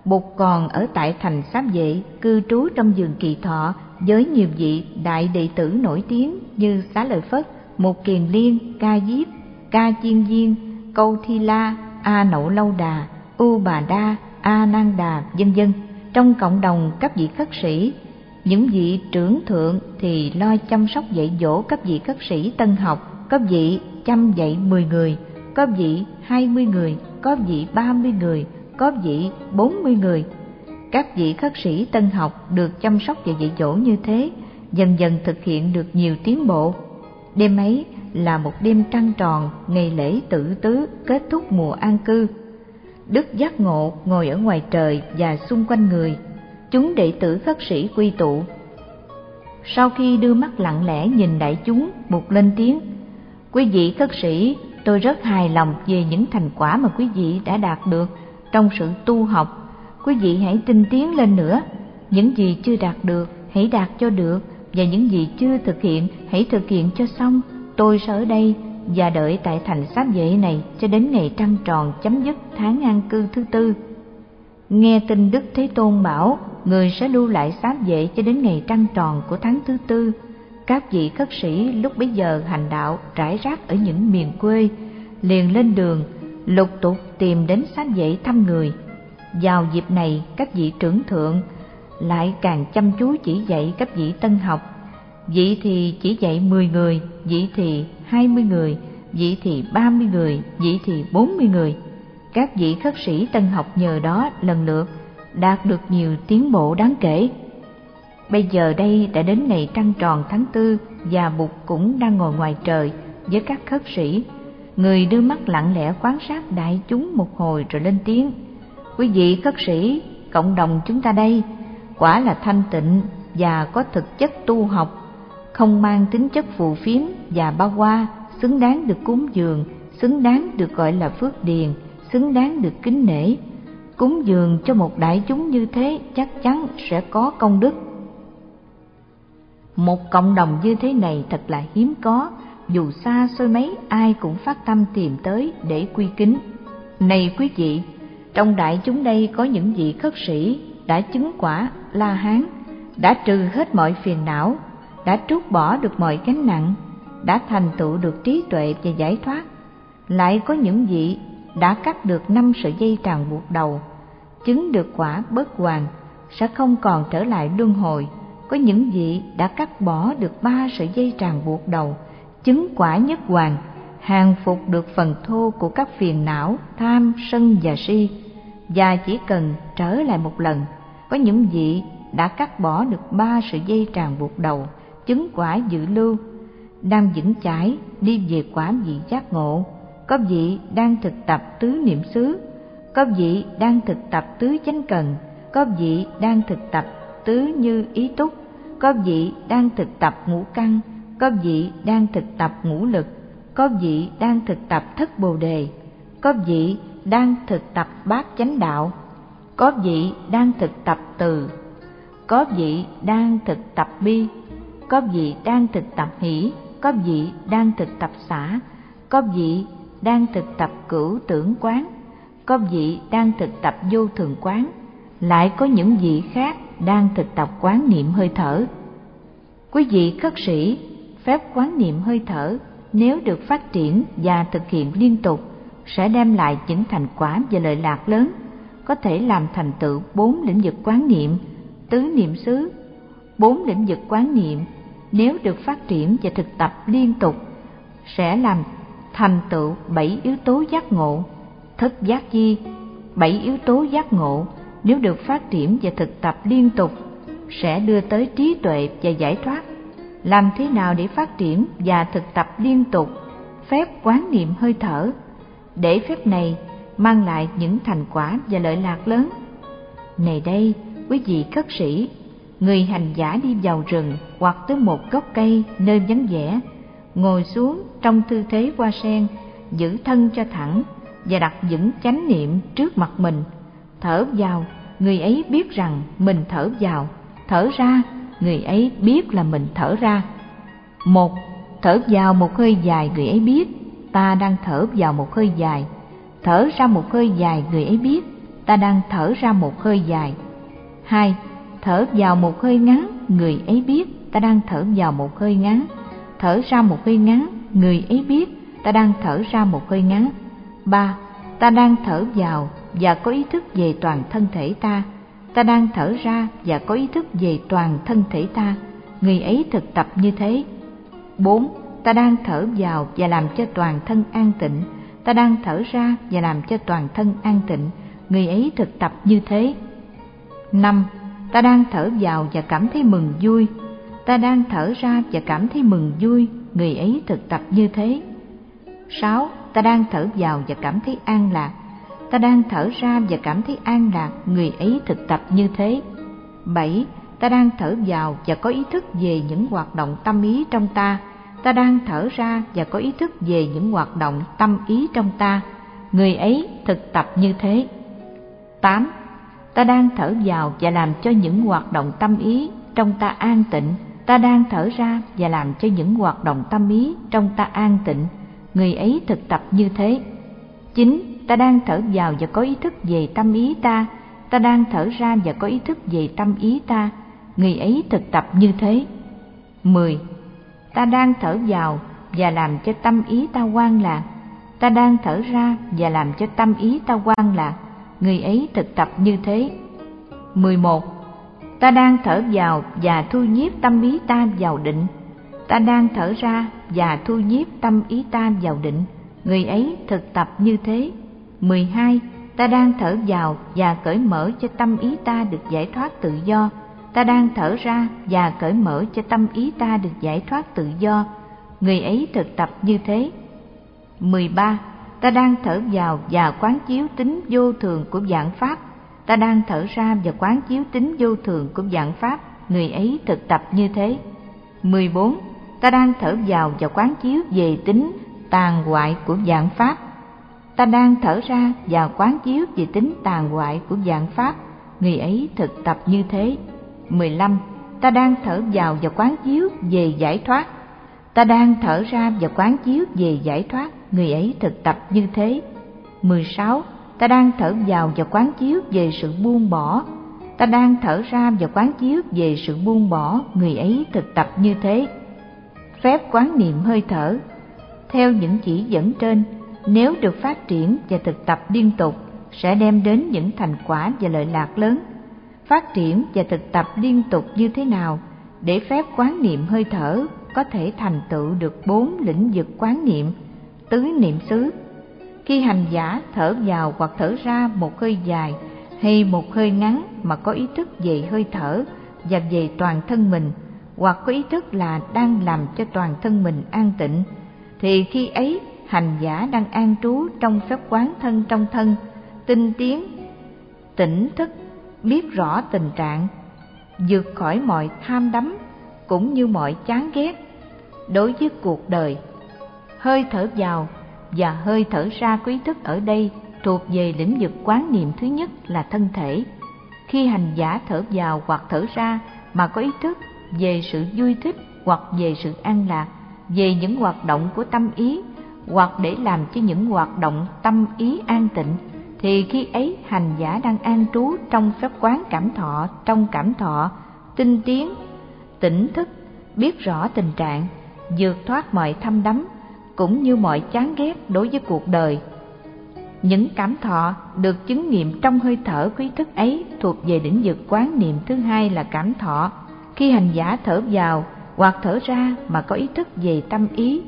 bụt còn ở tại thành sáp vệ, cư trú trong vườn kỳ thọ với nhiều vị đại đệ tử nổi tiếng như xá lợi phất một kiền liên, ca diếp, ca chiên viên, câu thi la, a nậu lâu đà, u bà đa, a nan đà, vân vân. Trong cộng đồng các vị khất sĩ, những vị trưởng thượng thì lo chăm sóc dạy dỗ các vị khất sĩ tân học, có vị chăm dạy mười người, có vị hai mươi người, có vị ba mươi người, có vị bốn mươi người. Các vị khất sĩ tân học được chăm sóc và dạy dỗ như thế, dần dần thực hiện được nhiều tiến bộ đêm ấy là một đêm trăng tròn ngày lễ tử tứ kết thúc mùa an cư. Đức giác ngộ ngồi ở ngoài trời và xung quanh người. Chúng đệ tử khất sĩ quy tụ. Sau khi đưa mắt lặng lẽ nhìn đại chúng một lên tiếng. Quý vị khất sĩ, tôi rất hài lòng về những thành quả mà quý vị đã đạt được trong sự tu học. Quý vị hãy tinh tiến lên nữa. Những gì chưa đạt được, hãy đạt cho được và những gì chưa thực hiện, hãy thực hiện cho xong. Tôi sẽ ở đây và đợi tại thành sát vệ này cho đến ngày trăng tròn chấm dứt tháng an cư thứ tư. Nghe tin đức thế tôn bảo, người sẽ lưu lại sát vệ cho đến ngày trăng tròn của tháng thứ tư. Các vị khất sĩ lúc bấy giờ hành đạo rải rác ở những miền quê, liền lên đường, lục tục tìm đến sát vệ thăm người. Vào dịp này, các vị trưởng thượng lại càng chăm chú chỉ dạy các vị tân học. Vị thì chỉ dạy mười người vị thì hai mươi người vị thì ba mươi người vị thì bốn mươi người. Các vị khất sĩ tân học nhờ đó lần lượt đạt được nhiều tiến bộ đáng kể. Bây giờ đây đã đến ngày trăng tròn tháng tư và bụt cũng đang ngồi ngoài trời với các khất sĩ. Người đưa mắt lặng lẽ quan sát đại chúng một hồi rồi lên tiếng. Quý vị khất sĩ, cộng đồng chúng ta đây quả là thanh tịnh và có thực chất tu học, không mang tính chất phù phiếm và bao qua, xứng đáng được cúng dường, xứng đáng được gọi là phước điền, xứng đáng được kính nể. Cúng dường cho một đại chúng như thế chắc chắn sẽ có công đức. Một cộng đồng như thế này thật là hiếm có, dù xa xôi mấy ai cũng phát tâm tìm tới để quy kính. Này quý vị, trong đại chúng đây có những vị khất sĩ đã chứng quả La Hán, đã trừ hết mọi phiền não, đã trút bỏ được mọi gánh nặng, đã thành tựu được trí tuệ và giải thoát. Lại có những vị đã cắt được năm sợi dây tràng buộc đầu, chứng được quả bất hoàn, sẽ không còn trở lại luân hồi. Có những vị đã cắt bỏ được ba sợi dây tràng buộc đầu, chứng quả nhất hoàn, hàng phục được phần thô của các phiền não, tham, sân và si, và chỉ cần trở lại một lần, có những vị đã cắt bỏ được ba sợi dây tràn buộc đầu, chứng quả dự lưu, đang vững chãi đi về quả vị giác ngộ, có vị đang thực tập tứ niệm xứ, có vị đang thực tập tứ chánh cần, có vị đang thực tập tứ như ý túc, có vị đang thực tập ngũ căn, có vị đang thực tập ngũ lực, có vị đang thực tập thất bồ đề, có vị đang thực tập bát chánh đạo, có vị đang thực tập từ, có vị đang thực tập bi, có vị đang thực tập hỷ, có vị đang thực tập xả, có vị đang thực tập cửu tưởng quán, có vị đang thực tập vô thường quán, lại có những vị khác đang thực tập quán niệm hơi thở. Quý vị khất sĩ, phép quán niệm hơi thở nếu được phát triển và thực hiện liên tục sẽ đem lại những thành quả và lợi lạc lớn, có thể làm thành tựu bốn lĩnh vực quán niệm, tứ niệm xứ, bốn lĩnh vực quán niệm nếu được phát triển và thực tập liên tục sẽ làm thành tựu bảy yếu tố giác ngộ, thất giác chi bảy yếu tố giác ngộ nếu được phát triển và thực tập liên tục sẽ đưa tới trí tuệ và giải thoát. Làm thế nào để phát triển và thực tập liên tục? Phép quán niệm hơi thở. Để phép này mang lại những thành quả và lợi lạc lớn? Này đây, quý vị khất sĩ, người hành giả đi vào rừng hoặc tới một gốc cây nơi vắng vẻ, ngồi xuống trong tư thế hoa sen, giữ thân cho thẳng và đặt vững chánh niệm trước mặt mình. Thở vào, người ấy biết rằng mình thở vào, thở ra, người ấy biết là mình thở ra. Một, thở vào một hơi dài người ấy biết, ta đang thở vào một hơi dài. Thở ra một hơi dài người ấy biết, ta đang thở ra một hơi dài. Hai, thở vào một hơi ngắn, người ấy biết ta đang thở vào một hơi ngắn. Thở ra một hơi ngắn, người ấy biết ta đang thở ra một hơi ngắn. Ba, ta đang thở vào và có ý thức về toàn thân thể ta. Ta đang thở ra và có ý thức về toàn thân thể ta. Người ấy thực tập như thế. Bốn, ta đang thở vào và làm cho toàn thân an tịnh. Ta đang thở ra và làm cho toàn thân an tịnh. Người ấy thực tập như thế. Năm, ta đang thở vào và cảm thấy mừng vui. Ta đang thở ra và cảm thấy mừng vui. Người ấy thực tập như thế. Sáu ta đang thở vào và cảm thấy an lạc. Ta đang thở ra và cảm thấy an lạc. Người ấy thực tập như thế. Bảy ta đang thở vào và có ý thức về những hoạt động tâm ý trong ta ta đang thở ra và có ý thức về những hoạt động tâm ý trong ta. Người ấy thực tập như thế. Tám, ta đang thở vào và làm cho những hoạt động tâm ý trong ta an tịnh. Ta đang thở ra và làm cho những hoạt động tâm ý trong ta an tịnh. Người ấy thực tập như thế. Chín, ta đang thở vào và có ý thức về tâm ý ta. Ta đang thở ra và có ý thức về tâm ý ta. Người ấy thực tập như thế. Mười ta đang thở vào và làm cho tâm ý ta quan lạc ta đang thở ra và làm cho tâm ý ta quan lạc người ấy thực tập như thế. 11. Ta đang thở vào và thu nhiếp tâm ý ta vào định. Ta đang thở ra và thu nhiếp tâm ý ta vào định. Người ấy thực tập như thế. 12. Ta đang thở vào và cởi mở cho tâm ý ta được giải thoát tự do. Ta đang thở ra và cởi mở cho tâm ý ta được giải thoát tự do. Người ấy thực tập như thế. 13 ta đang thở vào và quán chiếu tính vô thường của dạng pháp ta đang thở ra và quán chiếu tính vô thường của dạng pháp, người ấy thực tập như thế. 14. Ta đang thở vào và quán chiếu về tính tàn hoại của dạng pháp. Ta đang thở ra và quán chiếu về tính tàn hoại của dạng pháp, người ấy thực tập như thế. 15. Ta đang thở vào và quán chiếu về giải thoát. Ta đang thở ra và quán chiếu về giải thoát, người ấy thực tập như thế. 16. Ta đang thở vào và quán chiếu về sự buông bỏ. Ta đang thở ra và quán chiếu về sự buông bỏ, người ấy thực tập như thế. Phép quán niệm hơi thở Theo những chỉ dẫn trên, nếu được phát triển và thực tập liên tục, sẽ đem đến những thành quả và lợi lạc lớn. Phát triển và thực tập liên tục như thế nào để phép quán niệm hơi thở có thể thành tựu được bốn lĩnh vực quán niệm, tứ niệm xứ. Khi hành giả thở vào hoặc thở ra một hơi dài hay một hơi ngắn mà có ý thức về hơi thở và về toàn thân mình, hoặc có ý thức là đang làm cho toàn thân mình an tịnh, thì khi ấy hành giả đang an trú trong phép quán thân trong thân, tinh tiến, tỉnh thức, biết rõ tình trạng, vượt khỏi mọi tham đắm cũng như mọi chán ghét đối với cuộc đời. Hơi thở vào và hơi thở ra quý thức ở đây thuộc về lĩnh vực quán niệm thứ nhất là thân thể. Khi hành giả thở vào hoặc thở ra mà có ý thức về sự vui thích hoặc về sự an lạc, về những hoạt động của tâm ý hoặc để làm cho những hoạt động tâm ý an tịnh thì khi ấy hành giả đang an trú trong pháp quán cảm thọ, trong cảm thọ, tinh tiến, tỉnh thức, biết rõ tình trạng, vượt thoát mọi thâm đắm, cũng như mọi chán ghét đối với cuộc đời. Những cảm thọ được chứng nghiệm trong hơi thở quý thức ấy thuộc về đỉnh vực quán niệm thứ hai là cảm thọ. Khi hành giả thở vào hoặc thở ra mà có ý thức về tâm ý,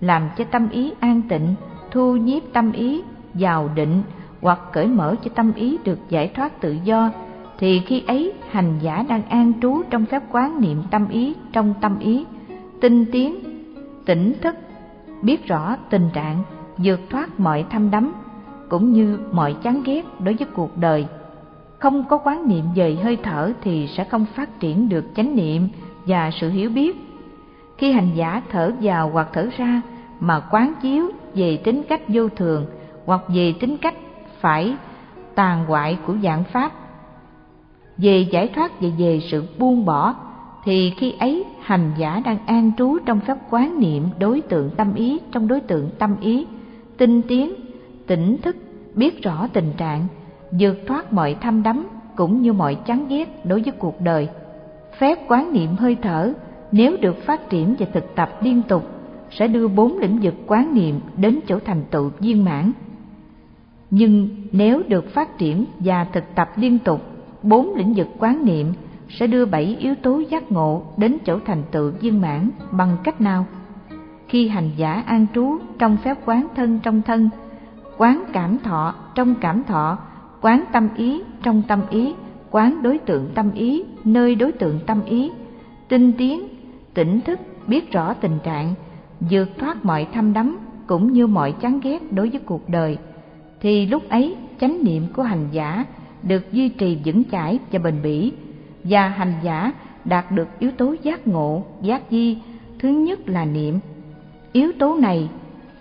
làm cho tâm ý an tịnh, thu nhiếp tâm ý vào định hoặc cởi mở cho tâm ý được giải thoát tự do, thì khi ấy hành giả đang an trú trong phép quán niệm tâm ý trong tâm ý, tinh tiến, tỉnh thức, biết rõ tình trạng, vượt thoát mọi tham đắm, cũng như mọi chán ghét đối với cuộc đời. Không có quán niệm về hơi thở thì sẽ không phát triển được chánh niệm và sự hiểu biết. Khi hành giả thở vào hoặc thở ra mà quán chiếu về tính cách vô thường hoặc về tính cách phải tàn hoại của dạng pháp. Về giải thoát và về sự buông bỏ, thì khi ấy hành giả đang an trú trong pháp quán niệm đối tượng tâm ý, trong đối tượng tâm ý, tinh tiến, tỉnh thức, biết rõ tình trạng, vượt thoát mọi tham đắm cũng như mọi chán ghét đối với cuộc đời. Phép quán niệm hơi thở, nếu được phát triển và thực tập liên tục, sẽ đưa bốn lĩnh vực quán niệm đến chỗ thành tựu viên mãn nhưng nếu được phát triển và thực tập liên tục, bốn lĩnh vực quán niệm sẽ đưa bảy yếu tố giác ngộ đến chỗ thành tựu viên mãn bằng cách nào? Khi hành giả an trú trong phép quán thân trong thân, quán cảm thọ trong cảm thọ, quán tâm ý trong tâm ý, quán đối tượng tâm ý nơi đối tượng tâm ý, tinh tiến, tỉnh thức biết rõ tình trạng, vượt thoát mọi thâm đắm cũng như mọi chán ghét đối với cuộc đời thì lúc ấy, chánh niệm của hành giả được duy trì vững chãi và bền bỉ, và hành giả đạt được yếu tố giác ngộ, giác di. Thứ nhất là niệm. Yếu tố này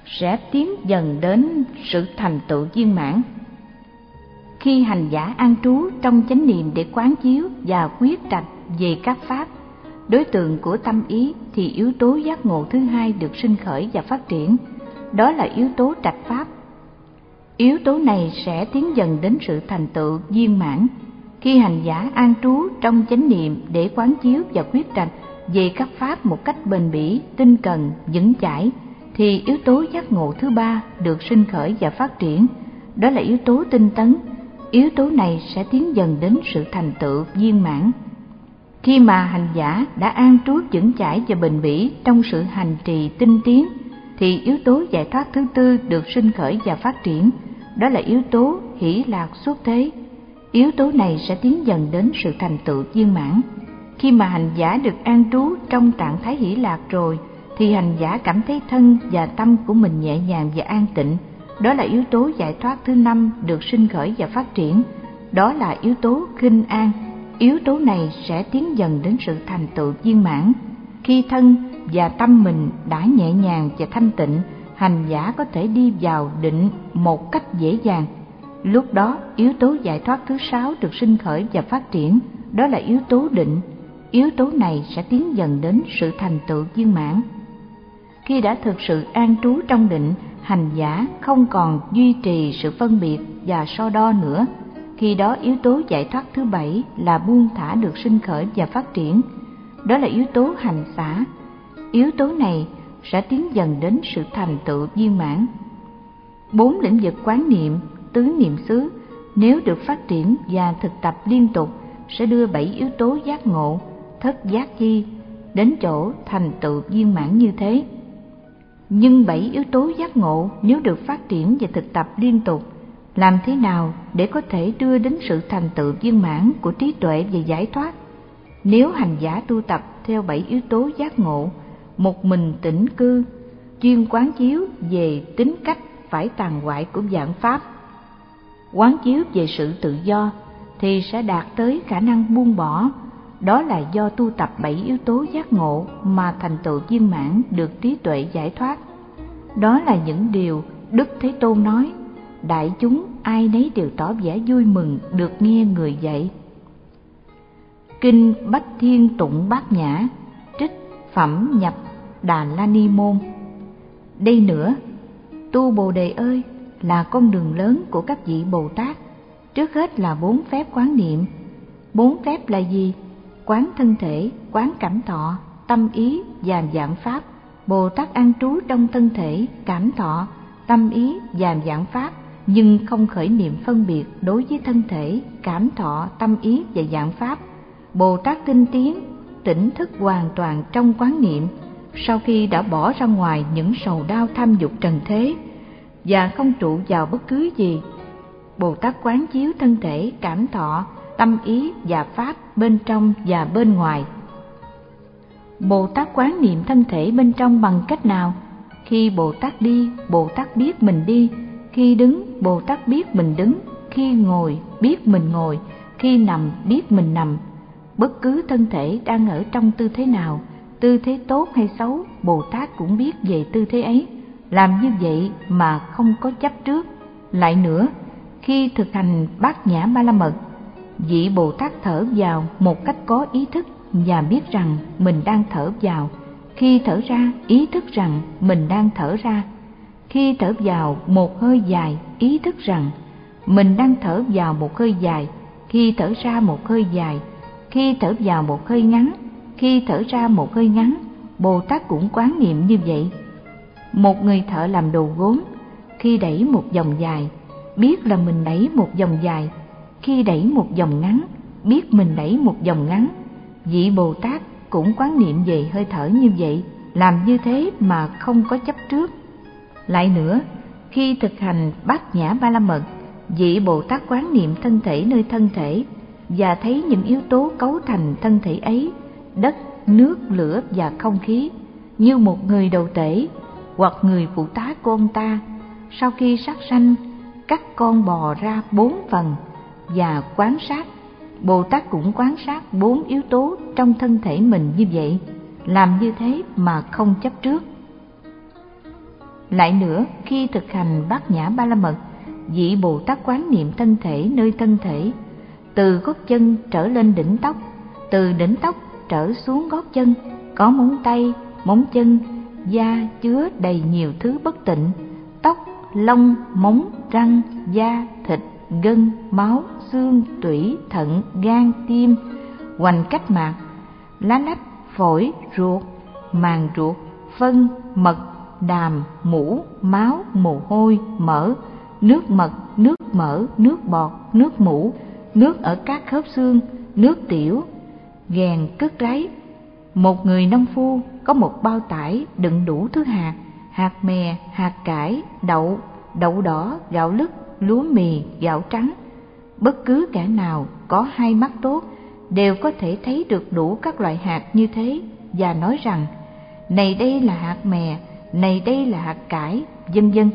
sẽ tiến dần đến sự thành tựu viên mãn. Khi hành giả an trú trong chánh niệm để quán chiếu và quyết trạch về các pháp, đối tượng của tâm ý thì yếu tố giác ngộ thứ hai được sinh khởi và phát triển. Đó là yếu tố trạch pháp yếu tố này sẽ tiến dần đến sự thành tựu viên mãn. Khi hành giả an trú trong chánh niệm để quán chiếu và quyết trạch về các pháp một cách bền bỉ, tinh cần, vững chãi, thì yếu tố giác ngộ thứ ba được sinh khởi và phát triển. Đó là yếu tố tinh tấn. Yếu tố này sẽ tiến dần đến sự thành tựu viên mãn. Khi mà hành giả đã an trú vững chãi và bền bỉ trong sự hành trì tinh tiến thì yếu tố giải thoát thứ tư được sinh khởi và phát triển, đó là yếu tố hỷ lạc xuất thế yếu tố này sẽ tiến dần đến sự thành tựu viên mãn khi mà hành giả được an trú trong trạng thái hỷ lạc rồi, thì hành giả cảm thấy thân và tâm của mình nhẹ nhàng và an tịnh đó là yếu tố giải thoát thứ năm được sinh khởi và phát triển đó là yếu tố khinh an. Yếu tố này sẽ tiến dần đến sự thành tựu viên mãn. Khi thân và tâm mình đã nhẹ nhàng và thanh tịnh, hành giả có thể đi vào định một cách dễ dàng. Lúc đó, yếu tố giải thoát thứ sáu được sinh khởi và phát triển, đó là yếu tố định. Yếu tố này sẽ tiến dần đến sự thành tựu viên mãn. Khi đã thực sự an trú trong định, hành giả không còn duy trì sự phân biệt và so đo nữa. Khi đó yếu tố giải thoát thứ bảy là buông thả được sinh khởi và phát triển. Đó là yếu tố hành xả. Yếu tố này sẽ tiến dần đến sự thành tựu viên mãn. Bốn lĩnh vực quán niệm, tứ niệm xứ nếu được phát triển và thực tập liên tục sẽ đưa bảy yếu tố giác ngộ, thất giác chi đến chỗ thành tựu viên mãn như thế. Nhưng bảy yếu tố giác ngộ nếu được phát triển và thực tập liên tục, làm thế nào để có thể đưa đến sự thành tựu viên mãn của trí tuệ và giải thoát? Nếu hành giả tu tập theo bảy yếu tố giác ngộ, một mình tĩnh cư, chuyên quán chiếu về tính cách phải tàn hoại của dạng pháp, quán chiếu về sự tự do, thì sẽ đạt tới khả năng buông bỏ. Đó là do tu tập bảy yếu tố giác ngộ mà thành tựu viên mãn được trí tuệ giải thoát. Đó là những điều Đức Thế Tôn nói, đại chúng ai nấy đều tỏ vẻ vui mừng được nghe người dạy. Kinh Bách Thiên Tụng Bát Nhã, phẩm nhập Đà La Ni Môn. Đây nữa, tu Bồ Đề ơi, là con đường lớn của các vị Bồ Tát. Trước hết là bốn phép quán niệm. Bốn phép là gì? Quán thân thể, quán cảm thọ, tâm ý và dạng pháp. Bồ Tát an trú trong thân thể, cảm thọ, tâm ý và dạng pháp, nhưng không khởi niệm phân biệt đối với thân thể, cảm thọ, tâm ý và dạng pháp. Bồ Tát tinh tiến, tỉnh thức hoàn toàn trong quán niệm, sau khi đã bỏ ra ngoài những sầu đau tham dục trần thế và không trụ vào bất cứ gì. Bồ Tát quán chiếu thân thể, cảm thọ, tâm ý và pháp bên trong và bên ngoài. Bồ Tát quán niệm thân thể bên trong bằng cách nào? Khi Bồ Tát đi, Bồ Tát biết mình đi, khi đứng, Bồ Tát biết mình đứng, khi ngồi, biết mình ngồi, khi nằm, biết mình nằm. Bất cứ thân thể đang ở trong tư thế nào, tư thế tốt hay xấu, Bồ Tát cũng biết về tư thế ấy làm như vậy mà không có chấp trước. Lại nữa, khi thực hành bát nhã ba la mật, vị Bồ Tát thở vào một cách có ý thức và biết rằng mình đang thở vào. Khi thở ra, ý thức rằng mình đang thở ra. Khi thở vào một hơi dài, ý thức rằng mình đang thở vào một hơi dài. Khi thở ra một hơi dài, khi thở vào một hơi ngắn, khi thở ra một hơi ngắn, Bồ Tát cũng quán niệm như vậy một người thợ làm đồ gốm, khi đẩy một dòng dài, biết là mình đẩy một dòng dài, khi đẩy một dòng ngắn, biết mình đẩy một dòng ngắn. Vị Bồ Tát cũng quán niệm về hơi thở như vậy, làm như thế mà không có chấp trước. Lại nữa, khi thực hành bát nhã ba la mật, vị Bồ Tát quán niệm thân thể nơi thân thể và thấy những yếu tố cấu thành thân thể ấy, đất, nước, lửa và không khí, như một người đầu tể hoặc người phụ tá của ông ta sau khi sát sanh cắt con bò ra bốn phần và quán sát. Bồ tát cũng quán sát bốn yếu tố trong thân thể mình như vậy làm như thế mà không chấp trước. Lại nữa khi thực hành bát nhã ba la mật vị bồ tát quán niệm thân thể nơi thân thể từ gót chân trở lên đỉnh tóc từ đỉnh tóc trở xuống gót chân có móng tay móng chân da chứa đầy nhiều thứ bất tịnh, tóc, lông, móng, răng, da, thịt, gân, máu, xương, tủy, thận, gan, tim, hoành cách mạc, lá lách, phổi, ruột, màng ruột, phân, mật, đàm, mũ, máu, mồ hôi, mỡ, nước mật, nước mỡ, nước bọt, nước mũ, nước ở các khớp xương, nước tiểu, ghèn cất ráy. Một người nông phu có một bao tải đựng đủ thứ hạt, hạt mè, hạt cải, đậu, đậu đỏ, gạo lứt, lúa mì, gạo trắng. Bất cứ kẻ nào có hai mắt tốt đều có thể thấy được đủ các loại hạt như thế và nói rằng này đây là hạt mè, này đây là hạt cải, vân vân.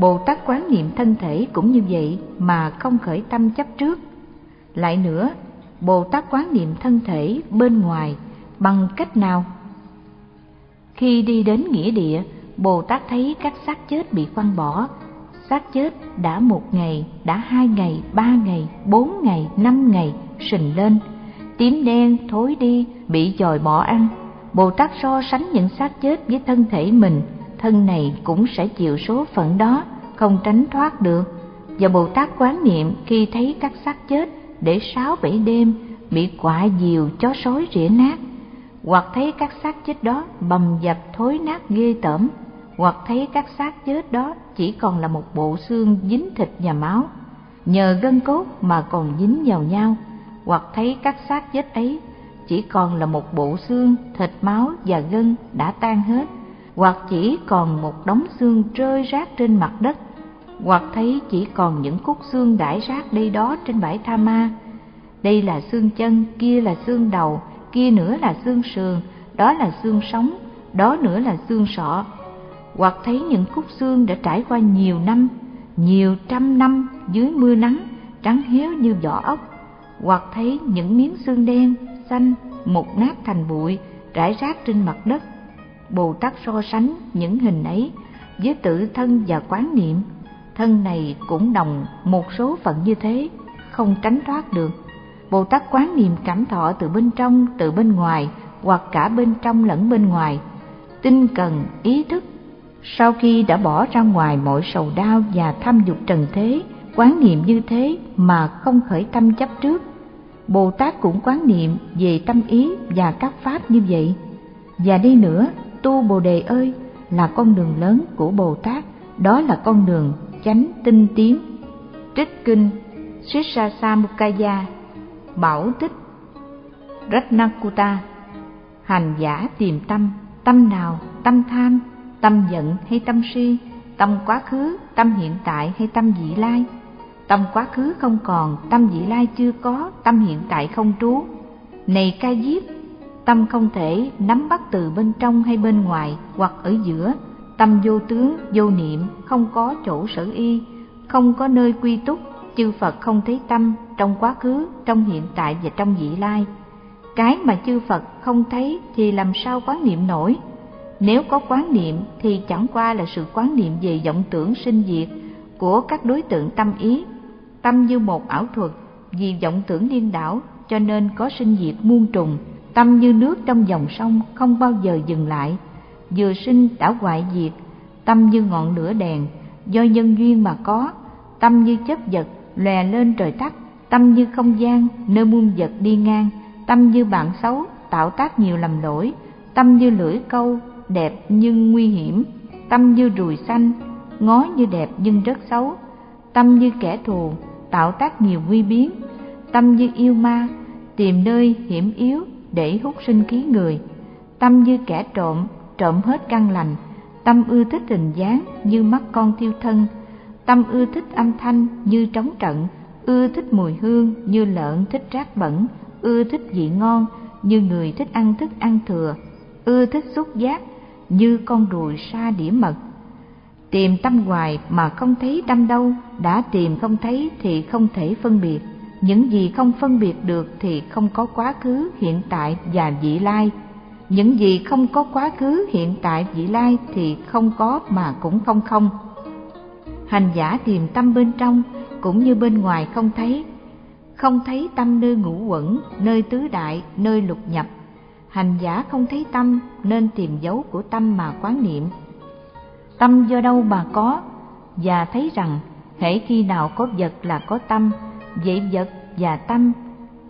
Bồ Tát quán niệm thân thể cũng như vậy mà không khởi tâm chấp trước, lại nữa. Bồ tát quán niệm thân thể bên ngoài bằng cách nào? Khi đi đến nghĩa địa bồ tát thấy các xác chết bị quăng bỏ. Xác chết đã một ngày, đã hai ngày, ba ngày, bốn ngày, năm ngày sình lên. Tím đen thối đi, bị dòi bỏ ăn. Bồ tát so sánh những xác chết với thân thể mình. Thân này cũng sẽ chịu số phận đó, không tránh thoát được. Và bồ tát quán niệm khi thấy các xác chết để sáu bảy đêm bị quạ diều chó sói rỉa nát, hoặc thấy các xác chết đó bầm dập thối nát ghê tởm, hoặc thấy các xác chết đó chỉ còn là một bộ xương dính thịt và máu, nhờ gân cốt mà còn dính vào nhau, hoặc thấy các xác chết ấy chỉ còn là một bộ xương thịt máu và gân đã tan hết, hoặc chỉ còn một đống xương rơi rác trên mặt đất hoặc thấy chỉ còn những khúc xương đãi rác đây đó trên bãi tha ma. Đây là xương chân, kia là xương đầu, kia nữa là xương sườn, đó là xương sống, đó nữa là xương sọ. Hoặc thấy những khúc xương đã trải qua nhiều năm, nhiều trăm năm dưới mưa nắng, trắng héo như vỏ ốc. Hoặc thấy những miếng xương đen, xanh, mục nát thành bụi rải rác trên mặt đất. Bồ tát so sánh những hình ấy với tự thân và quán niệm thân này cũng đồng một số phận như thế, không tránh thoát được. Bồ tát quán niệm cảm thọ từ bên trong, từ bên ngoài, hoặc cả bên trong lẫn bên ngoài. Tinh cần, ý thức, sau khi đã bỏ ra ngoài mọi sầu đau và tham dục trần thế, quán niệm như thế mà không khởi tâm chấp trước. Bồ tát cũng quán niệm về tâm ý và các pháp như vậy. Và đi nữa, tu bồ đề ơi, là con đường lớn của bồ tát, đó là con đường chánh tinh tiến. Trích kinh Shishasamukaya Bảo tích Ratnakuta Hành giả tìm tâm Tâm nào? Tâm tham Tâm giận hay tâm si Tâm quá khứ, tâm hiện tại hay tâm vị lai. Tâm quá khứ không còn, tâm vị lai chưa có, tâm hiện tại không trú. Này ca diếp, tâm không thể nắm bắt từ bên trong hay bên ngoài hoặc ở giữa. Tâm vô tướng, vô niệm, không có chỗ sở y, không có nơi quy túc chư Phật không thấy tâm trong quá khứ, trong hiện tại và trong vị lai. Cái mà chư Phật không thấy thì làm sao quán niệm nổi? Nếu có quán niệm thì chẳng qua là sự quán niệm về vọng tưởng sinh diệt của các đối tượng tâm ý. Tâm như một ảo thuật, vì vọng tưởng điên đảo cho nên có sinh diệt muôn trùng. Tâm như nước trong dòng sông không bao giờ dừng lại, vừa sinh đã hoại diệt. Tâm như ngọn lửa đèn, do nhân duyên mà có. Tâm như chất vật lòe lên trời tắt tâm như không gian nơi muôn vật đi ngang tâm như bạn xấu tạo tác nhiều lầm lỗi tâm như lưỡi câu đẹp nhưng nguy hiểm tâm như ruồi xanh ngó như đẹp nhưng rất xấu tâm như kẻ thù tạo tác nhiều nguy biến tâm như yêu ma tìm nơi hiểm yếu để hút sinh khí người tâm như kẻ trộm trộm hết căn lành, tâm ưa thích hình dáng như mắt con thiêu thân, tâm ưa thích âm thanh như trống trận, ưa thích mùi hương như lợn thích rác bẩn, ưa thích vị ngon như người thích ăn thức ăn thừa, ưa thích xúc giác như con ruồi sa đĩa mật. Tìm tâm hoài mà không thấy tâm đâu, đã tìm không thấy thì không thể phân biệt, những gì không phân biệt được thì không có quá khứ, hiện tại và vị lai những gì không có quá khứ hiện tại vị lai thì không có mà cũng không không. Hành giả tìm tâm bên trong cũng như bên ngoài không thấy. Không thấy tâm nơi ngũ quẩn, nơi tứ đại, nơi lục nhập. Hành giả không thấy tâm nên tìm dấu của tâm mà quán niệm. Tâm do đâu mà có? Và thấy rằng hễ khi nào có vật là có tâm, vậy vật và tâm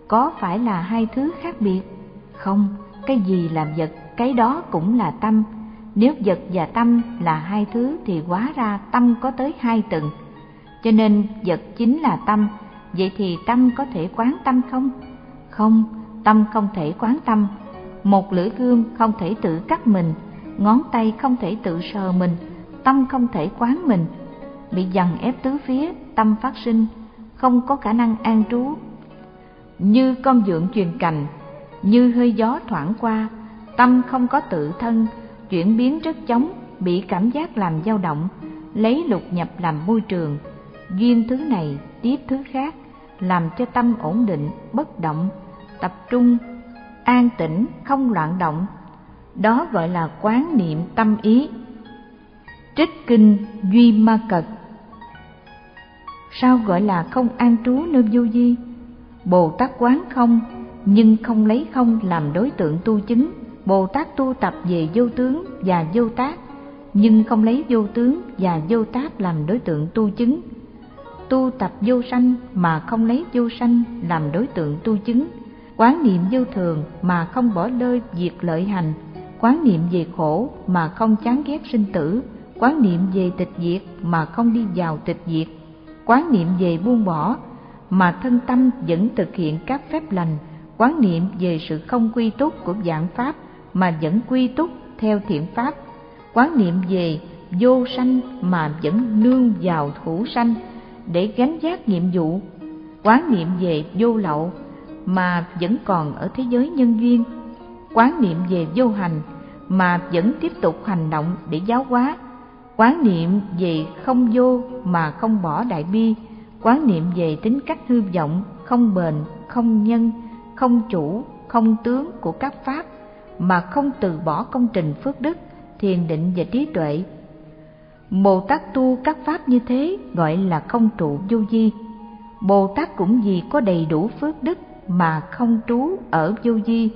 có phải là hai thứ khác biệt? Không cái gì làm vật cái đó cũng là tâm nếu vật và tâm là hai thứ thì hóa ra tâm có tới hai tầng. Cho nên vật chính là tâm, vậy thì tâm có thể quán tâm không? Không, tâm không thể quán tâm. Một lưỡi gươm không thể tự cắt mình, ngón tay không thể tự sờ mình, tâm không thể quán mình. Bị dằn ép tứ phía, tâm phát sinh, không có khả năng an trú. Như con dượng truyền cành, như hơi gió thoảng qua, tâm không có tự thân, chuyển biến rất chóng, bị cảm giác làm dao động, lấy lục nhập làm môi trường, duyên thứ này tiếp thứ khác, làm cho tâm ổn định bất động tập trung an tĩnh không loạn động. Đó gọi là quán niệm tâm ý. Trích kinh duy ma cật. Sao gọi là không an trú nơi vô di? Bồ tát quán không nhưng không lấy không làm đối tượng tu chứng bồ tát tu tập về vô tướng và vô tác, nhưng không lấy vô tướng và vô tác làm đối tượng tu chứng tu tập vô sanh mà không lấy vô sanh làm đối tượng tu chứng quán niệm vô thường mà không bỏ lơi việc lợi hành. Quán niệm về khổ mà không chán ghét sinh tử. Quán niệm về tịch diệt mà không đi vào tịch diệt. Quán niệm về buông bỏ mà thân tâm vẫn thực hiện các phép lành quán niệm về sự không quy túc của dạng pháp mà vẫn quy túc theo thiện pháp. Quán niệm về vô sanh mà vẫn nương vào thủ sanh để gánh giác nhiệm vụ. Quán niệm về vô lậu mà vẫn còn ở thế giới nhân duyên. Quán niệm về vô hành mà vẫn tiếp tục hành động để giáo hóa. Quán niệm về không vô mà không bỏ đại bi. Quán niệm về tính cách hư vọng, không bền, không nhân không chủ, không tướng của các pháp, mà không từ bỏ công trình phước đức, thiền định và trí tuệ. Bồ tát tu các pháp như thế gọi là không trụ vô di bồ tát cũng vì có đầy đủ phước đức mà không trú ở vô di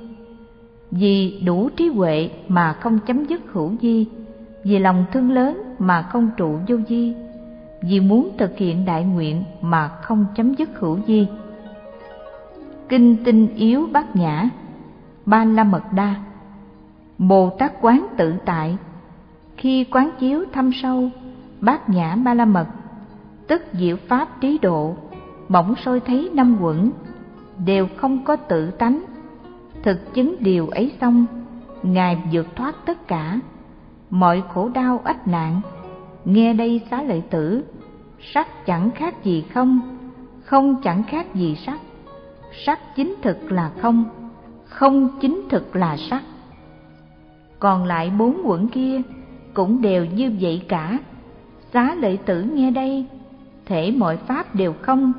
vì đủ trí huệ mà không chấm dứt hữu di vì lòng thương lớn mà không trụ vô di vì muốn thực hiện đại nguyện mà không chấm dứt hữu di kinh tinh yếu bát nhã, ba la mật đa, bồ tát quán tự tại. Khi quán chiếu thâm sâu, bát nhã ba la mật, tức diệu pháp trí độ, bỗng soi thấy năm quẩn, đều không có tự tánh. Thực chứng điều ấy xong, ngài vượt thoát tất cả. Mọi khổ đau ách nạn, nghe đây xá lợi tử, sắc chẳng khác gì không không chẳng khác gì sắc sắc chính thực là không không chính thực là sắc. Còn lại bốn quẩn kia cũng đều như vậy cả. Xá lợi tử nghe đây, thể mọi pháp đều không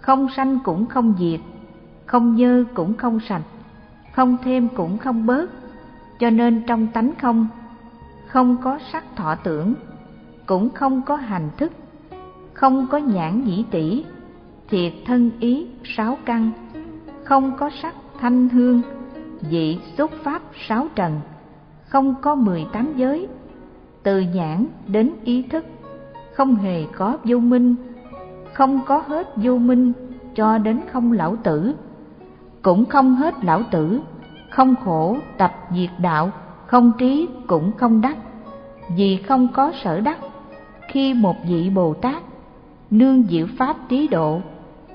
không sanh cũng không diệt, không dơ cũng không sạch, không thêm cũng không bớt. Cho nên trong tánh không không có sắc thọ tưởng, cũng không có hành thức, không có nhãn nhĩ tỷ thiệt thân ý, sáu căn không có sắc thanh hương, vị xúc pháp sáu trần. Không có mười tám giới, từ nhãn đến ý thức. Không hề có vô minh, không có hết vô minh cho đến không lão tử. Cũng không hết lão tử, không khổ tập diệt đạo, không trí cũng không đắc. Vì không có sở đắc, khi một vị bồ tát nương diệu pháp trí độ,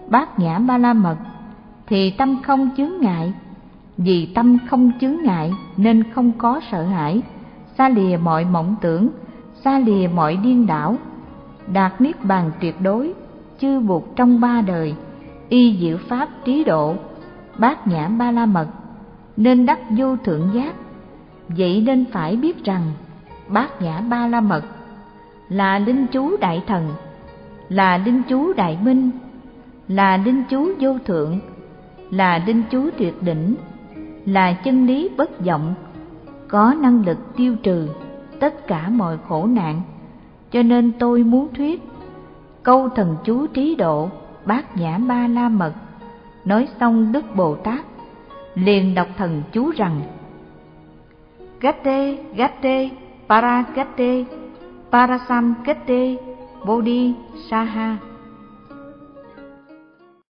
bát nhã ba la mật thì tâm không chướng ngại. Vì tâm không chướng ngại nên không có sợ hãi. Xa lìa mọi mộng tưởng, xa lìa mọi điên đảo. Đạt niết bàn tuyệt đối, chư buộc trong ba đời, y diệu pháp trí độ, bát nhã ba la mật, nên đắc vô thượng giác. Vậy nên phải biết rằng, bát nhã ba la mật là linh chú đại thần, là linh chú đại minh, là linh chú vô thượng là linh chú tuyệt đỉnh, là chân lý bất vọng, có năng lực tiêu trừ tất cả mọi khổ nạn. Cho nên tôi muốn thuyết, câu thần chú trí độ bát nhã ba la mật nói xong đức bồ tát liền đọc thần chú rằng Gatte Gatte Paragatte Parasam Gatte Bodhi Saha